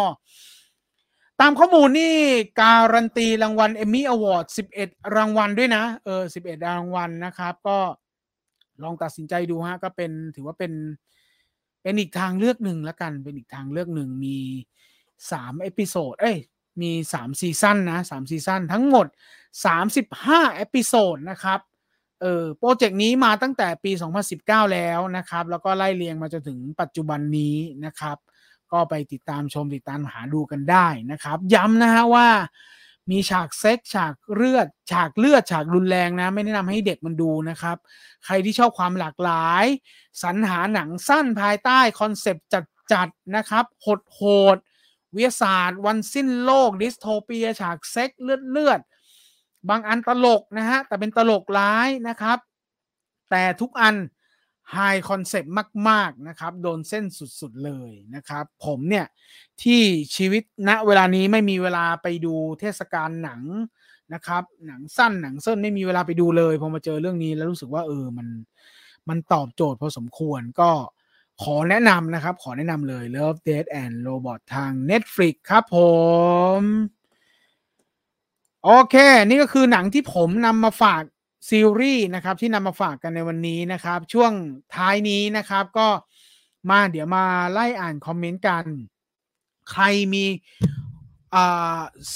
ตามข้อมูลนี่การันตีรางวัล Emmy Award 11 รางวัลด้วยนะ เออ11 รางวัลนะครับ ก็ลองตัดสินใจดูฮะ ก็เป็นถือว่าเป็น เป็นอีกทางเลือกหนึ่งแล้วกัน เป็นอีกทางเลือกหนึ่งมีสาม episode เอ้ย มีสามซีซั่นนะสามซีซั่นทั้งหมดสามสิบห้า episode นะครับ เออโปรเจกต์นี้มาตั้งแต่ปี 2019 แล้วนะครับ แล้วก็ไล่เรียงมาจนถึงปัจจุบันนี้นะครับ ก็ไปติดตามชมติดตามหาดูกันได้นะครับ ย้ำนะฮะว่า มีฉากเซ็กซ์ฉากเลือด ฉากเลือดฉากรุนแรงนะ ไม่แนะนำให้เด็กมันดูนะครับ ใครที่ชอบความหลากหลาย สรรหาหนังสั้นภายใต้คอนเซปต์จัดๆนะครับโหดโหดวิทยาศาสตร์ วันสิ้นโลก dystopia ฉากเซ็กซ์เลือดเลือดบางอันตลกนะฮะแต่เป็นตลกร้ายนะครับ แต่ทุกอัน high concept มาก ๆ นะครับ โดนเส้นสุด ๆ เลยนะครับ ผมเนี่ย ที่ชีวิตณเวลานี้ไม่มีเวลาไปดูเทศกาลหนังนะครับ หนังสั้นหนังเส้นไม่มีเวลาไปดูเลยพอมาเจอเรื่องนี้แล้วรู้สึกว่าเออมันมันตอบโจทย์พอสมควรก็ขอแนะนำนะครับ ขอแนะนำเลย Love Death and Robot ทาง Netflix ครับผม โอเค นี่ก็คือหนังที่ผมนำมาฝาก ซีรีส์นะครับที่นำมาฝากกันในวันนี้นะครับ ช่วงท้ายนี้นะครับก็มาเดี๋ยวมาไล่อ่านคอมเมนต์กัน ใครมี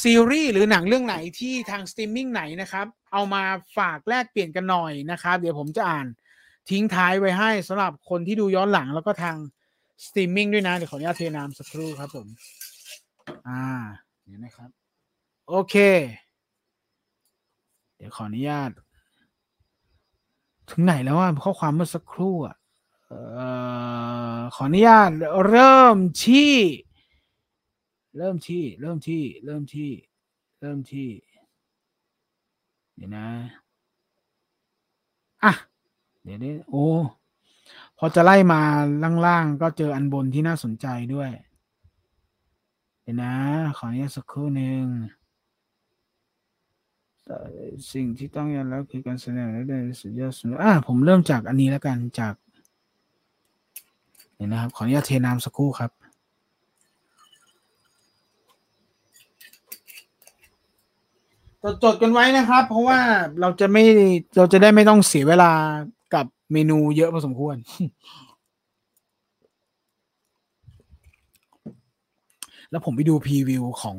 ซีรีส์หรือหนังเรื่องไหนที่ทางสตรีมมิ่งไหนนะครับ เอามาฝากแลกเปลี่ยนกันหน่อยนะครับ เดี๋ยวผมจะอ่านทิ้งท้ายไว้ให้สำหรับคนที่ดูย้อนหลังแล้วก็ทางสตรีมมิ่งด้วยนะ เดี๋ยวขออนุญาตเทน้ำสักครู่ครับผม อ่าเดี๋ยวนะครับ โอเค เดี๋ยวขออนุญาต ถึงไหนแล้วว่าข้อความเมื่อสักครู่อะขออนุญาตเริ่มที่ เริ่มที่ เริ่มที่ เริ่มที่ เริ่มที่เดี๋ยวนะอะเดี๋ยวนี้โอ้พอจะไล่มาล่างๆ ก็เจออันบนที่น่าสนใจด้วย เดี๋ยวนะ ขออนุญาตสักครู่หนึ่ง สิ่งที่ต้องยอมรับคือการแสดงและได้สุดยอดสุดอ่าผมเริ่มจากอันนี้แล้วกันจากเนี่ยนะครับ ขออนุญาตเทน้ำสักครู่ครับจดจดกันไว้นะครับ เพราะว่าเราจะไม่เราจะได้ไม่ต้องเสียเวลากับเมนูเยอะพอสมควร แล้วผมไปดู preview ของ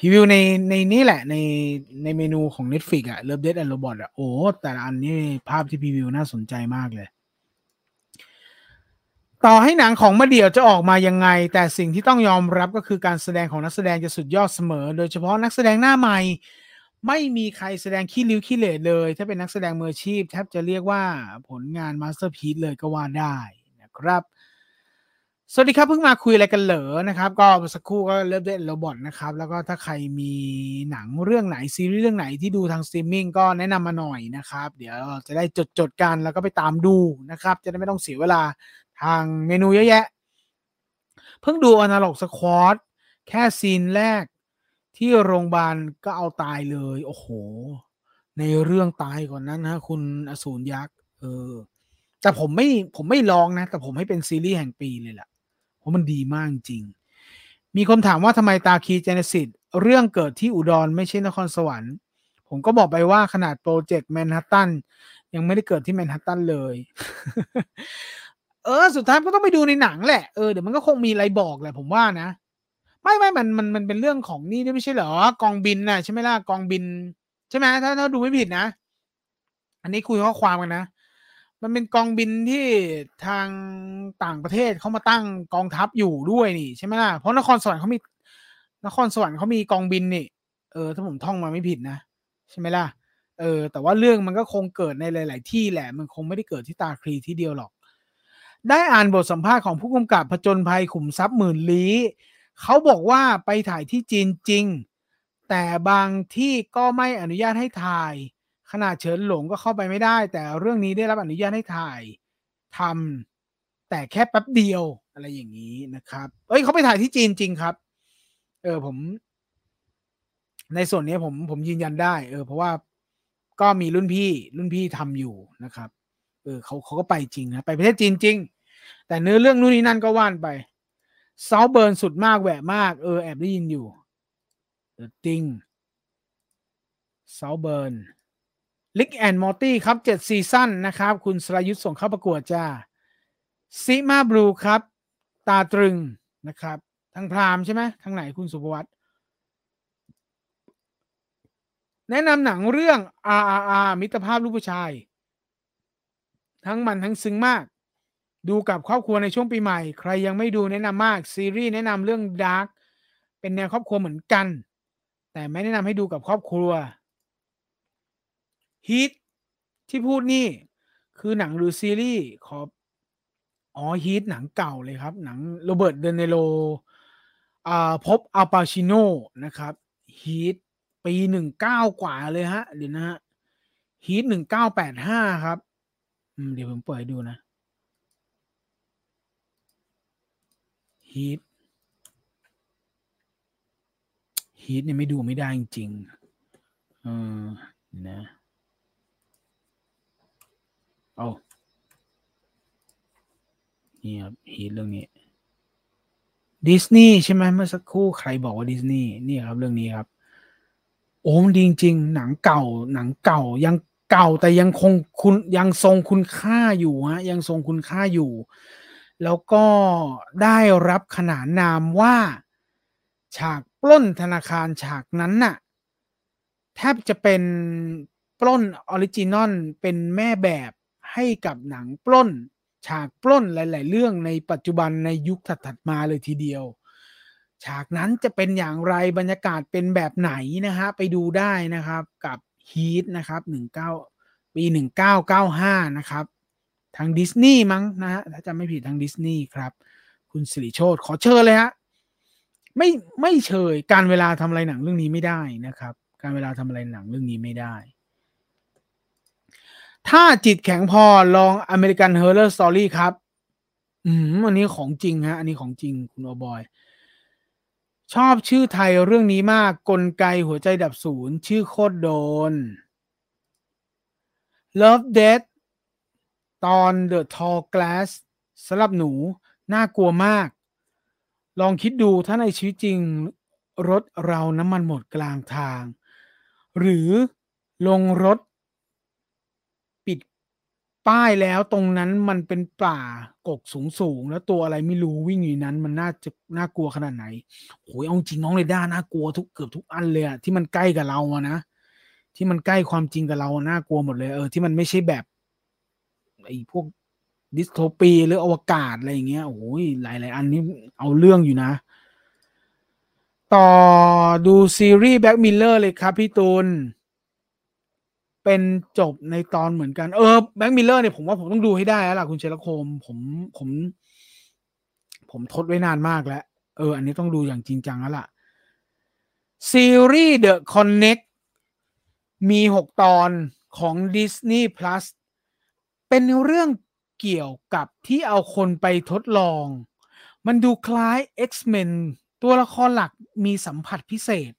preview ในในนี้แหละในในเมนูของ Netflix อะ Love Death and Robots อะโอ้แต่ละอันนี้ภาพที่ preview น่าสนใจมากเลย ต่อให้หนังของมะเดี่ยวจะออกมายังไง แต่สิ่งที่ต้องยอมรับก็คือการแสดงของนักแสดงจะสุดยอดเสมอ โดยเฉพาะนักแสดงหน้าใหม่ ไม่มีใครแสดงขี้ริ้วขี้เหร่เลย ถ้าเป็นนักแสดงมืออาชีพแทบจะเรียกว่าผลงาน masterpiece เลยก็ว่าได้นะครับ สวัสดีครับเพิ่งมาคุยอะไรกันเหรอนะครับ ก็สักครู่ก็เริ่มเล่น robot นะครับ แล้วก็ถ้าใครมีหนังเรื่องไหนซีรีส์เรื่องไหนที่ดูทางสตรีมมิ่งก็แนะนำมาหน่อยนะครับ เดี๋ยวจะได้จดจดกันแล้วก็ไปตามดูนะครับ จะได้ไม่ต้องเสียเวลาทางเมนูเยอะแยะ เพิ่งดู Analog Squad แค่ scene แรกที่โรงพยาบาลก็เอาตายเลย โอ้โห ในเรื่องตายก่อนนั้นนะคุณอสูรยักษ์เออแต่ผมไม่ผมไม่ลองนะ แต่ผมให้เป็นซีรีส์แห่งปีเลยแหละ เพราะมันดีมากจริง มีคนถามว่าทำไมตาคลี Genesis เรื่องเกิดที่อุดรไม่ใช่นครสวรรค์ผมก็บอกไปว่าขนาดโปรเจกต์แมนฮัตตันยังไม่ได้เกิดที่แมนฮัตตันเลย เออ สุดท้ายก็ต้องไปดูในหนังแหละ เออเดี๋ยวมันก็คงมีอะไรบอกแหละผมว่านะ ไม่ไม่มันมันมันเป็นเรื่องของนี่ไม่ใช่เหรอกองบินน่ะใช่ไหมล่ะกองบิน ใช่ไหมถ้าถ้าดูไม่ผิดนะ อันนี้คุยข้อความกันนะ มันเป็นกองบินที่ทางต่างประเทศเขามาตั้งกองทัพอยู่ด้วยนี่ใช่ไหมล่ะเพราะนครสวรรค์เขามีนครสวรรค์เขามีกองบินนี่เออถ้าผมท่องมาไม่ผิดนะใช่ไหมล่ะเออแต่ว่าเรื่องมันก็คงเกิดในหลาย ๆ ที่แหละ มันคงไม่ได้เกิดที่ตาคลีที่เดียวหรอก ได้อ่านบทสัมภาษณ์ของผู้กำกับผจญภัยขุมทรัพย์หมื่นลี้เขาบอกว่าไปถ่ายที่จีนจริง แต่บางที่ก็ไม่อนุญาตให้ถ่าย ขนาดเฉินหลงก็เข้าไปไม่ได้ แต่เรื่องนี้ได้รับอนุญาตให้ถ่ายทำแต่แค่แป๊บเดียวอะไรอย่างนี้นะครับ เอ้ยเขาไปถ่ายที่จีนจริงครับ เออผม ในส่วนนี้ผมผมยืนยันได้ เออ เพราะว่าก็มีรุ่นพี่รุ่นพี่ทำอยู่นะครับ เออเขาเขาก็ไปจริงนะไปประเทศจีนจริง แต่เนื้อเรื่องนู่นนี่นั่นก็ว่ากันไป slow burn สุดมากแหวะมากเออแอบได้ยินอยู่เดอะติง slow burn Rick and Morty ครับเจ็ดซีซั่นนะครับ คุณสรายุทธ์ส่งเข้าประกวดจ้า Zima Blue ครับ ตาตรึงนะครับ ทาง Prime ใช่ไหมทางไหนคุณสุภวัตแนะนำหนังเรื่อง RRR มิตรภาพลูกผู้ชาย ทั้งมันทั้งซึ้งมาก ดูกับครอบครัวในช่วงปีใหม่ ใครยังไม่ดูแนะนำมาก ซีรีส์แนะนำเรื่อง Dark เป็นแนวครอบครัวเหมือนกัน แต่ไม่แนะนำให้ดูกับครอบครัว ฮิตที่พูดนี่คือหนังหรือซีรีส์ขออ๋อฮิตหนังเก่าเลยครับ หนังโรเบิร์ตเดนเนโรอ่าพบอัลปาชิโนนะครับฮิตปีหนึ่งเก้ากว่าเลยฮะเดี๋ยวนะฮะฮีทหนึ่งเก้าแปดห้าครับเดี๋ยวผมเปิดดูนะฮีทฮีทเนี่ยไม่ดูไม่ได้จริงๆเออนะ เอานี่ครับฮีทเรื่องนี้ดิสนีย์ใช่ไหมเมื่อสักครู่ใครบอกว่าดิสนีย์นี่ครับเรื่องนี้ครับ โอ้ดีจริงๆหนังเก่า หนังเก่ายังเก่าแต่ยังคงคุณยังทรงคุณค่าอยู่ฮะยังทรงคุณค่าอยู่ แล้วก็ได้รับขนานนามว่า ฉากปล้นธนาคารฉากนั้นน่ะแทบจะเป็นปล้น original เป็นแม่แบบ ให้กับหนังปล้น ฉากปล้นหลาย ๆ เรื่องในปัจจุบันในยุคถัดๆมาเลยทีเดียว ฉากนั้นจะเป็นอย่างไรบรรยากาศเป็นแบบไหนนะฮะไปดูได้นะครับกับ Heat นะครับหนึ่งเก้าปีหนึ่งเก้าเก้าห้านะครับ ทางดิสนีย์มั้งนะฮะถ้าจำไม่ผิดทางดิสนีย์ครับ คุณสิริโชตขอเชิญเลยฮะไม่ไม่เชยกาลเวลาทำอะไรหนังเรื่องนี้ไม่ได้นะครับ กาลเวลาทำอะไรหนังเรื่องนี้ไม่ได้ ถ้าจิตแข็งพอลอง American Horror Story ครับ อืมอันนี้ของจริงฮะ อันนี้ของจริงคุณอบอย ชอบชื่อไทยเรื่องนี้มากกลไกหัวใจดับศูนย์ ชื่อโคตรโดน Love Death ตอน The Tall Glass สำหรับหนู น่ากลัวมาก ลองคิดดูถ้าในชีวิตจริง รถเราน้ำมันหมดกลางทาง หรือลงรถ ป้ายแล้วตรงนั้นมันเป็นป่ากกสูงสูงแล้วตัวอะไรไม่รู้วิ่งอยู่นั้น มันน่าจะน่ากลัวขนาดไหนโอ้ยเอาจริงน้องเรด้าน่ากลัวทุกเกือบทุกอันเลยอะที่มันใกล้กับเราอะนะที่มันใกล้ความจริงกับเราน่ากลัวหมดเลยเออที่มันไม่ใช่แบบไอ้พวก dystopia หรืออวกาศอะไรอย่างเงี้ยโอ้ยหลายหลายอันนี้เอาเรื่องอยู่นะ ต่อดูซีรีส์ Black Mirror เลยครับพี่ตูน เป็นจบในตอนเหมือนกัน เออแบงค์มิลเลอร์เนี่ยผมว่าผมต้องดูให้ได้แล้วล่ะคุณเชลโคม ผมผม ผมทดไว้นานมากแล้ว เออ อันนี้ต้องดูอย่างจริงจังแล้วล่ะ ซีรีส์ The Connect มีหกตอนของ Disney Plus เป็นเรื่องเกี่ยวกับที่เอาคนไปทดลอง มันดูคล้าย X-Men ตัวละครหลักมีสัมผัสพิเศษ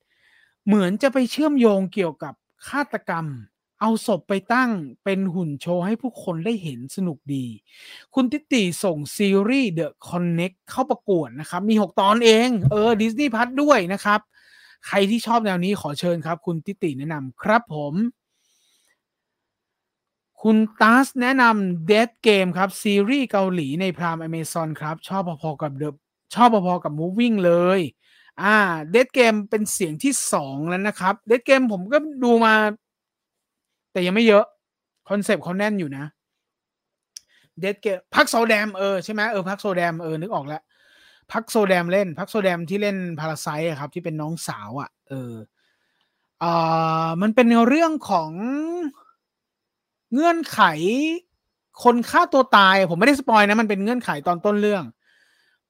เหมือนจะไปเชื่อมโยงเกี่ยวกับฆาตกรรม เอาศพไปตั้งเป็นหุ่นโชว์ให้ผู้คนได้เห็นสนุกดี คุณติติส่งซีรีส์ The Connect เข้าประกวดนะครับ มี 6 ตอนเอง เออดิสนีย์พัทด้วยนะครับ ใครที่ชอบแนวนี้ขอเชิญครับ คุณติติแนะนำครับผม คุณตัสแนะนำ Dead Game ครับ ซีรีส์เกาหลีในพรามอเมซอนครับ ชอบพอๆกับเดชอบพอๆกับ Moving เลยอ่า Death's Game เป็นเสียงที่สองแล้วนะครับ Death's Game ผมก็ดูมา แต่ยังไม่เยอะ concept เขาแน่นอยู่นะ Death's Game พัคโซดัมเออใช่ไหมเออพัคโซดัมเออนึกออกแล้วพัคโซดัมเล่นพัคโซดัมที่เล่น Parasite ครับ ที่เป็นน้องสาวอะ่ะ เอออ่ามันเป็นเรื่องของเงื่อนไขคนฆ่าตัวตาย ผมไม่ได้สปอยนะ มันเป็นเงื่อนไขตอนต้นเรื่อง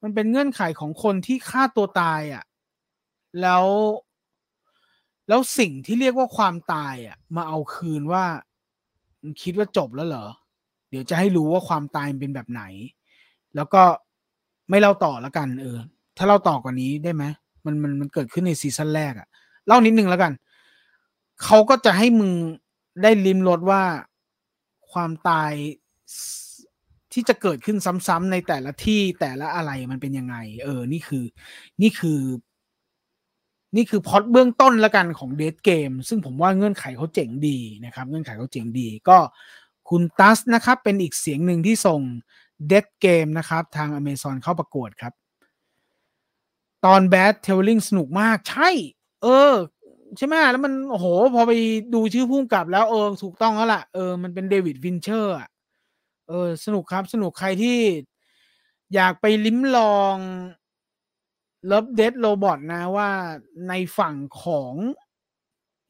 มันเป็นเงื่อนไขของคนที่ฆ่าตัวตายอะ่ะ แล้ว แล้วสิ่งที่เรียกว่าความตายอะ มาเอาคืนว่าคิดว่าจบแล้วเหรอ เดี๋ยวจะให้รู้ว่าความตายเป็นแบบไหน แล้วก็ไม่เล่าต่อแล้วกัน เออ ถ้าเล่าต่อกว่านี้ได้ไหมมันมันมันเกิดขึ้นในซีซั่นแรกอะเล่านิดนึงแล้วกัน เขาก็จะให้มึงได้ลิมรสว่าความตายที่จะเกิดขึ้นซ้ำๆในแต่ละที่แต่ละอะไรมันเป็นยังไง เออ นี่คือ นี่คือ นี่คือพอดเบื้องต้นละกันของเดทเกมซึ่งผมว่าเงื่อนไขเขาเจ๋งดีนะครับ เงื่อนไขเขาเจ๋งดีก็คุณตัสนะครับ เป็นอีกเสียงหนึ่งที่ส่งเดทเกมนะครับ ทาง Amazon เข้าประกวดครับ ตอน Bad Travelling สนุกมากใช่ เออ ใช่ไหมแล้วมันโอ้โห พอไปดูชื่อผู้กำกับแล้วเออ ถูกต้องแล้วล่ะ เออ มันเป็น David Fincher อะเออ สนุกครับ สนุกใครที่อยากไปลิ้มลอง Love Death Robot นะว่าในฝั่งของ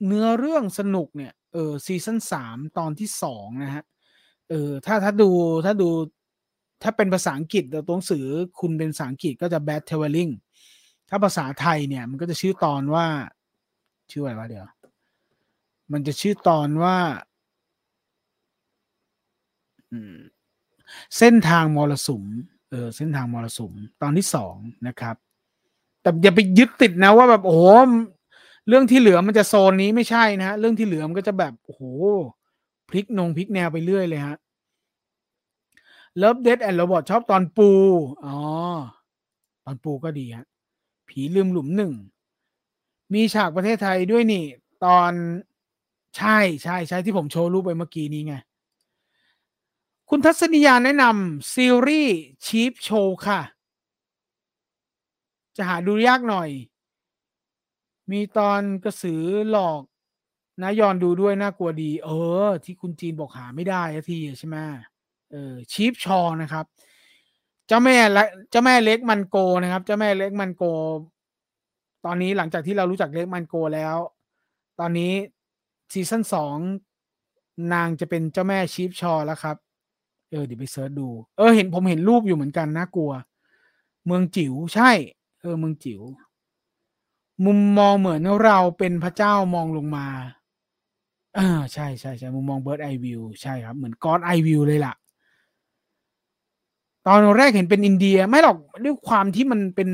เนื้อเรื่องสนุกเนี่ย เออซีซั่นสามตอนที่สองนะฮะ เออถ้าถ้าดูถ้าดูถ้าเป็นภาษาอังกฤษตัวหนังสือคุณเป็นภาษาอังกฤษก็จะ bad traveling ถ้าภาษาไทยเนี่ย มันก็จะชื่อตอนว่า ชื่ออะไรวะเดี๋ยว มันจะชื่อตอนว่าเส้นทางมรสุม เออ เส้นทางมรสุม ตอนที่สองนะครับ แต่อย่าไปยึดติดนะว่าแบบโอ้โหเรื่องที่เหลือมันจะโซนนี้ไม่ใช่นะเรื่องที่เหลือมันก็จะแบบโอ้โหพลิกนงพลิกแนวไปเรื่อยเลยฮะ Love Death and Robot ชอบตอนปูอ๋อตอนปูก็ดีฮะผีลืมหลุมหนึ่ง มีฉากประเทศไทยด้วยนี่ ตอนใช่ใช่ใช่ที่ผมโชว์รูปไปเมื่อกี้นี้ไง คุณทัศนียาแนะนำซีรีส์ Creepshow ค่ะ จะหาดูยากหน่อย มีตอนกระสือหลอกนะย้อนดูด้วยน่ากลัวดี เออ ที่คุณจีนบอกหาไม่ได้ทีใช่ไหมเออ Creepshow นะครับ เจ้าแม่และเจ้าแม่เล็กมันโกนะครับ เจ้าแม่เล็กมันโก ตอนนี้หลังจากที่เรารู้จักเล็กมันโกแล้ว ตอนนี้ซีซั่นสองนางจะเป็นเจ้าแม่ Creepshow แล้วครับ เออเดี๋ยวไป search ดู เออเห็นผมเห็นรูปอยู่เหมือนกันน่ากลัว เมืองจิ๋วใช่ เออเมืองจิ๋วมุมมองเหมือนเราเป็นพระเจ้ามองลงมาอ่าใช่ใช่ใช่มุมมองเบิร์ดไอวิวใช่ครับ เหมือนกอดไอวิวเลยล่ะ ตอนแรกเห็นเป็นอินเดียไม่หรอกด้วยความที่มันเป็น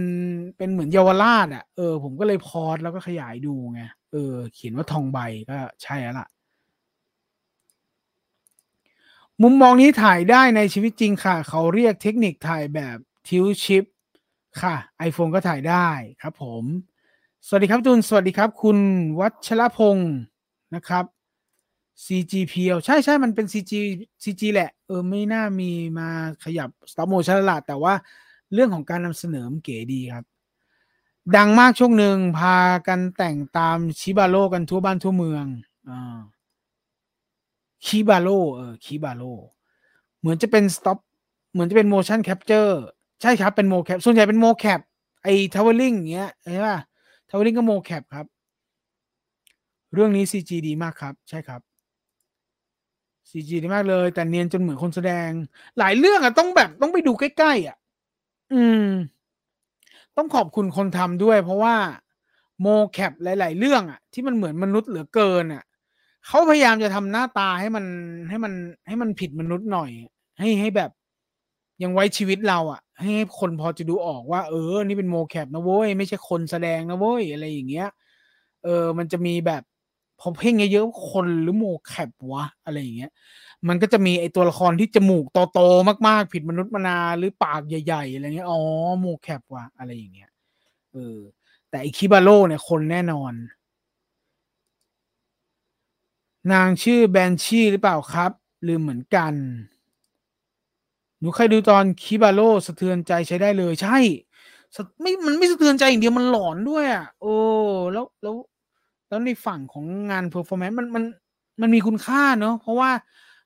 เป็นเหมือนเยาวราชอะเออผมก็เลยพอดแล้วก็ขยายดูไงเออ เขียนว่าทองใบก็ใช่แล้วล่ะ มุมมองนี้ถ่ายได้ในชีวิตจริงค่ะ เขาเรียกเทคนิคถ่ายแบบทิวชิป ค่ะ iPhone ก็ถ่ายได้ครับผม สวัสดีครับจุนสวัสดีครับ คุณวัชรพงศ์นะครับ CGPL ใช่ใช่มันเป็น CG CG แหละ เออ ไม่น่ามีมาขยับ stop motion ละแต่ว่าเรื่องของการนำเสนอเก๋ดีครับ ดังมากช่วงหนึ่งพากันแต่งตามชิบาโลกันทั่วบ้านทั่วเมืองอ่า Jibaro เออ Jibaro เหมือนจะเป็น stop เหมือนจะเป็น motion capture ใช่ครับเป็น mocap ส่วนใหญ่เป็น mocap ไอ้ Travelling อย่างเงี้ยใช่ป่ะ Travelling ก็ mocap ครับ เรื่องนี้ CG ดีมากครับ ใช่ครับ CG ดีมากเลย แต่เนียนจนเหมือนคนแสดง หลายเรื่องอะต้องแบบต้องไปดูใกล้ๆอะอืม ต้องขอบคุณคนทำด้วย เพราะว่าโมแคปหลาย ๆ เรื่องอะที่มันเหมือนมนุษย์เหลือเกินอะเขาพยายามจะทำหน้าตาให้มันให้มันให้มันผิดมนุษย์หน่อย ให้ให้แบบยังไว้ชีวิตเราอะ ให้คนพอจะดูออกว่า เออ นี่เป็นโมแคปนะโว้ย ไม่ใช่คนแสดงนะโว้ย อะไรอย่างเงี้ย เออ มันจะมีแบบพอเพ่งเยอะๆคนหรือโมแคปวะ อะไรอย่างเงี้ย มันก็จะมีไอตัวละครที่จมูกโตๆมากๆ ผิดมนุษย์มนาหรือปากใหญ่ๆอะไรเงี้ย อ๋อ mocap วะอะไรอย่างเงี้ย เออ แต่ไอ Jibaro เนี่ยคนแน่นอน นางชื่อ banshee หรือเปล่าครับ ลืมเหมือนกัน หนูเคยดูตอน Jibaro สะเทือนใจใช้ได้เลย ใช่ไม่มันไม่สะเทือนใจอย่างเดียวมันหลอนด้วยอะโอ้แล้วแล้ว แล้วในฝั่งของงาน performance มันมันมันมีคุณค่าเนาะเพราะว่า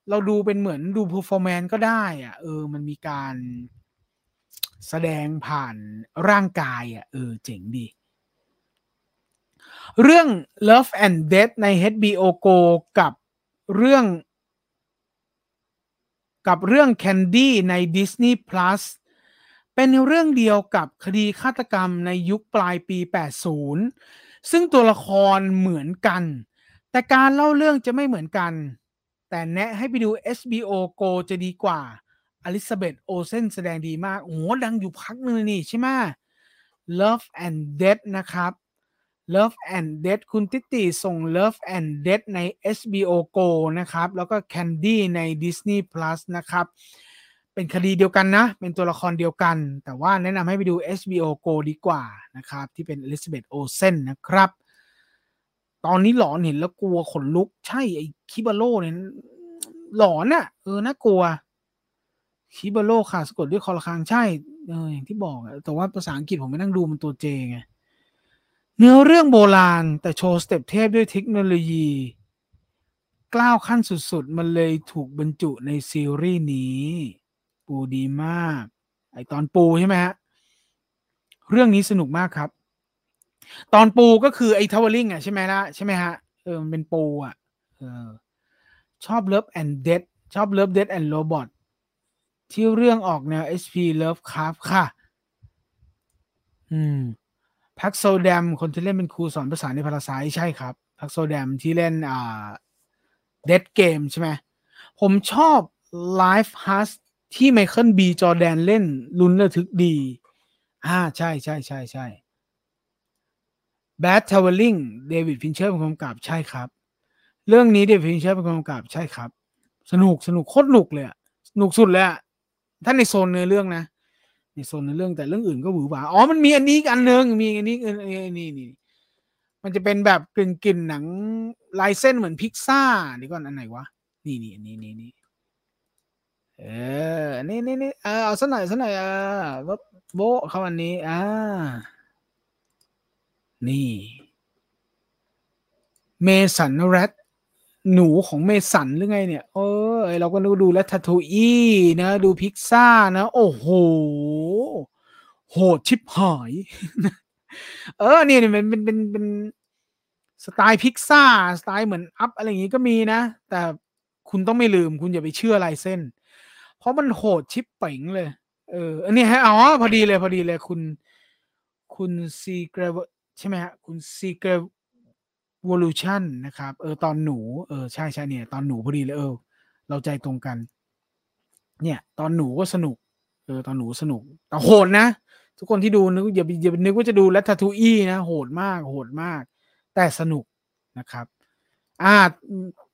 เราดูเป็นเหมือนดู performance ก็ได้อะเออ มันมีการแสดงผ่านร่างกายอะเออ เจ๋งดี เรื่อง Love and Death ใน HBO Go กับเรื่อง กับเรื่อง Candy ใน Disney Plus เป็นเรื่องเดียวกับคดีฆาตกรรมในยุคปลายปี 80 ซึ่งตัวละครเหมือนกัน แต่การเล่าเรื่องจะไม่เหมือนกัน แต่แนะให้ไปดู HBO Go จะดีกว่าอลิซาเบธโอเซนแสดงดีมาก โอ้ดังอยู่พักนึงนี่ใช่ไหม Love and Death นะครับ Love and Death คุณติติส่ง Love and Death ใน HBO Go นะครับ แล้วก็ Candy ใน Disney Plus นะครับ เป็นคดีเดียวกันนะ เป็นตัวละครเดียวกัน แต่ว่าแนะนำให้ไปดู HBO Go ดีกว่านะครับ ที่เป็นอลิซาเบธโอเซนนะครับ ตอนนี้หลอนเห็นแล้วกลัวขนลุก ใช่ ไอ้ Jibaro เนี่ยหลอนอะ่ะ เออ น่ากลัว Jibaro ค่ะสะกดด้วยฆอระฆังใช่ เออ อย่างที่บอก แต่ว่าภาษาอังกฤษผมไม่นั่งดูมันตัว J ไง เนื้อเรื่องโบราณ แต่โชว์ step เทพด้วยเทคโนโลยี ก้าวขั้นสุดๆ มันเลยถูกบรรจุในซีรีส์นี้ ปูดีมาก ไอตอนปูใช่ไหมฮะ เรื่องนี้สนุกมากครับ ตอนปูก็คือไอ Traveling อะใช่ไหมล่ะใช่ไหมฮะ เออมันเป็นปูอะเออชอบ Love and Death ชอบ Love Death and Robot ที่เรื่องออกแนว H.P. Lovecraft ค่ะ อืม พัคโซดัมคนที่เล่นเป็นครูสอนภาษาใน Parasite ครับพัคโซดัมที่เล่นอ่า Death Game ใช่ไหมผมชอบ Life Hutch ที่ไมเคิลบีจอแดนเล่นลุ้นระทึกดีอ่าใช่ใช่ใช่ใช่ Bad Traveling เดวิดฟินเชอร์เป็นคนกำกับใช่ครับ เรื่องนี้เดวิดฟินเชอร์เป็นคนกำกับใช่ครับ สนุกสนุกโคตรหนุกเลยสนุกสุดเลยถ้าในโซนเนื้อเรื่องนะ ในโซนเนื้อเรื่องแต่เรื่องอื่นก็หวือหวาอ๋อมันมีอันนี้อันหนึ่งมีอันนี้อันนี้นี่มันจะเป็นแบบกลิ่นกลิ่นหนังลายเส้นเหมือนพิกซ่าเดี๋ยวก่อนอันไหนวะนี่นี่นี่นี่นี่เออนี่นี่นี่เออเอาสักหน่อยสักหน่อยเออโบเขาอันนี้อ่านี่ เมสันแรด หนูของเมสันหรือไงเนี่ย เออเราก็ดูดูแลทัตูอี้นะ ดูพิกซ่านะ โอ้โห โหดชิบหาย เออนี่เนี่ยเป็นเป็นเป็นสไตล์พิกซ่าสไตล์เหมือน Up อะไรอย่างงี้ก็มีนะ แต่คุณต้องไม่ลืมคุณอย่าไปเชื่อลายเส้น เพราะมันโหดชิบเป๋งเลย เอออันนี้ฮะอ๋อพอดีเลยพอดีเลยคุณ คุณซีเกรใช่ไหมฮะ คุณซีเกร วอลูชันนะครับเออตอนหนูเออใช่ใช่เนี่ยตอนหนูพอดีเลยเออ เราใจตรงกัน เนี่ย ตอนหนูก็สนุก เออ ตอนหนูสนุกแต่โหดนะ ทุกคนที่ดูนึกอย่าอย่านึกว่าจะดู Ratatouille นะโหดมาก โหดมาก แต่สนุกนะครับ อ่า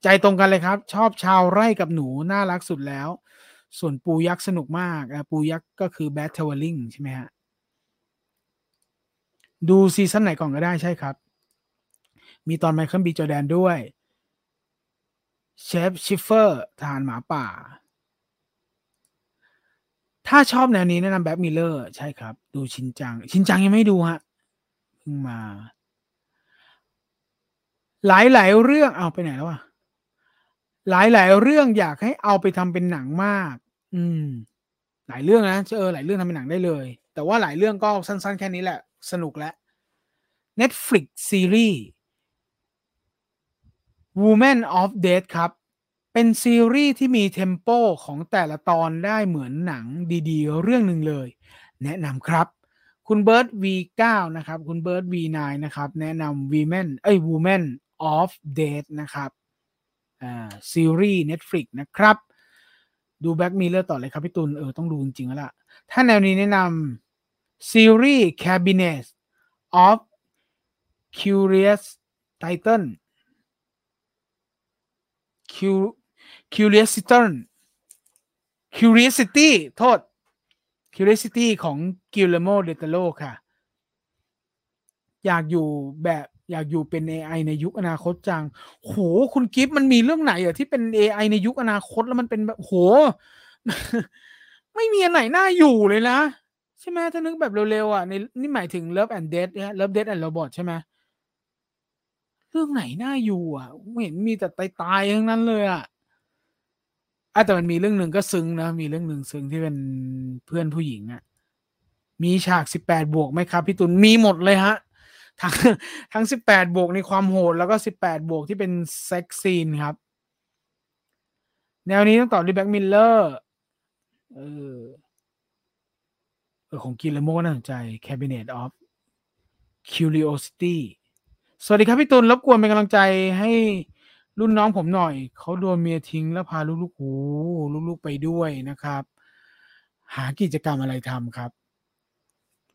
ใจตรงกันเลยครับ ชอบชาวไร่กับหนูน่ารักสุดแล้ว ส่วนปูยักษ์สนุกมากปูยักษ์ก็คือ Bad t ว a ลิงใช่ไหมฮะดูซีซั่นไหนก่อนก็ได้ใช่ครับ มีตอนไมเคิลบีจอแดนด้วย Shape Shifter ทหารหมาป่า ถ้าชอบแนวนี้แนะนำ Black Mirror ใช่ครับ ดูชินจัง ชินจังยังไม่ดูฮะเพิ่งมา หลายๆเรื่องเอาไปไหนแล้วอะหลายๆเรื่องอยากให้เอาไปทำเป็นหนังมาก อืม หลายเรื่องนะเออหลายเรื่องทำเป็นหนังได้เลย แต่ว่าหลายเรื่องก็สั้น ๆ แค่นี้แหละ สนุกแล้ว Netflix ซีรีส์ Woman of the Dead ครับ เป็นซีรีส์ที่มี tempo ของแต่ละตอนได้เหมือนหนังดีๆ เรื่องหนึ่งเลย แนะนำครับ คุณเบิร์ต V9 นะครับ คุณเบิร์ต V9 นะครับ แนะนำ Women เอ้ย Woman of the Dead นะครับอ่าซีรีส์ Netflix นะครับ ดู Black Mirror ต่อเลยครับพี่ตุลเออต้องดูจริงๆแล้วล่ะ ถ้าแนวนี้แนะนำซีรีส์ Cabinet of Curious Title Curiosity Curiosity โทษ Curiosity ของ Guillermo del Toro ค่ะ อยากอยู่แบบอยากอยู่เป็น AI ในยุคอนาคตจัง โห คุณกิฟต์มันมีเรื่องไหนอะที่เป็น AI ในยุคอนาคตแล้วมันเป็นแบบโห ไม่มีอันไหนน่าอยู่เลยนะ ใช่ไหมถ้านึกแบบเร็วๆอะในนี่หมายถึง Love and Death เนี่ย Love Death and Robot ใช่ไหม เรื่องไหนน่าอยู่อะไม่เห็นมีแต่ตายๆทั้งนั้นเลยอะแต่มันมีเรื่องหนึ่งก็ซึ้งนะ มีเรื่องหนึ่งซึ้งที่เป็นเพื่อนผู้หญิงอะ มีฉากสิบแปดบวกไหมครับ พี่ตุลมีหมดเลยฮะ ทั้งทั้งสิบแปดบวกในความโหดแล้วก็สิบแปดบวกที่เป็นเซ็กซีนครับ แนวนี้ต้องต่อด้วย Black Mirror เออเออของ Guillermo น่าสนใจ Cabinet of Curiosity สวัสดีครับพี่ตุลรบกวนเป็นกำลังใจให้รุ่นน้องผมหน่อย เขาโดนเมียทิ้งแล้วพาลูกๆหูลูกๆไปด้วยนะครับ หากิจกรรมอะไรทำครับ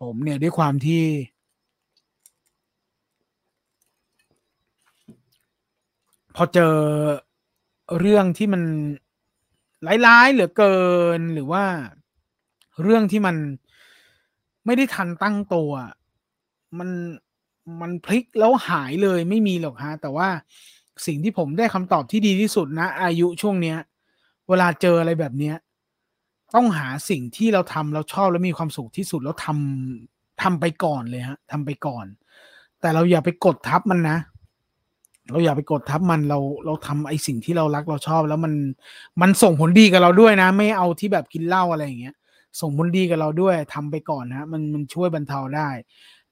ผมเนี่ยด้วยความที่ พอเจอเรื่องที่มันร้ายๆเหลือเกินหรือว่าเรื่องที่มันไม่ได้ทันตั้งตัว มัน มันพลิกแล้วหายเลยไม่มีหรอกฮะ แต่ว่าสิ่งที่ผมได้คำตอบที่ดีที่สุดนะ อายุช่วงเนี้ย เวลาเจออะไรแบบเนี้ย ต้องหาสิ่งที่เราทำเราชอบแล้วมีความสุขที่สุดแล้วทำทำไปก่อนเลยฮะทำไปก่อน แต่เราอย่าไปกดทับมันนะ เราอย่าไปกดทับมันเราเราทำไอสิ่งที่เรารักเราชอบแล้วมันมันส่งผลดีกับเราด้วยนะ ไม่เอาที่แบบกินเหล้าอะไรอย่างเงี้ยส่งผลดีกับเราด้วยทำไปก่อนนะมันมันช่วยบรรเทาได้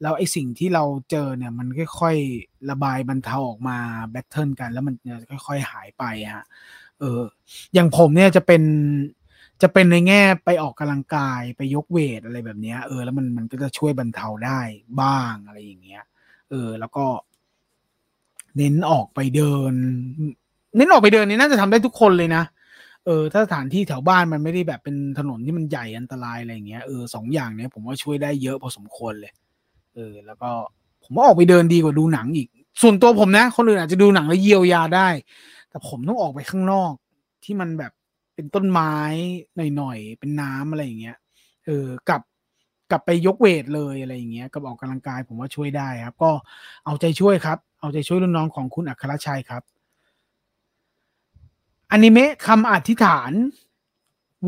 แล้วไอ้สิ่งที่เราเจอเนี่ยมันค่อยๆระบายบรรเทาออกมาแบทเทิลกัน แล้วมันจะค่อยๆหายไปฮะเอออย่างผมเนี่ยจะเป็นจะเป็นในแง่ไปออกกำลังกายไปยกเวทอะไรแบบเนี้ย เออแล้วมันมันก็จะช่วยบรรเทาได้บ้างอะไรอย่างเงี้ย เออ แล้วก็เน้นออกไปเดิน เน้นออกไปเดินนี่น่าจะทำได้ทุกคนเลยนะเออถ้าสถานที่แถวบ้านมันไม่ได้แบบเป็นถนนที่มันใหญ่อันตรายอะไรอย่างเงี้ยเออสองอย่างเนี้ยผมว่าช่วยได้เยอะพอสมควรเลย ออ แล้วก็ผมว่าออกไปเดินดีกว่าดูหนังอีก ส่วนตัวผมนะ คนอื่นอาจจะดูหนังแล้วเยียวยาได้ แต่ผมต้องออกไปข้างนอก ที่มันแบบเป็นต้นไม้หน่อยๆ เป็นน้ำอะไรอย่างเงี้ย เออกลับกลับไปยกเวทเลยอะไรอย่างเงี้ย กับออกกำลังกายผมว่าช่วยได้ครับ ก็เอาใจช่วยครับ เอาใจช่วยรุ่นน้องของคุณอัครชัยครับอนิเมะคำอธิษฐาน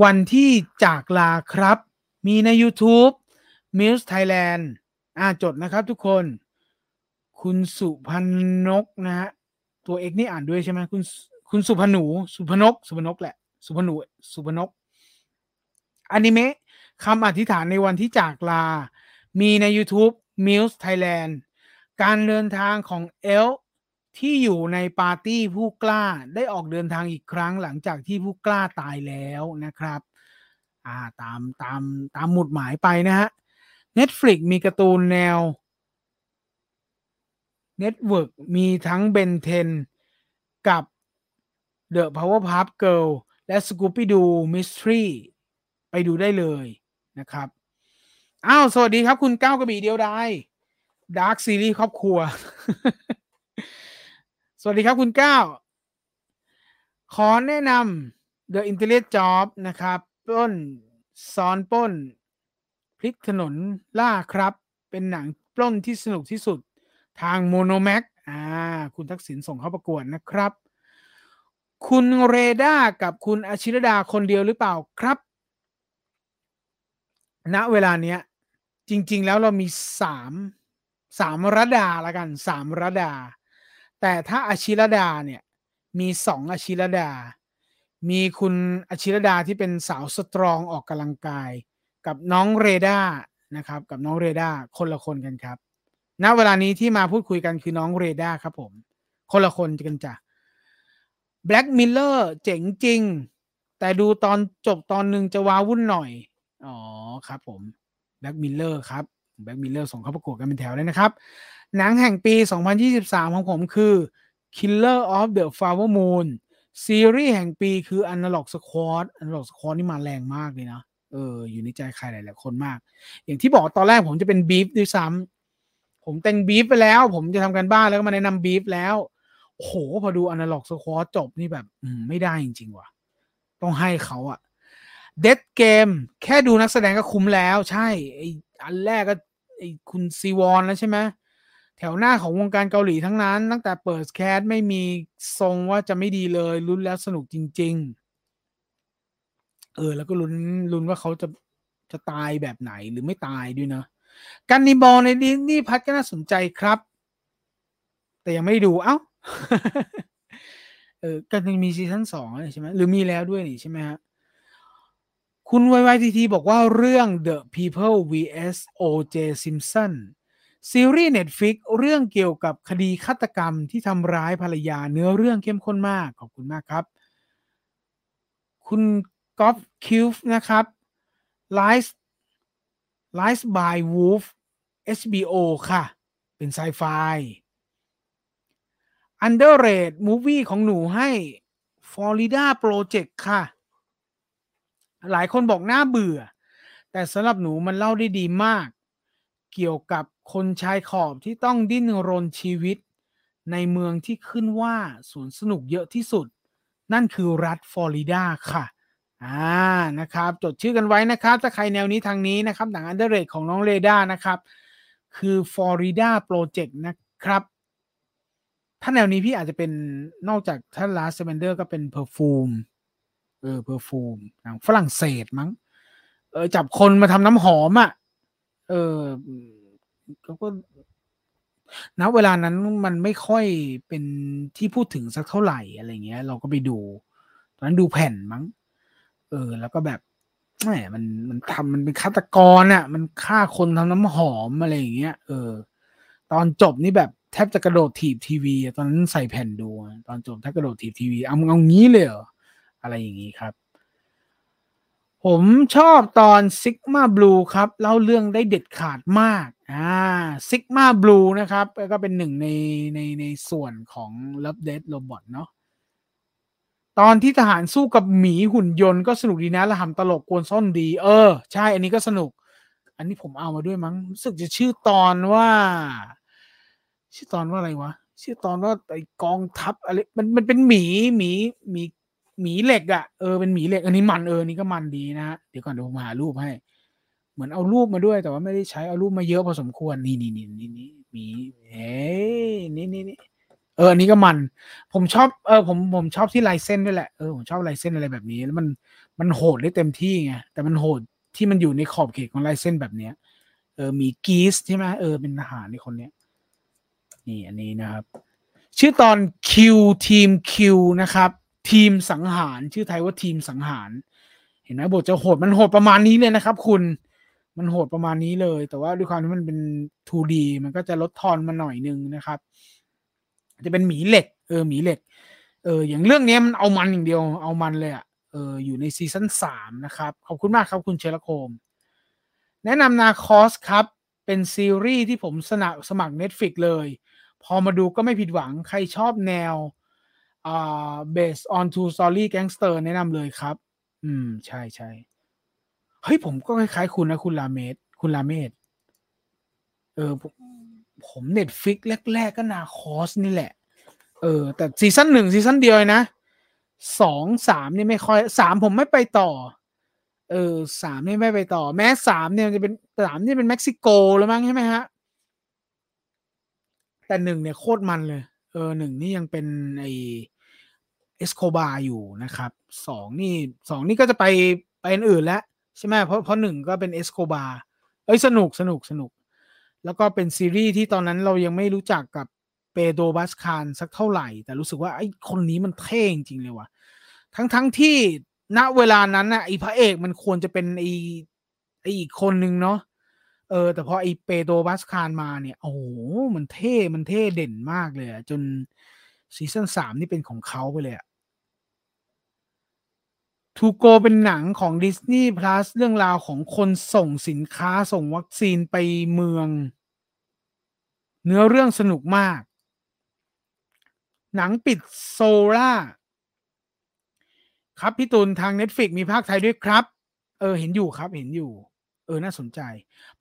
วันที่จากลาครับ มีใน YouTube m u s e Thailand อ่าจดนะครับทุกคน คุณสุพันนกนะฮะตัวเอกนี่อ่านด้วยใช่ไหมคุณคุณสุพนูสุพนก สุพนกแหละ สุพนูสุพนกอนิเมะคำอธิษฐานในวันที่จากลา มีใน YouTube m u s e Thailand การเดินทางของเอลที่อยู่ในปาร์ตี้ผู้กล้าได้ออกเดินทางอีกครั้งหลังจากที่ผู้กล้าตายแล้วนะครับ อ่าตามตามตามหมุดหมายไปนะฮะ Netflix มีการ์ตูนแนว Network มีทั้ง Ben Ten กับ The Powerpuff Girl และ Scooby Doo Mystery ไปดูได้เลยนะครับ อ้าว สวัสดีครับคุณก้าวกระบี่เดียวดาย Dark ซีรีส์ครอบครัว สวัสดีครับคุณก้าวขอแนะนำ The Italian Job นะครับ ปล้นซ้อนปล้น พลิกถนนล่าครับ เป็นหนังปล้นที่สนุกที่สุดทางโมโนแม็กอ่าคุณทักษิณส่งเข้าประกวดนะครับ คุณเรดากับคุณอาชิรดาคนเดียวหรือเปล่าครับ ณเวลาเนี้ย จริง ๆ แล้วเรามีสามสามระดาละกันสามระดา แต่ถ้าอาชิรดาเนี่ย มีสองอาชิรดา มีคุณอาชิรดาที่เป็นสาว strong ออกกำลังกาย กับน้องเรดานะครับ กับน้องเรดาคนละคนกันครับ ณเวลานี้ที่มาพูดคุยกันคือน้องเรดาครับผม คนละคนกันจ้ะ Black Mirror เจ๋งจริง แต่ดูตอนจบตอนหนึ่งจะว้าวุ่นหน่อย อ๋อครับผม Black Mirror ครับ Black Mirror ส่งเข้าประกวดกันเป็นแถวเลยนะครับ หนังแห่งปี 2023 ของผมคือ Killer of the Flower Moon ซีรีส์แห่งปีคือ Analog Squad Analog Squad นี่มาแรงมากเลยนะ เอออยู่ในใจใครหลาย ๆ คนมาก อย่างที่บอกตอนแรกผมจะเป็นบีฟด้วยซ้ำผมแต่งบีฟไปแล้ว ผมจะทำกันบ้านแล้วก็มาแนะนำบีฟแล้วโหพอดูอนาล็อกสควอจบนี่แบบไม่ได้จริง ๆ ว่ะ ต้องให้เขาอะเดดเกมแค่ดูนักแสดงก็คุ้มแล้ว ใช่ไออันแรกก็ไอคุณซีวอนแล้วใช่ไหมแถวหน้าของวงการเกาหลีทั้งนั้น ตั้งแต่เปิด cast ไม่มีทรงว่าจะไม่ดีเลยลุ้นแล้วสนุกจริง ๆ เออ แล้วก็ลุ้นลุ้นว่าเขาจะจะตายแบบไหนหรือไม่ตายด้วยนะ Gannibal ใน Disney Plus ก็น่าสนใจครับ แต่ยังไม่ดูเอ้าเออกันมีซีซั่นสองใช่ไหมหรือมีแล้วด้วยนี่ใช่ไหมฮะคุณว y ทีบอกว่าเรื่อง The People vs O.J. Simpson ซีรีส์ Netflix เรื่องเกี่ยวกับคดีฆาตกรรมที่ทำร้ายภรรยาเนื้อเรื่องเข้มข้นมาก ขอบคุณมากครับ คุณ กอฟคิวฟ์นะครับ Lies Lies by Wolf HBO ค่ะ เป็นไซไฟ Underrated Movie ของหนูให้ Florida Project ค่ะ หลายคนบอกน่าเบื่อ แต่สำหรับหนูมันเล่าได้ดีมาก เกี่ยวกับคนชายขอบที่ต้องดิ้นรนชีวิต ในเมืองที่ขึ้นว่าสวนสนุกเยอะที่สุด นั่นคือรัฐฟลอริดาค่ะ อ่านะครับจดชื่อกันไว้นะครับ ถ้าใครแนวนี้ทางนี้นะครับ หนัง underrate ของน้องเรดานะครับ คือ Florida Project นะครับ ถ้าแนวนี้พี่อาจจะเป็นนอกจากท่านลาสเซเวนเดอร์ก็เป็น Perfume เออ Perfume หนังฝรั่งเศสมั้งเออจับคนมาทำน้ำหอมอะ่ะ เออเขาก็ณเวลานั้นมันไม่ค่อยเป็นที่พูดถึงสักเท่าไหร่อะไรเงี้ย เราก็ไปดู ตอนนั้นดูแผ่นมั้ง เออ แล้วก็แบบแหมมันมันทำมันเป็นฆาตกรอะ่ะ มันฆ่าคนทำน้ำหอมอะไรอย่างเงี้ยเออ ตอนจบนี่แบบแทบจะกระโดดถีบทีวีตอนนั้นใส่แผ่นดู ตอนจบแทบกระโดดถีบทีวีเอาเอางี้เลยเหรออะไรอย่างนี้ครับ ผมชอบตอน Sigma Blue ครับเล่าเรื่องได้เด็ดขาดมากอ่า Sigma Blue นะครับ ก็เป็นหนึ่งในในในส่วนของ Love Death Robot เนาะ ตอนที่ทหารสู้กับหมีหุ่นยนต์ก็สนุกดีนะละหำตลกกวนซ่อนดี เออ ใช่อันนี้ก็สนุก อันนี้ผมเอามาด้วยมั้งรู้สึกจะชื่อตอนว่า ชื่อตอนว่าอะไรวะ ชื่อตอนว่าไอกองทัพอะไรมันมันเป็นหมีหมีหมีหมีเหล็กอะ่ะเออเป็นหมีเหล็ก อันนี้มันเออนี่ก็มันดีนะเดี๋ยวก่อนเดี๋ยวผมหารูปให้ เหมือนเอารูปมาด้วย แต่ว่าไม่ได้ใช้เอารูปมาเยอะพอสมควรนี่นี่นี่นี่นี่หมีเฮ้นี่นี่นี่ อออันนี้ก็มัน ผมชอบเออผมผมชอบที่ลายเส้นด้วยแหละเออผมชอบลายเส้นอะไรแบบนี้ แล้วมันมันโหดได้เต็มที่ไงแต่มันโหดที่มันอยู่ในขอบเขตของลายเส้นแบบเนี้ย เออมีกีสใช่ไหมเออเป็นทหารในคนเนี้ยนี่อันนี้นะครับ ชื่อตอนคิวทีมคิวนะครับ ทีมสังหารชื่อไทยว่าทีมสังหาร เห็นไหมบทจะโหดมันโหดประมาณนี้เลยนะครับ คุณมันโหดประมาณนี้เลย แต่ว่าด้วยความที่มันเป็น 2D มันก็จะลดทอนมาหน่อยนึงนะครับ จะเป็นหมีเหล็ก เออหมีเหล็ก เออ อย่างเรื่องนี้มันเอามันอย่างเดียวเอามันเลยอะ่ะเอออยู่ในซีซั่นสามนะครับ ขอบคุณมากครับคุณเชลโคม แนะนำนาคอสครับ เป็นซีรีส์ที่ผมสนับสมัคร Netflix เลย พอมาดูก็ไม่ผิดหวังใครชอบแนวอ่า based on true story gangster แนะนำเลยครับ อืม ใช่ใช่เฮ้ยผมก็คล้ายๆคุณนะคุณลาเมดคุณลาเมดเออ ผม Netflix แรก ๆ ก็ Narcos นี่แหละ เออ แต่ซีซั่นหนึ่งซีซั่นเดียวนะสองสามนี่ไม่ค่อยสามผมไม่ไปต่อ เออสามนี่ไม่ไปต่อ แม้สามเนี่ยจะเป็นสามนี่เป็นเม็กซิโกแล้วมั้งใช่ไหมฮะ แต่หนึ่งเนี่ยโคตรมันเลย เออหนึ่งนี่ยังเป็นไอ้เอสโคบาอยู่นะครับสองนี่สองนี่ก็จะไปไปอื่นแล้วใช่ไหมเพราะเพราะหนึ่งก็เป็นเอสโคบาเอ้ยสนุกสนุกสนุก แล้วก็เป็นซีรีส์ที่ตอนนั้นเรายังไม่รู้จักกับเปโดบัสคารสักเท่าไหร่ แต่รู้สึกว่าไอ้คนนี้มันเท่จริงเลยว่ะ ทั้งทั้งที่ณเวลานั้นน่ะไอ้พระเอกมันควรจะเป็นไอ้ไอ้อีกคนนึงเนาะเออ แต่พอไอ้เปโดบัสคารมาเนี่ย โอ้โห มันเท่ มันเท่เด่นมากเลยอะจนซีซั่นสามนี่เป็นของเขาไปเลยอะ ทูโกเป็นหนังของ Disney Plus เรื่องราวของคนส่งสินค้าส่งวัคซีนไปเมือง เนื้อเรื่องสนุกมาก หนังปิดโซล่าครับพี่ตุลทาง Netflix มีภาคไทยด้วยครับ เออเห็นอยู่ครับเห็นอยู่ เออน่าสนใจ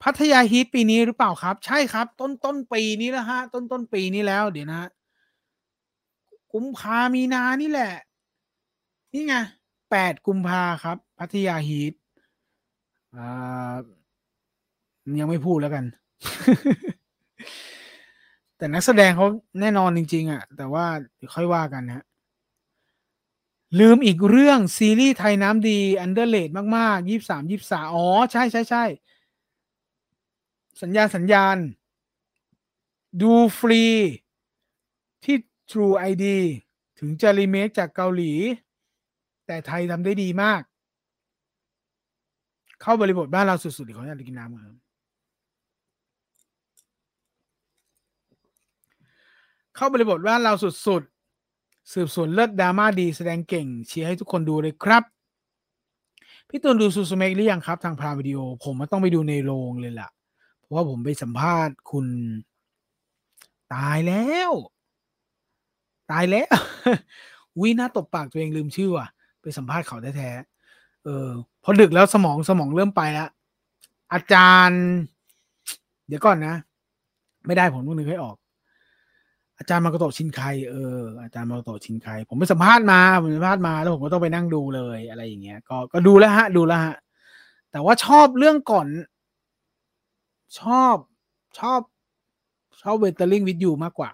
พัทยาฮีทปีนี้หรือเปล่าครับ ใช่ครับ ต้นต้นปีนี้แล้วฮะ ต้นต้นปีนี้แล้วเดี๋ยวนะกุมภามีนานี่แหละ นี่ไง แปดกุมภาครับ พัทยาฮีทอ่ายังไม่พูดแล้วกัน แต่นักแสดงเขาแน่นอนจริง ๆอะ แต่ว่าค่อยว่ากันนะลืมอีกเรื่อง ซีรีส์ไทยน้ำดี อันเดอร์เลดมากๆยี่สามยี่สาอ๋อ ใช่ใช่ใช่สัญญาณสัญญาณ ดูฟรีที่ True ID ถึงจะรีเมคจากเกาหลี แต่ไทยทำได้ดีมาก เข้าบริบทบ้านเราสุดๆเขาอยากกินน้ำครับเข้าบริบทบ้านเราสุดๆ สืบสวนเลิศดราม่าดีแสดงเก่งเชียร์ให้ทุกคนดูเลยครับ พี่ตูนดูซูซูเมกหรือยังครับ ทางพาวิดีโอ ผมต้องไปดูในโรงเลยล่ะ เพราะว่าผมไปสัมภาษณ์คุณ ตายแล้ว ตายแล้ววิน่าตบปากตัวเองลืมชื่อว่ะ ไปสัมภาษณ์เขาแท้ๆเออ พอดึกแล้วสมองสมองเริ่มไปแล้วอาจารย์ เดี๋ยวก่อนนะ ไม่ได้ผมต้องนึกให้ออก อาจารย์มาโกโตชินไคเอออาจารย์มาโกโตชินไคผมไปสัมภาษณ์มาผมสัมภาษณ์มาแล้วผมก็ต้องไปนั่งดูเลยอะไรอย่างเงี้ย ก็ก็ดูแล้วฮะ ดูแล้วฮะ แต่ว่าชอบเรื่องก่อน ชอบชอบชอบเวเตอร์ลิงวิดยูมากกว่า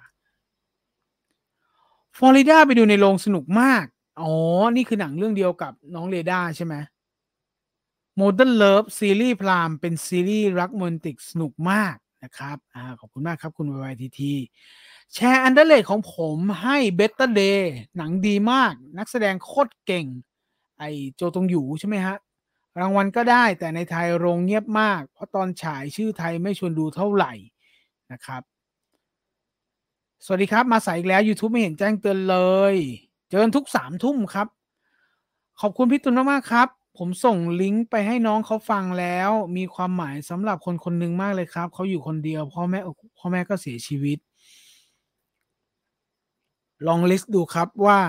ฟลอริดาไปดูในโรงสนุกมาก อ๋อ นี่คือหนังเรื่องเดียวกับน้องเรดาใช่ไหมโมเดิร์นเลิฟซีรีส์พรามเป็นซีรีส์รักมนติกสนุกมากนะครับอ่าขอบคุณมากครับคุณวายทีทีแชร์อันเดอร์เลดของผมให้เบตเตอร์เดย์หนังดีมาก นักแสดงโคตรเก่ง ไอโจตงอยู่ใช่ไหมฮะ รางวัลก็ได้แต่ในไทยโรงเงียบมาก เพราะตอนฉายชื่อไทยไม่ชวนดูเท่าไหร่นะครับ สวัสดีครับมาสายอีกแล้ว YouTube ไม่เห็นแจ้งเตือนเลย เจอทุกสามทุ่มครับ ขอบคุณพี่ตุลมากๆครับ ผมส่งลิงก์ไปให้น้องเขาฟังแล้ว มีความหมายสำหรับคนคนหนึ่งมากเลยครับ เขาอยู่คนเดียว พ่อแม่พ่อแม่ก็เสียชีวิต ลองลิสต์ดูครับว่า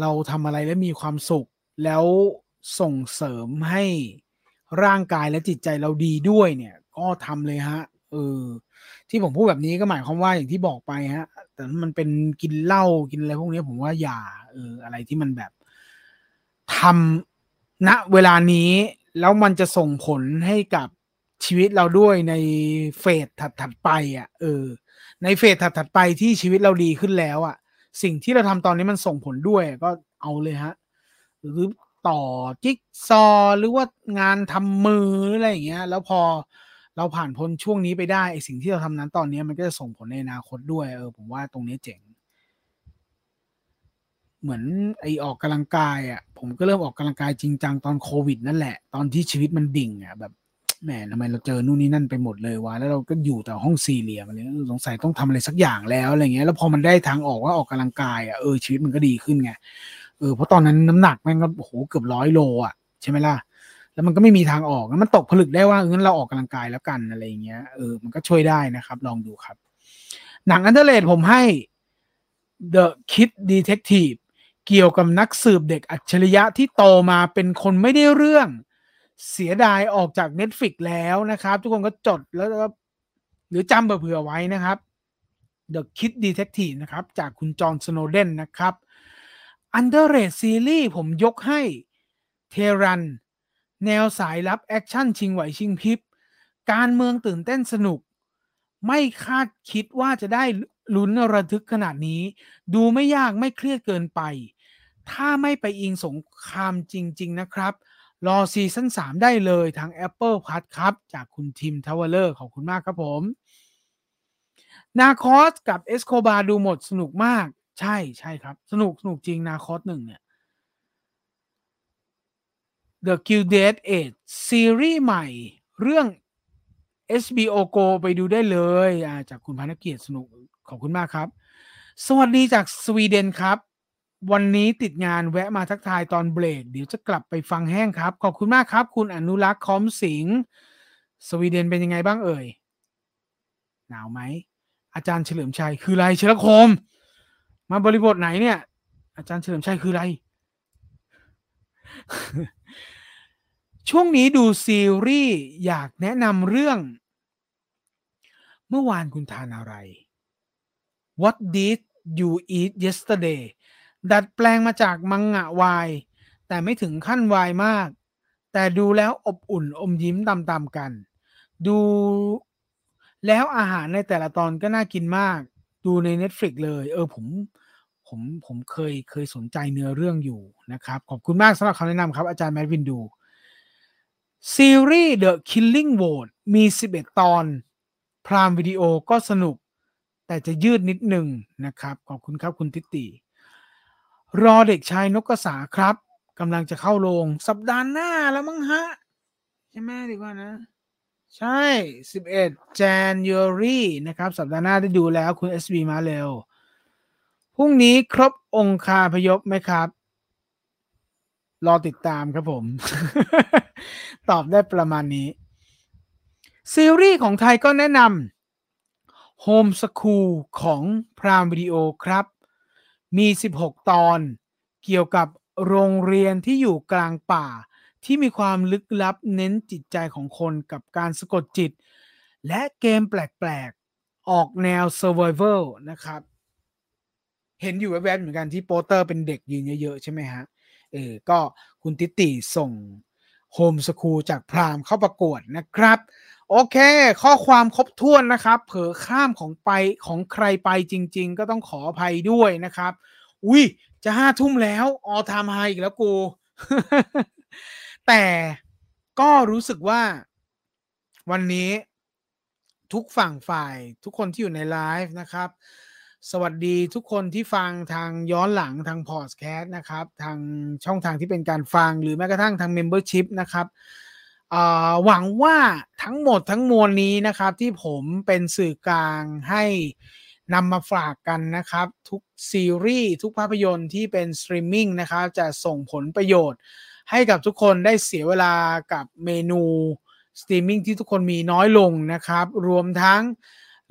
เราทำอะไรแล้วมีความสุข แล้วส่งเสริมให้ร่างกายและจิตใจเราดีด้วยเนี่ย ก็ทำเลยฮะเออที่ผมพูดแบบนี้ก็หมายความว่าอย่างที่บอกไปฮะ แต่มันเป็นกินเหล้ากินอะไรพวกนี้ผมว่าอย่าเอออะไรที่มันแบบทำณเวลานี้แล้วมันจะส่งผลให้กับชีวิตเราด้วยในเฟสถัดๆไปอะเออ ในเฟสถัดๆไปที่ชีวิตเราดีขึ้นแล้วอะ สิ่งที่เราทำตอนนี้มันส่งผลด้วยก็เอาเลยฮะ หรือต่อจิ๊กซอหรือว่างานทำมืออะไรอย่างเงี้ย แล้วพอ เราผ่านพ้นช่วงนี้ไปได้ไอสิ่งที่เราทำนั้นตอนนี้มันก็จะส่งผลในอนาคตด้วยเออผมว่าตรงนี้เจ๋ง เหมือนไอออกกำลังกายอะ ผมก็เริ่มออกกำลังกายจริงจังตอนโควิดนั่นแหละ ตอนที่ชีวิตมันดิ่งอะ แบบแหมทำไมเราเจอนู่นนี่นั่นไปหมดเลยวะแล้วเราก็อยู่แต่ห้องสี่เหลี่ยมอะไรสงสัยต้องทำอะไรสักอย่างแล้วอะไรเงี้ย แล้วพอมันได้ทางออกว่าออกกำลังกายอะเออชีวิตมันก็ดีขึ้นไงเออเพราะตอนนั้นน้ำหนักแม่งก็โอ้โหเกือบร้อยโลอะใช่ไหมล่ะ แล้วมันก็ไม่มีทางออกแล้วมันตกผลึกได้ว่างั้นเราออกกำลังกายแล้วกันอะไรเงี้ยเออมันก็ช่วยได้นะครับ ลองดูครับ หนังอันเดอร์เลดผมให้ The Kid Detective เกี่ยวกับนักสืบเด็กอัจฉริยะที่โตมาเป็นคนไม่ได้เรื่อง เสียดายออกจาก Netflix แล้วนะครับ ทุกคนก็จดแล้วก็หรือจำเผื่อไว้นะครับ The Kid Detective นะครับ จากคุณจอห์นสโนเดนนะครับ Underrated Series ผมยกให้ Tehran แนวสายลับแอคชั่นชิงไหวชิงพริบ การเมืองตื่นเต้นสนุก ไม่คาดคิดว่าจะได้ลุ้นระทึกขนาดนี้ ดูไม่ยากไม่เครียดเกินไป ถ้าไม่ไปอิงสงครามจริง ๆ นะครับ รอซีซั่น3ได้เลยทาง Apple TV Plus ครับ จากคุณทิมทาวเวลอร์ขอบคุณมากครับผม Narcos กับ Escobar ดูหมดสนุกมาก ใช่ใช่ครับ สนุกสนุกจริง Narcos หนึ่งเนี่ย The Gilded Age ซีรีส์ใหม่เรื่อง HBO Go ไปดูได้เลยยจากคุณพานเกียรติสนุกขอบคุณมากครับ สวัสดีจากสวีเดนครับ วันนี้ติดงานแวะมาทักทายตอนเบรก เดี๋ยวจะกลับไปฟังแห้งครับ ขอบคุณมากครับ คุณอนุรักษ์คอมสิงสวีเดนเป็นยังไงบ้างเอ่ย หนาวไหม อาจารย์เฉลิมชัยคืออะไรเชลคม มาบริบทไหนเนี่ย อาจารย์เฉลิมชัยคืออะไร ช่วงนี้ดูซีรีส์อยากแนะนำเรื่อง เมื่อวานคุณทานอะไร What did You Eat Yesterday ดัดแปลงมาจากมังงะวาย แต่ไม่ถึงขั้นวายมาก แต่ดูแล้วอบอุ่นอมยิ้มตามๆกัน ดูแล้วอาหารในแต่ละตอนก็น่ากินมาก ดูใน Netflix เลย เออผมผมผมเคยเคยสนใจเนื้อเรื่องอยู่นะครับ ขอบคุณมากสำหรับคำแนะนำครับ อาจารย์แมดวินดู ซีรีส์ The Killing Vote มี 11 ตอน พรามวิดีโอก็สนุก แต่จะยืดนิดหนึ่งนะครับ ขอบคุณครับคุณทิติ รอเด็กชายนกกระสาครับกำลังจะเข้าโรงสัปดาห์หน้าแล้วมั้งฮะ ใช่ไหมดีกว่านะ ใช่ 11 January นะครับ สัปดาห์หน้าได้ดูแล้วคุณ SB มาเร็วพรุ่งนี้ครบองคาพยพไหมครับ รอติดตามครับผม ตอบได้ประมาณนี้ ซีรีส์ของไทยก็แนะนำ Home School ของพรามวิดีโอครับ มี 16 ตอนเกี่ยวกับโรงเรียนที่อยู่กลางป่า ที่มีความลึกลับเน้นจิตใจของคนกับการสะกดจิต และเกมแปลกๆ ออกแนว Survival นะครับ เห็นอยู่แวบๆเหมือนกันที่โปสเตอร์เป็นเด็กยืนเยอะๆ ใช่ไหมฮะ เออก็คุณติติส่งโฮมสคูลจากพรามเข้าประกวดนะครับ โอเค ข้อความครบถ้วนนะครับ เผลอข้ามของไปของใครไปจริง ๆ ก็ต้องขออภัยด้วยนะครับ อุ้ยจะห้าทุ่มแล้วออทามไฮอีกแล้วกู แต่ก็รู้สึกว่าวันนี้ทุกฝั่งฝ่ายทุกคนที่อยู่ในไลฟ์นะครับ สวัสดีทุกคนที่ฟังทางย้อนหลังทางพอดแคสต์นะครับ ทางช่องทางที่เป็นการฟังหรือแม้กระทั่งทาง Membership นะครับหวังว่าทั้งหมดทั้งมวลนี้นะครับ ที่ผมเป็นสื่อกลางให้นำมาฝากกันนะครับ ทุกซีรีส์ทุกภาพยนตร์ที่เป็นสตรีมมิ่งนะครับ จะส่งผลประโยชน์ ให้กับทุกคนได้เสียเวลากับเมนูสตรีมมิ่งที่ทุกคนมีน้อยลงนะครับ รวมทั้ง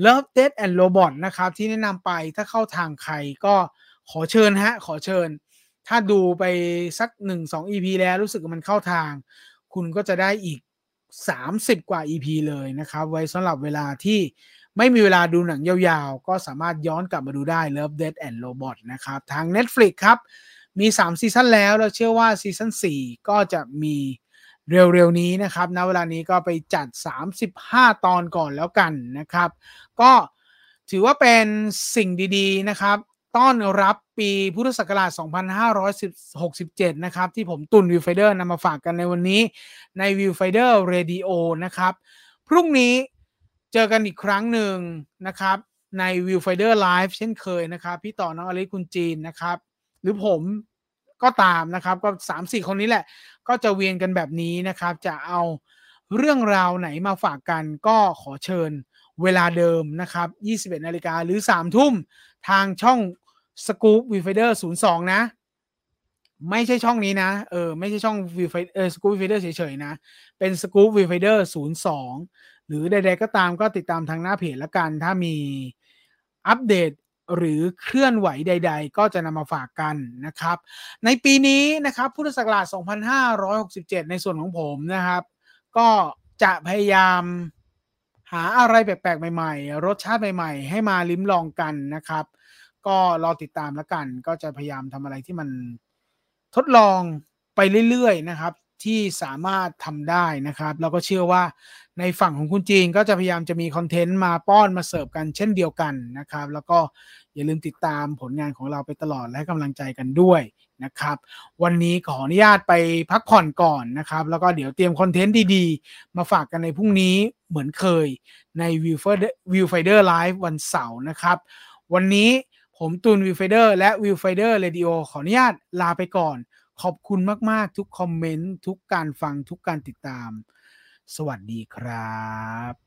Love Death and Robot นะครับ ที่แนะนำไปถ้าเข้าทางใครก็ขอเชิญฮะ ขอเชิญ ถ้าดูไปสัก 1-2 EP แล้วรู้สึกมันเข้าทาง คุณก็จะได้อีก 30 กว่า EP เลยนะครับ ไว้สำหรับเวลาที่ไม่มีเวลาดูหนังยาวๆ ก็สามารถย้อนกลับมาดูได้ Love Death and Robot นะครับ ทาง Netflix ครับ มี 3 ซีซั่นแล้วแล้วเชื่อว่าซีซั่น4ก็จะมี เร็วๆนี้นะครับณเวลานี้ก็ไปจัด 35 ตอนก่อนแล้วกันนะครับ ก็ถือว่าเป็นสิ่งดีๆนะครับต้อนรับปีพุทธศักราช 2567 นะครับ ที่ผมตุลย์ Viewfinder นำมาฝากกันในวันนี้ใน Viewfinder Radio นะครับ พรุ่งนี้เจอกันอีกครั้งหนึ่งนะครับใน Viewfinder Live เช่นเคยนะครับ พี่ต่อน้องอลิคุณจีนนะครับ หรือผม ก็ตามนะครับก็สามสี่คนนี้แหละ ก็จะเวียนกันแบบนี้นะครับ จะเอาเรื่องราวไหนมาฝากกันก็ขอเชิญเวลาเดิมนะครับ 21 นาฬิกาหรือ 3 ทุ่มทางช่อง Scoop v i f i d e r 02 นะ ไม่ใช่ช่องนี้นะ เออ ไม่ใช่ช่อง v i f i เออ Scoop v i f i d e r เฉยๆนะ เป็น Scoop v i f i d e r 02หรือใดๆก็ตามก็ติดตามทางหน้าเพจละกัน ถ้ามีอัปเดต หรือเคลื่อนไหวใด ๆ ก็จะนำมาฝากกันนะครับ ในปีนี้นะครับพุทธศักราช 2567 ในส่วนของผมนะครับ ก็จะพยายามหาอะไรแปลกๆ ใหม่ ๆ รสชาติใหม่ ๆ ให้มาลิ้มลองกันนะครับ ก็รอติดตามแล้วกัน ก็จะพยายามทำอะไรที่มันทดลองไปเรื่อยๆนะครับ ที่สามารถทำได้นะครับ แล้วก็เชื่อว่าในฝั่งของคุณจีนก็จะพยายามจะมีคอนเทนต์มาป้อนมาเสิร์ฟกันเช่นเดียวกันนะครับ แล้วก็อย่าลืมติดตามผลงานของเราไปตลอดและให้กำลังใจกันด้วยนะครับ วันนี้ขออนุญาตไปพักผ่อนก่อนนะครับ แล้วก็เดี๋ยวเตรียมคอนเทนต์ดีๆ มาฝากกันในพรุ่งนี้เหมือนเคยใน Viewfinder Live วันเสาร์นะครับ วันนี้ผมตูน Viewfinder และ Viewfinder Radio ขออนุญาตลาไปก่อน ขอบคุณมากๆ ทุกคอมเมนต์ ทุกการฟังทุกการติดตาม สวัสดีครับ